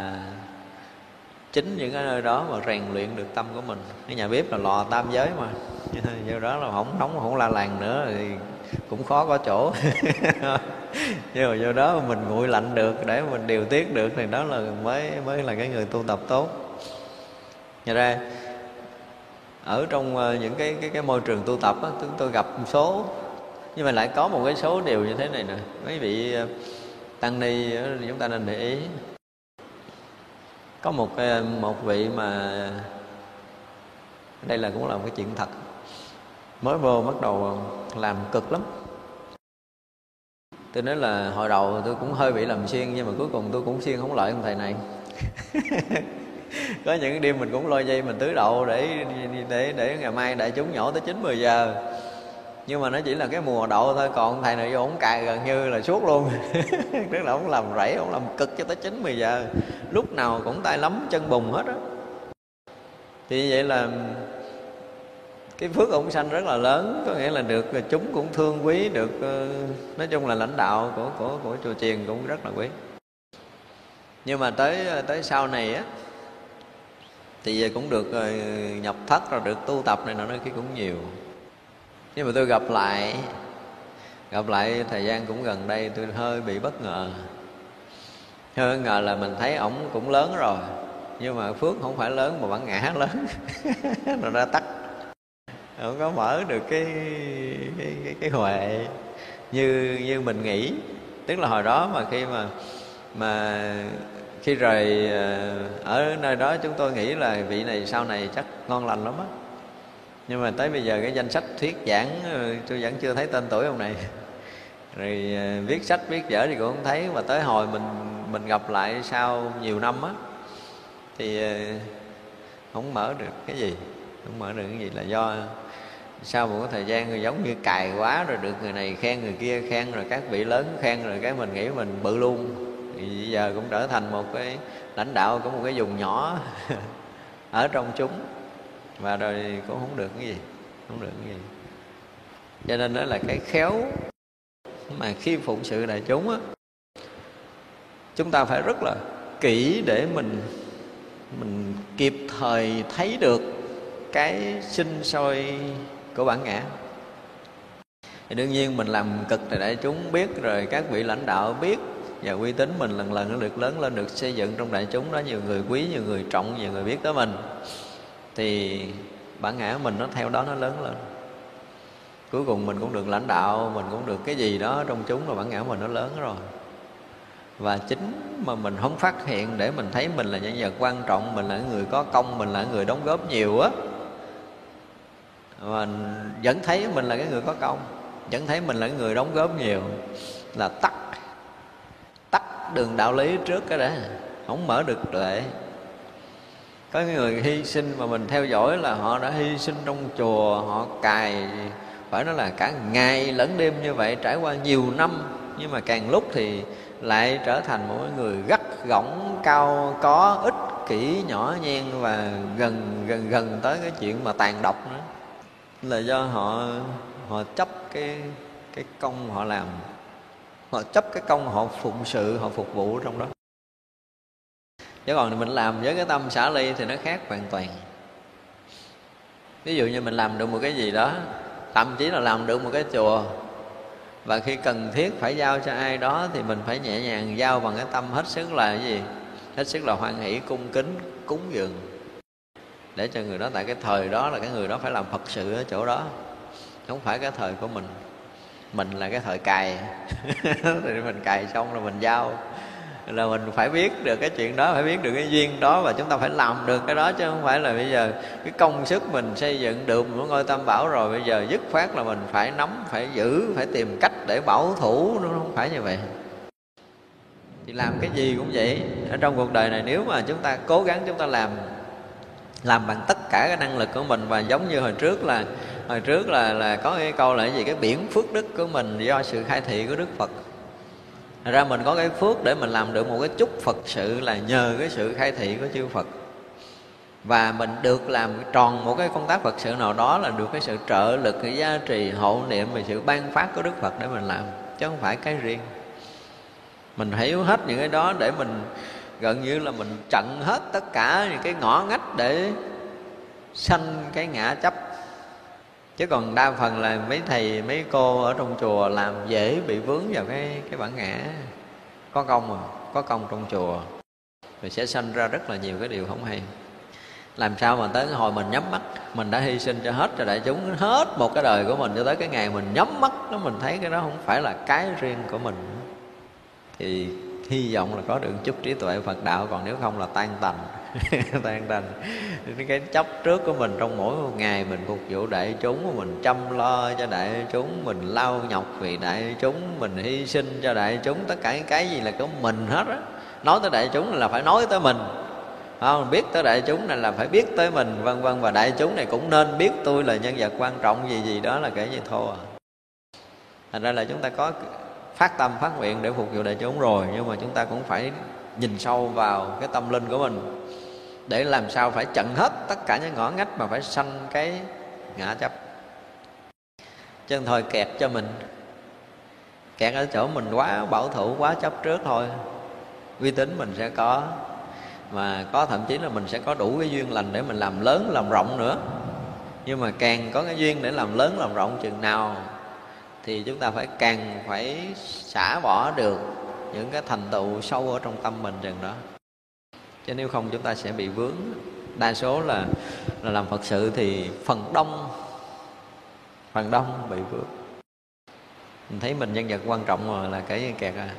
chính những cái nơi đó mà rèn luyện được tâm của mình. Cái nhà bếp là lò tam giới mà. Do đó là không, nóng, không la làng nữa thì cũng khó có chỗ. Nhưng mà do đó mình nguội lạnh được, để mình điều tiết được thì đó là mới mới là cái người tu tập tốt. Nhờ ra ở trong ờ, những cái cái, cái môi trường tu tập á, tôi, tôi gặp một số. Nhưng mà lại có một cái số điều như thế này nè. Mấy vị ờ, tăng ni chúng ta nên để ý. Có một ờ, một vị mà đây là cũng là một cái chuyện thật. Mới vô bắt đầu làm cực lắm. Tôi nói là hồi đầu tôi cũng hơi bị làm xuyên nhưng mà cuối cùng tôi cũng xuyên không lợi ông thầy này. có những đêm mình cũng lôi dây mình tứ đậu để để để ngày mai đại chúng nhổ tới chín, mười giờ. Nhưng mà nó chỉ là cái mùa đậu thôi, còn thầy này vô ổng cài gần như là suốt luôn. Tức là ổng làm rẫy, ổng làm cực cho tới chín, mười giờ. Lúc nào cũng tay lắm chân bùng hết á. Thì vậy là cái phước ổng sanh rất là lớn. Có nghĩa là được chúng cũng thương quý, được ờ, nói chung là lãnh đạo của của của chùa chiền cũng rất là quý. Nhưng mà tới ờ, tới sau này á thì cũng được ờ, nhập thất rồi được tu tập này nọ kia cũng nhiều. Nhưng mà tôi gặp lại gặp lại thời gian cũng gần đây tôi hơi bị bất ngờ. Hơi bất ngờ là mình thấy ổng cũng lớn rồi nhưng mà phước không phải lớn mà bản ngã lớn rồi ra tắt. Không có mở được cái cái cái, cái huệ như như mình nghĩ. Tức là hồi đó mà khi mà mà khi rời ờ, ở nơi đó chúng tôi nghĩ là vị này sau này chắc ngon lành lắm á. Nhưng mà tới bây giờ cái danh sách thuyết giảng ờ, tôi vẫn chưa thấy tên tuổi ông này. Rồi ờ, viết sách, viết vở thì cũng không thấy. Mà tới hồi mình mình gặp lại sau nhiều năm á, thì không mở được cái gì. Không mở được cái gì là do sau một cái thời gian người giống như cài quá, rồi được người này khen người kia khen, rồi các vị lớn khen, rồi cái mình nghĩ mình bự luôn thì giờ cũng trở thành một cái lãnh đạo của một cái vùng nhỏ ở trong chúng. Và rồi cũng không được cái gì, không được cái gì. Cho nên đó là cái khéo mà khi phụng sự đại chúng á, chúng ta phải rất là kỹ để mình mình kịp thời thấy được cái sinh sôi của bản ngã. Thì đương nhiên mình làm cực thì đại chúng biết rồi, các vị lãnh đạo biết và uy tín mình lần lần nó được lớn lên, được xây dựng trong đại chúng đó, nhiều người quý, nhiều người trọng, nhiều người biết tới mình. Thì bản ngã mình nó theo đó nó lớn lên. Cuối cùng mình cũng được lãnh đạo, mình cũng được cái gì đó trong chúng rồi bản ngã mình nó lớn rồi. Và chính mà mình không phát hiện để mình thấy mình là nhân vật quan trọng, mình là người có công, mình là người đóng góp nhiều á mà vẫn thấy mình là cái người có công, vẫn thấy mình là cái người đóng góp nhiều là tắt tắt đường đạo lý trước cái đã. Không mở được tuệ. Có những người hy sinh mà mình theo dõi là họ đã hy sinh trong chùa, họ cài, phải nói là cả ngày lẫn đêm như vậy, trải qua nhiều năm. Nhưng mà càng lúc thì lại trở thành một người gắt gỏng, cao, có ích kỷ nhỏ nhen và gần gần gần tới cái chuyện mà tàn độc nữa. Là do họ họ chấp cái cái công họ làm họ chấp cái công họ phụng sự, họ phục vụ trong đó. Chứ còn mình làm với cái tâm xả ly thì nó khác hoàn toàn. Ví dụ như mình làm được một cái gì đó, thậm chí là làm được một cái chùa, và khi cần thiết phải giao cho ai đó thì mình phải nhẹ nhàng giao bằng cái tâm hết sức là cái gì? Hết sức là hoan hỷ, cung kính, cúng dường. Để cho người đó tại cái thời đó là cái người đó phải làm phật sự ở chỗ đó, không phải cái thời của mình mình là cái thời cài thì mình cài xong rồi mình giao. Là mình phải biết được cái chuyện đó, phải biết được cái duyên đó và chúng ta phải làm được cái đó chứ không phải là bây giờ cái công sức mình xây dựng được một ngôi tam bảo rồi bây giờ dứt khoát là mình phải nắm, phải giữ, phải tìm cách để bảo thủ. Nó không phải như vậy. Thì làm cái gì cũng vậy. Ở trong cuộc đời này nếu mà chúng ta cố gắng chúng ta làm làm bằng tất cả cái năng lực của mình và giống như hồi trước là hồi trước là là có cái câu là cái gì? Cái biển phước đức của mình do sự khai thị của đức phật. Thật ra mình có cái phước để mình làm được một cái chút Phật sự là nhờ cái sự khai thị của chư Phật. Và mình được làm tròn một cái công tác Phật sự nào đó là được cái sự trợ lực, cái giá trị, hộ niệm và sự ban phát của Đức Phật để mình làm, chứ không phải cái riêng. Mình hiểu hết những cái đó để mình gần như là mình chặn hết tất cả những cái ngõ ngách để sanh cái ngã chấp chứ còn đa phần là mấy thầy, mấy cô ở trong chùa làm dễ bị vướng vào cái cái bản ngã. Có công mà, có công trong chùa thì sẽ sanh ra rất là nhiều cái điều không hay. Làm sao mà tới hồi mình nhắm mắt, mình đã hy sinh cho hết cho đại chúng hết một cái đời của mình cho tới cái ngày mình nhắm mắt đó mình thấy cái đó không phải là cái riêng của mình. Thì hy vọng là có được chút trí tuệ Phật đạo, còn nếu không là tan tành. tan tành cái chấp trước của mình, trong mỗi một ngày mình phục vụ đại chúng, mình chăm lo cho đại chúng, mình lao nhọc vì đại chúng, mình hy sinh cho đại chúng, tất cả những cái gì là của mình hết á. Nói tới đại chúng là phải nói tới mình. Không? Biết tới đại chúng này là phải biết tới mình, vân vân, và đại chúng này cũng nên biết tôi là nhân vật quan trọng gì gì đó là kể như thô à. Thành ra là chúng ta có phát tâm, phát nguyện để phục vụ đại chúng rồi, nhưng mà chúng ta cũng phải nhìn sâu vào cái tâm linh của mình để làm sao phải chặn hết tất cả những ngõ ngách mà phải sanh cái ngã chấp. Chân thôi kẹt cho mình. Kẹt ở chỗ mình quá bảo thủ, quá chấp trước thôi. Uy tín mình sẽ có. Mà có thậm chí là mình sẽ có đủ cái duyên lành để mình làm lớn, làm rộng nữa. Nhưng mà càng có cái duyên để làm lớn, làm rộng chừng nào, thì chúng ta phải càng phải xả bỏ được những cái thành tựu sâu ở trong tâm mình chừng đó chứ nếu không chúng ta sẽ bị vướng. Đa số là là làm phật sự thì phần đông phần đông bị vướng. Mình thấy mình nhân vật quan trọng rồi là cái kẹt à.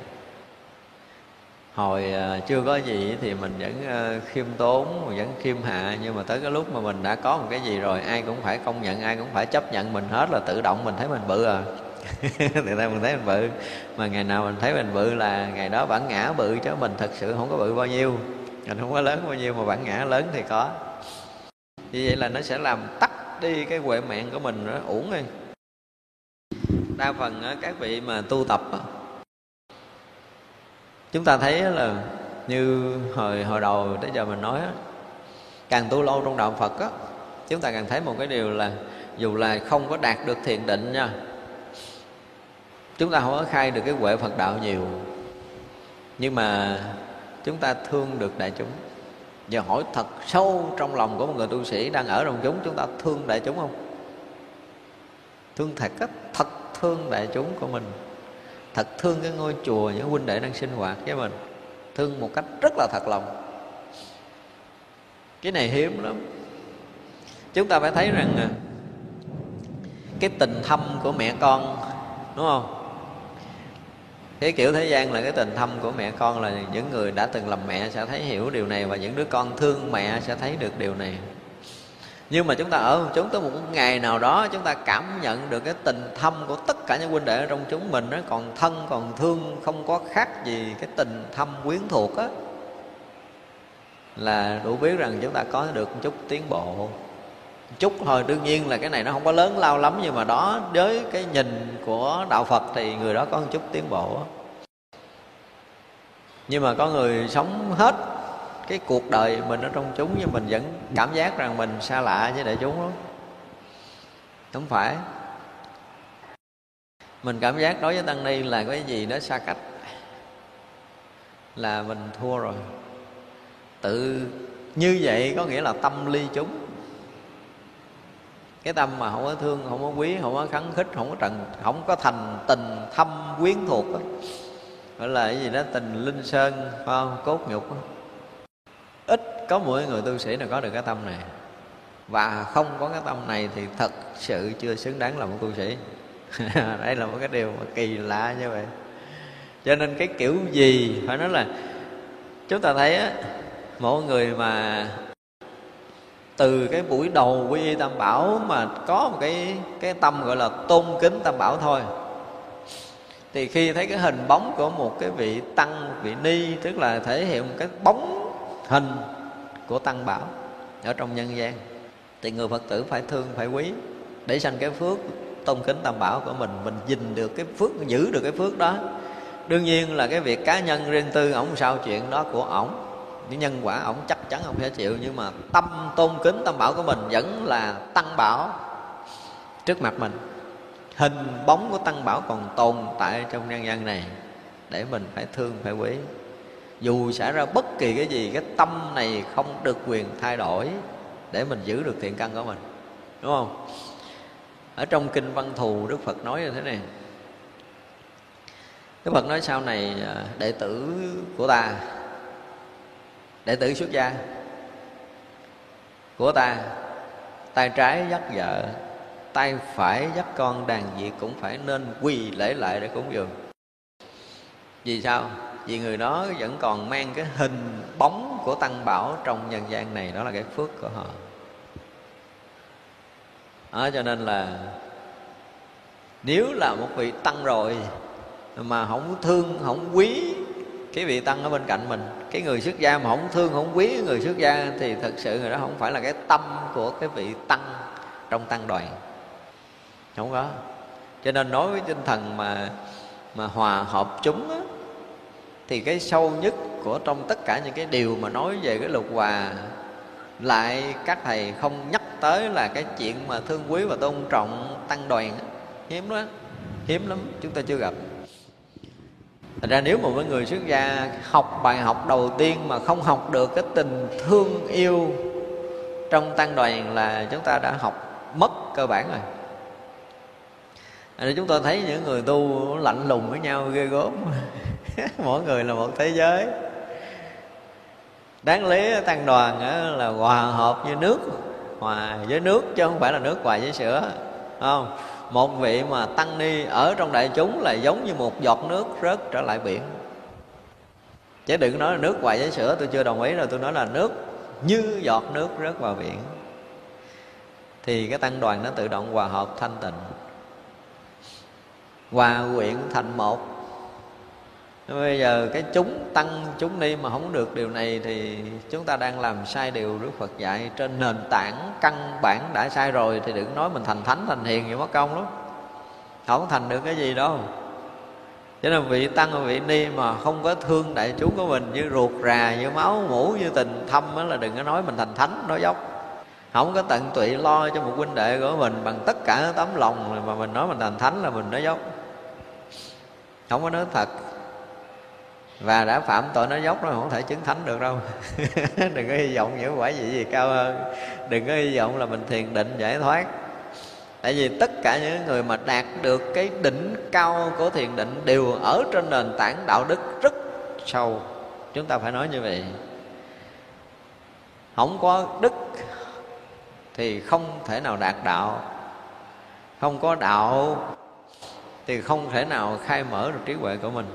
Hồi à, chưa có gì thì mình vẫn à, khiêm tốn, mình vẫn khiêm hạ. Nhưng mà tới cái lúc mà mình đã có một cái gì rồi, ai cũng phải công nhận, ai cũng phải chấp nhận mình hết là tự động mình thấy mình bự à. Tự ta mình thấy mình bự. Mà ngày nào mình thấy mình bự là ngày đó bản ngã bự chứ mình thật sự không có bự bao nhiêu mình không có lớn bao nhiêu mà bản ngã lớn thì có. Như vậy là nó sẽ làm tắt đi cái huệ mạng của mình, nó uổng đi đa phần các vị mà tu tập chúng ta thấy là như hồi hồi đầu tới giờ mình nói càng tu lâu trong đạo Phật á, chúng ta càng thấy một cái điều là dù là không có đạt được thiền định nha, chúng ta không có khai được cái huệ phật đạo nhiều. Nhưng mà chúng ta thương được đại chúng. Giờ hỏi thật sâu trong lòng của một người tu sĩ đang ở trong chúng chúng ta thương đại chúng không? Thương thật cách thật thương đại chúng của mình. Thật thương cái ngôi chùa những huynh đệ đang sinh hoạt với mình. Thương một cách rất là thật lòng. Cái này hiếm lắm. Chúng ta phải thấy rằng à, cái tình thâm của mẹ con, đúng không? Cái kiểu thế gian là cái tình thâm của mẹ con là những người đã từng làm mẹ sẽ thấy hiểu điều này và những đứa con thương mẹ sẽ thấy được điều này. Nhưng mà chúng ta ở, chúng tới một ngày nào đó chúng ta cảm nhận được cái tình thâm của tất cả những huynh đệ ở trong chúng mình nó còn thân, còn thương, không có khác gì cái tình thâm quyến thuộc á, là đủ biết rằng chúng ta có được một chút tiến bộ chút thôi. Đương nhiên là cái này nó không có lớn lao lắm, nhưng mà đó, với cái nhìn của đạo phật thì người đó có một chút tiến bộ. Nhưng mà có người sống hết cái cuộc đời mình ở trong chúng, nhưng mình vẫn cảm giác rằng mình xa lạ với đại chúng lắm. Không phải. Mình cảm giác đối với tăng ni là cái gì nó xa cách. Là mình thua rồi. Tự, như vậy có nghĩa là tâm ly chúng cái tâm mà không có thương, không có quý, không có khấn khích, không có trần, không có thành tình thâm quyến thuộc đó. gọi là cái gì đó, tình linh sơn không cốt nhục đó. ít có mỗi người tu sĩ nào có được cái tâm này và không có cái tâm này thì thật sự chưa xứng đáng là một tu sĩ đây là một cái điều mà kỳ lạ như vậy cho nên cái kiểu gì phải nói là, chúng ta thấy á, mỗi người mà từ cái buổi đầu quy y tam bảo mà có một cái cái tâm gọi là tôn kính tam bảo thôi. Thì khi thấy cái hình bóng của một cái vị tăng, vị ni, tức là thể hiện một cái bóng hình của tăng bảo ở trong nhân gian, thì người phật tử phải thương, phải quý, để sanh cái phước tôn kính tam bảo của mình mình gìn được cái phước, giữ được cái phước đó. Đương nhiên là cái việc cá nhân riêng tư, ổng sao chuyện đó của ổng những nhân quả ổng chắc chắn không thể chịu, nhưng mà tâm tôn kính tâm bảo của mình vẫn là tăng bảo trước mặt mình. Hình bóng của tăng bảo còn tồn tại trong nhân gian này để mình phải thương, phải quý. Dù xảy ra bất kỳ cái gì, cái tâm này không được quyền thay đổi để mình giữ được thiện căn của mình. Đúng không? Ở trong kinh văn thù, đức phật nói như thế này. Đức phật nói sau này à, đệ tử của ta đệ tử xuất gia của ta tay trái dắt vợ tay phải dắt con đàn gì cũng phải nên quỳ lễ lại để cúng dường. Vì sao? Vì người đó vẫn còn mang cái hình bóng của tăng bảo trong nhân gian này đó là cái phước của họ. Đó, cho nên là nếu là một vị tăng rồi mà không thương không quý cái vị tăng ở bên cạnh mình cái người xuất gia mà không thương không quý người xuất gia thì thật sự người đó không phải là cái tâm của cái vị tăng trong tăng đoàn. Không có. Cho nên nói với tinh thần mà mà hòa hợp chúng á, thì cái sâu nhất của trong tất cả những cái điều mà nói về cái lục hòa lại các thầy không nhắc tới là cái chuyện mà thương quý và tôn trọng tăng đoàn hiếm đó hiếm lắm chúng ta chưa gặp thật ra nếu mà với người xuất gia học bài học đầu tiên mà không học được cái tình thương yêu trong tăng đoàn là chúng ta đã học mất cơ bản rồi. Nên chúng tôi thấy những người tu lạnh lùng với nhau ghê gớm. Mỗi người là một thế giới. Đáng lý tăng đoàn là hòa hợp với nước, Hòa với nước chứ không phải là nước hòa với sữa không? Một vị mà tăng ni ở trong đại chúng là giống như một giọt nước rớt trở lại biển. Chứ đừng nói là nước hoài với sữa, tôi chưa đồng ý rồi tôi nói là nước như giọt nước rớt vào biển. Thì cái tăng đoàn nó tự động hòa hợp thanh tịnh, hòa quyện thành một bây giờ cái chúng tăng, chúng ni mà không được điều này thì chúng ta đang làm sai điều Đức Phật dạy. Trên nền tảng căn bản đã sai rồi thì đừng nói mình thành thánh, thành hiền vậy mất công lắm. Không thành được cái gì đâu. Cho nên vị tăng và vị ni mà không có thương đại chúng của mình như ruột rà, như máu mũ như tình thâm đó là đừng có nói mình thành thánh, nói dốc. Không có tận tụy lo cho một huynh đệ của mình bằng tất cả tấm lòng mà mình nói mình thành thánh là mình nói dốc. Không có nói thật và đã phạm tội nó dốc nó không thể chứng thánh được đâu. Đừng có hy vọng những quả gì gì cao hơn. Đừng có hy vọng là mình thiền định giải thoát. Tại vì tất cả những người mà đạt được cái đỉnh cao của thiền định đều ở trên nền tảng đạo đức rất sâu. Chúng ta phải nói như vậy. Không có đức thì không thể nào đạt đạo. Không có đạo thì không thể nào khai mở được trí huệ của mình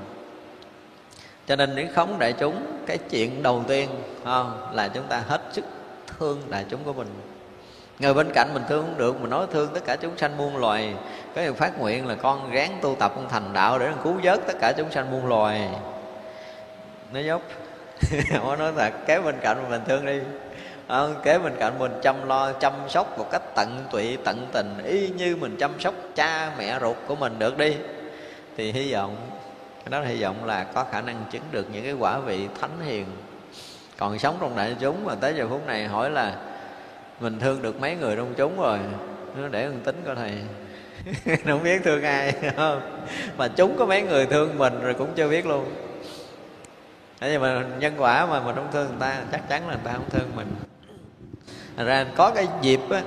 cho nên nếu khống đại chúng cái chuyện đầu tiên không, là chúng ta hết sức thương đại chúng của mình. Người bên cạnh mình thương không được mình nói thương tất cả chúng sanh muôn loài. Có điều phát nguyện là con ráng tu tập con thành đạo để cứu vớt tất cả chúng sanh muôn loài. Nó dốc. Không có nói thật kế bên cạnh mình thương đi. À, kế bên cạnh mình chăm lo chăm sóc một cách tận tụy tận tình y như mình chăm sóc cha mẹ ruột của mình được đi. Thì hy vọng đó hy vọng là có khả năng chứng được những cái quả vị thánh hiền. Còn sống trong đại chúng mà tới giờ phút này hỏi là mình thương được mấy người trong chúng rồi? Nó để con tính coi thầy. Không biết thương ai, không? Mà chúng có mấy người thương mình rồi cũng chưa biết luôn. Thế nhưng mà nhân quả mà mình không thương người ta, chắc chắn là người ta không thương mình. Thành ra có cái dịp á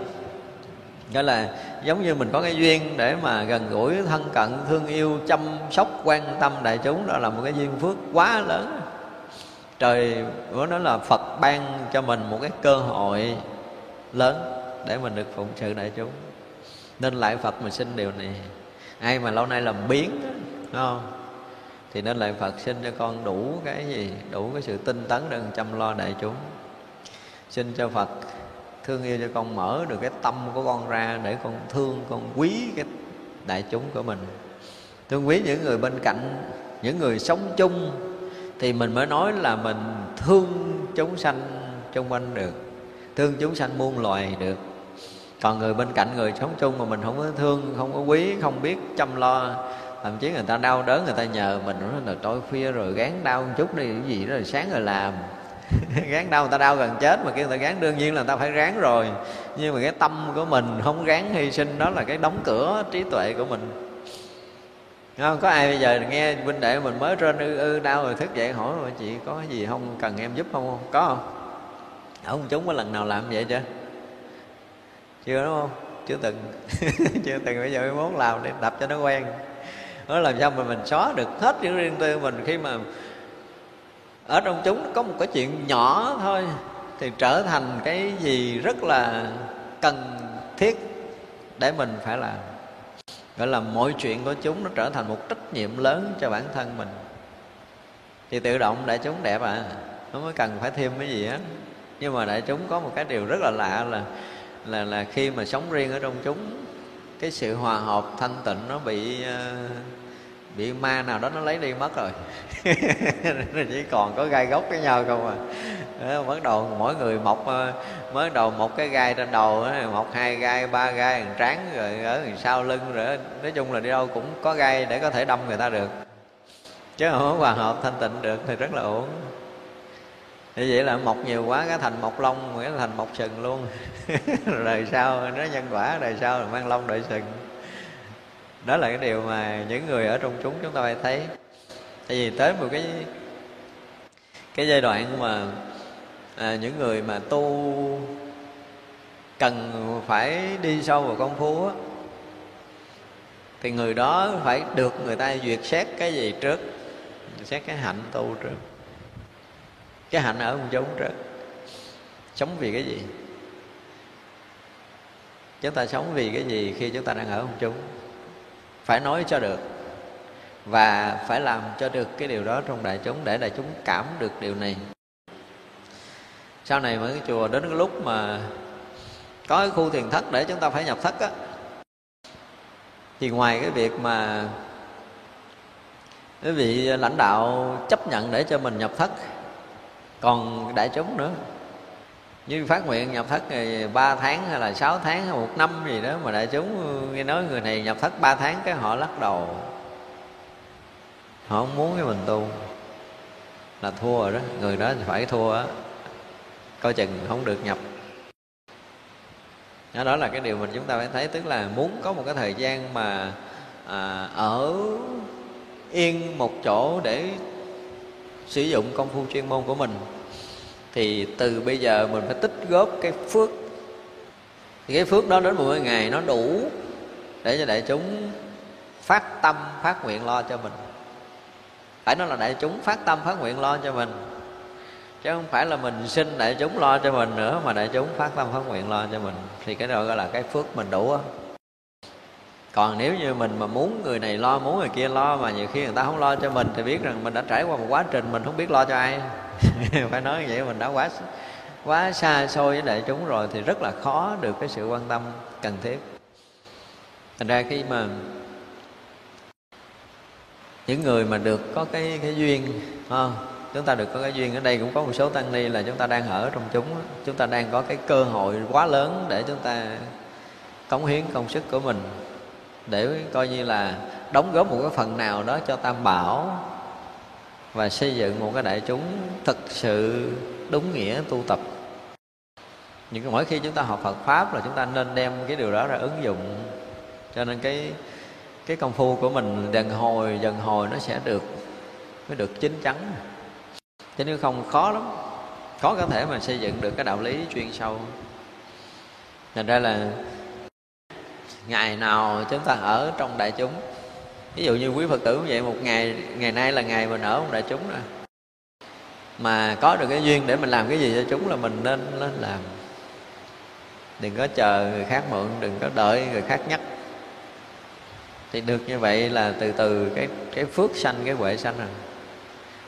Gọi là giống như mình có cái duyên để mà gần gũi, thân cận, thương yêu, chăm sóc, quan tâm đại chúng, đó là một cái duyên phước quá lớn. Trời của nó là phật ban cho mình một cái cơ hội lớn để mình được phụng sự đại chúng. Nên lại phật mình xin điều này. Ai mà lâu nay làm biến đúng không? Thì nên lại phật xin cho con đủ cái gì, đủ cái sự tinh tấn để chăm lo đại chúng. Xin cho phật thương yêu cho con, mở được cái tâm của con ra để con thương, con quý cái đại chúng của mình. Thương quý những người bên cạnh, những người sống chung, thì mình mới nói là mình thương chúng sanh chung quanh được, thương chúng sanh muôn loài được. Còn người bên cạnh người sống chung mà mình không có thương, không có quý, không biết chăm lo, thậm chí người ta đau đớn, người ta nhờ mình nói là tối khuya rồi, gán đau một chút đi, cái gì đó rồi sáng rồi làm. gán đau người ta đau gần chết mà kêu người ta gán, đương nhiên là người ta phải gán rồi. Nhưng mà cái tâm của mình không gán hy sinh, đó là cái đóng cửa trí tuệ của mình. Không? Có ai bây giờ nghe huynh đệ mình mới trên ư ư đau rồi, thức dậy hỏi chị có cái gì không, cần em giúp không? Có không? Ông chúng có lần nào làm vậy chưa? Chưa đúng không? Chưa từng. Chưa từng, bây giờ mới muốn làm để tập cho nó quen. Nó làm sao mà mình xóa được hết những riêng tư mình khi mà ở trong chúng có một cái chuyện nhỏ thôi thì trở thành cái gì rất là cần thiết để mình phải làm. Gọi là mọi chuyện của chúng nó trở thành một trách nhiệm lớn cho bản thân mình. Thì tự động đại chúng đẹp à nó mới cần phải thêm cái gì á nhưng mà đại chúng có một cái điều rất là lạ là là là khi mà sống riêng ở trong chúng cái sự hòa hợp thanh tịnh nó bị uh, bị ma nào đó nó lấy đi mất rồi. Chỉ còn có gai gốc với nhau không à. Đó, bắt đầu mỗi người mọc ờ, mới đầu một cái gai trên đầu ờ, mọc hai gai ba gai đằng trán rồi ờ, ở đằng sau lưng rồi nói chung là đi đâu cũng có gai để có thể đâm người ta được. Chứ không có hòa hợp thanh tịnh được thì rất là ổn như vậy là mọc nhiều quá cái thành mọc lông nghĩa là thành mọc sừng luôn. Rồi sau nó nhân quả đời sau là mang lông đợi sừng đó là cái điều mà những người ở trong chúng chúng ta phải thấy. Tại vì tới một cái cái giai đoạn mà à, những người mà tu cần phải đi sâu vào công phu á thì người đó phải được người ta duyệt xét cái gì trước xét cái hạnh tu trước cái hạnh ở trong chúng trước sống vì cái gì? Chúng ta sống vì cái gì khi chúng ta đang ở trong chúng phải nói cho được và phải làm cho được cái điều đó trong đại chúng để đại chúng cảm được điều này. Sau này mới cái chùa đến cái lúc mà có cái khu thiền thất để chúng ta phải nhập thất á, thì ngoài cái việc mà quý vị lãnh đạo chấp nhận để cho mình nhập thất, còn đại chúng nữa như phát nguyện nhập thất thì ba tháng hay là sáu tháng hay một năm gì đó mà đại chúng nghe nói người này nhập thất ba tháng cái họ lắc đầu. Họ không muốn cái mình tu. Là thua rồi đó người đó phải thua á. Coi chừng không được nhập. Đó là cái điều mình chúng ta phải thấy tức là muốn có một cái thời gian mà à, ở yên một chỗ để sử dụng công phu chuyên môn của mình thì từ bây giờ mình phải tích góp cái phước. Thì cái phước đó đến một ngày nó đủ để cho đại chúng phát tâm, phát nguyện lo cho mình. Phải nói là đại chúng phát tâm, phát nguyện lo cho mình. Chứ không phải là mình xin đại chúng lo cho mình nữa, mà đại chúng phát tâm, phát nguyện lo cho mình. Thì cái đó gọi là cái phước mình đủ á. Còn nếu như mình mà muốn người này lo, muốn người kia lo, mà nhiều khi người ta không lo cho mình, thì biết rằng mình đã trải qua một quá trình mình không biết lo cho ai. phải nói vậy, mình đã quá quá xa xôi với đại chúng rồi thì rất là khó được cái sự quan tâm cần thiết thành ra khi mà những người mà được có cái cái duyên không? chúng ta được có cái duyên, ở đây cũng có một số tăng ni là chúng ta đang ở trong chúng chúng ta đang có cái cơ hội quá lớn để chúng ta cống hiến công sức của mình để coi như là đóng góp một cái phần nào đó cho tam bảo và xây dựng một cái đại chúng thực sự đúng nghĩa tu tập. Những mỗi khi chúng ta học Phật pháp là chúng ta nên đem cái điều đó ra ứng dụng. Cho nên cái cái công phu của mình dần hồi dần hồi nó sẽ được mới được chín chắn. Chứ nếu không, khó lắm. Khó có thể mà xây dựng được cái đạo lý chuyên sâu. Thành ra là ngày nào chúng ta ở trong đại chúng ví dụ như quý phật tử vậy, một ngày ngày nay là ngày mình ở ông đại chúng rồi. Mà có được cái duyên để mình làm cái gì cho chúng là mình nên nên làm. Đừng có chờ người khác mượn, đừng có đợi người khác nhắc. Thì được như vậy là từ từ cái cái phước sanh, cái huệ sanh rồi.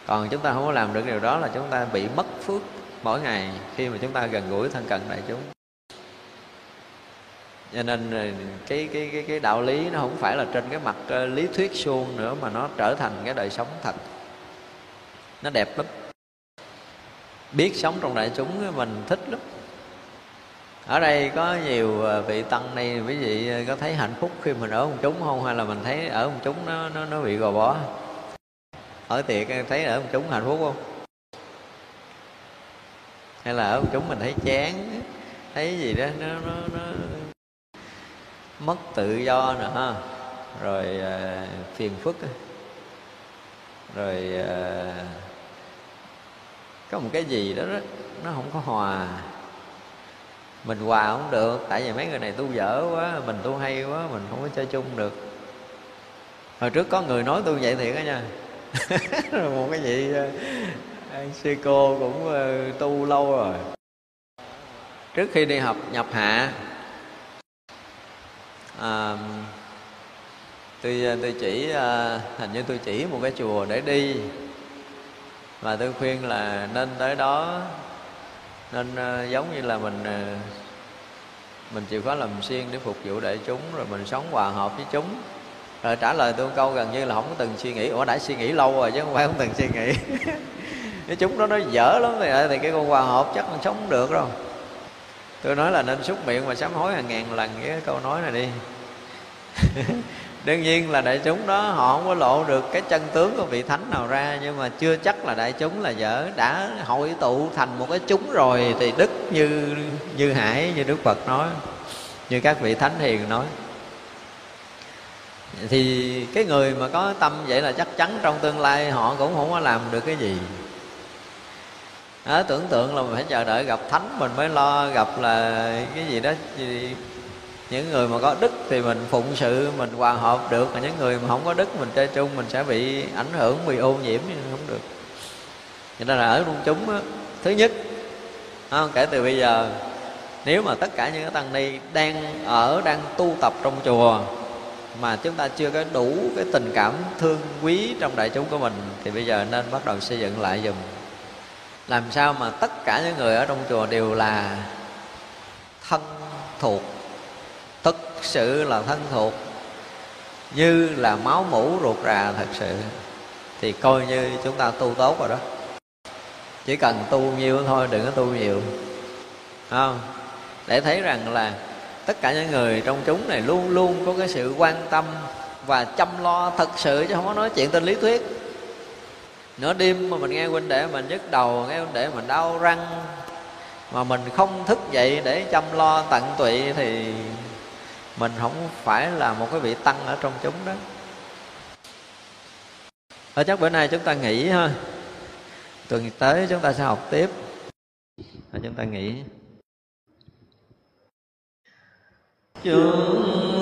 Còn chúng ta không có làm được điều đó là chúng ta bị mất phước mỗi ngày khi mà chúng ta gần gũi thân cận đại chúng cho nên cái cái cái cái đạo lý nó không phải là trên cái mặt ờ, lý thuyết suông nữa mà nó trở thành cái đời sống thật. Nó đẹp lắm. Biết sống trong đại chúng mình thích lắm. Ở đây có nhiều ờ, vị tăng này quý vị ờ, có thấy hạnh phúc khi mình ở một chúng không? Hay là mình thấy ở một chúng nó nó nó bị gò bó? Ở tiệc thấy ở một chúng hạnh phúc không? Hay là ở một chúng mình thấy chán thấy gì đó nó nó, nó mất tự do nữa, ha. Rồi à, phiền phức rồi à, có một cái gì đó, đó nó không có hòa. Mình hòa không được tại vì mấy người này tu dở quá mình tu hay quá mình không có chơi chung được. Hồi trước có người nói tu vậy thiệt á nha. Rồi một cái gì ờ, sư cô cũng tu lâu rồi. Trước khi đi học nhập hạ à, tôi ờ, tôi chỉ à, hình như tôi chỉ một cái chùa để đi. Và tôi khuyên là nên tới đó nên à, giống như là mình à, mình chịu khó làm xuyên để phục vụ đại chúng rồi mình sống hòa hợp với chúng. Rồi trả lời tôi câu gần như là không có từng suy nghĩ. Ủa đã suy nghĩ lâu rồi chứ không phải không từng suy nghĩ. Cái chúng nó dở lắm. Thì, thì cái con hòa hợp chắc mình sống được rồi tôi nói là nên xúc miệng và sám hối hàng ngàn lần cái câu nói này đi. Đương nhiên là đại chúng đó, họ không có lộ được cái chân tướng của vị thánh nào ra, nhưng mà chưa chắc là đại chúng là dở. Đã hội tụ thành một cái chúng rồi thì đức như như hải, như đức phật nói, như các vị thánh hiền nói. Thì cái người mà có tâm vậy là chắc chắn trong tương lai họ cũng không có làm được cái gì đó, tưởng tượng là mình phải chờ đợi gặp thánh mình mới lo gặp là cái gì đó. Gì, những người mà có đức thì mình phụng sự mình hòa hợp được. Mà những người mà không có đức mình chơi chung mình sẽ bị ảnh hưởng bị ô nhiễm không được. Cho nên là ở trong chúng đó, thứ nhất không, kể từ bây giờ nếu mà tất cả những cái tăng ni đang ở đang tu tập trong chùa mà chúng ta chưa có đủ cái tình cảm thương quý trong đại chúng của mình thì bây giờ nên bắt đầu xây dựng lại dùm làm sao mà tất cả những người ở trong chùa đều là thân thuộc? Thực sự là thân thuộc. Như là máu mũ ruột rà thật sự, thì coi như chúng ta tu tốt rồi đó. Chỉ cần tu nhiêu thôi, đừng có tu nhiều. Không? Để thấy rằng là tất cả những người trong chúng này luôn luôn có cái sự quan tâm và chăm lo thật sự, chứ không có nói chuyện trên lý thuyết nửa đêm mà mình nghe huynh đệ mình nhức đầu, nghe huynh đệ mình đau răng. Mà mình không thức dậy để chăm lo tận tụy thì mình không phải là một cái vị tăng ở trong chúng đó. Ở chắc bữa nay chúng ta nghỉ ha. Tuần tới chúng ta sẽ học tiếp. Và chúng ta nghỉ. Chúng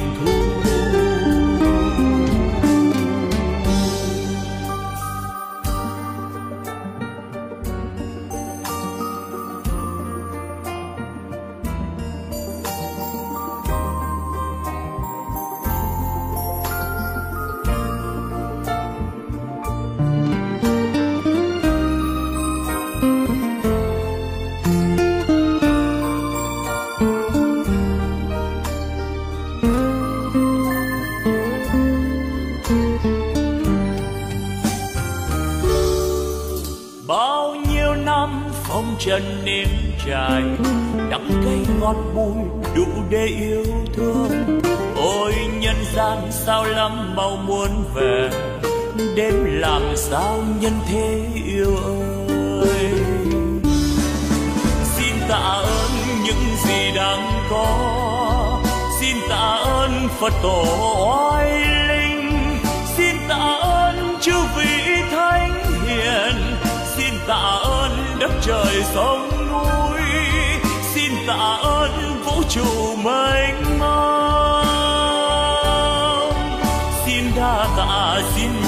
sao nhân thế yêu ơi. Xin tạ ơn những gì đang có. Xin tạ ơn phật tổ oai linh. Xin tạ ơn chư vị thánh hiền. Xin tạ ơn đất trời sông núi. Xin tạ ơn vũ trụ mênh mông.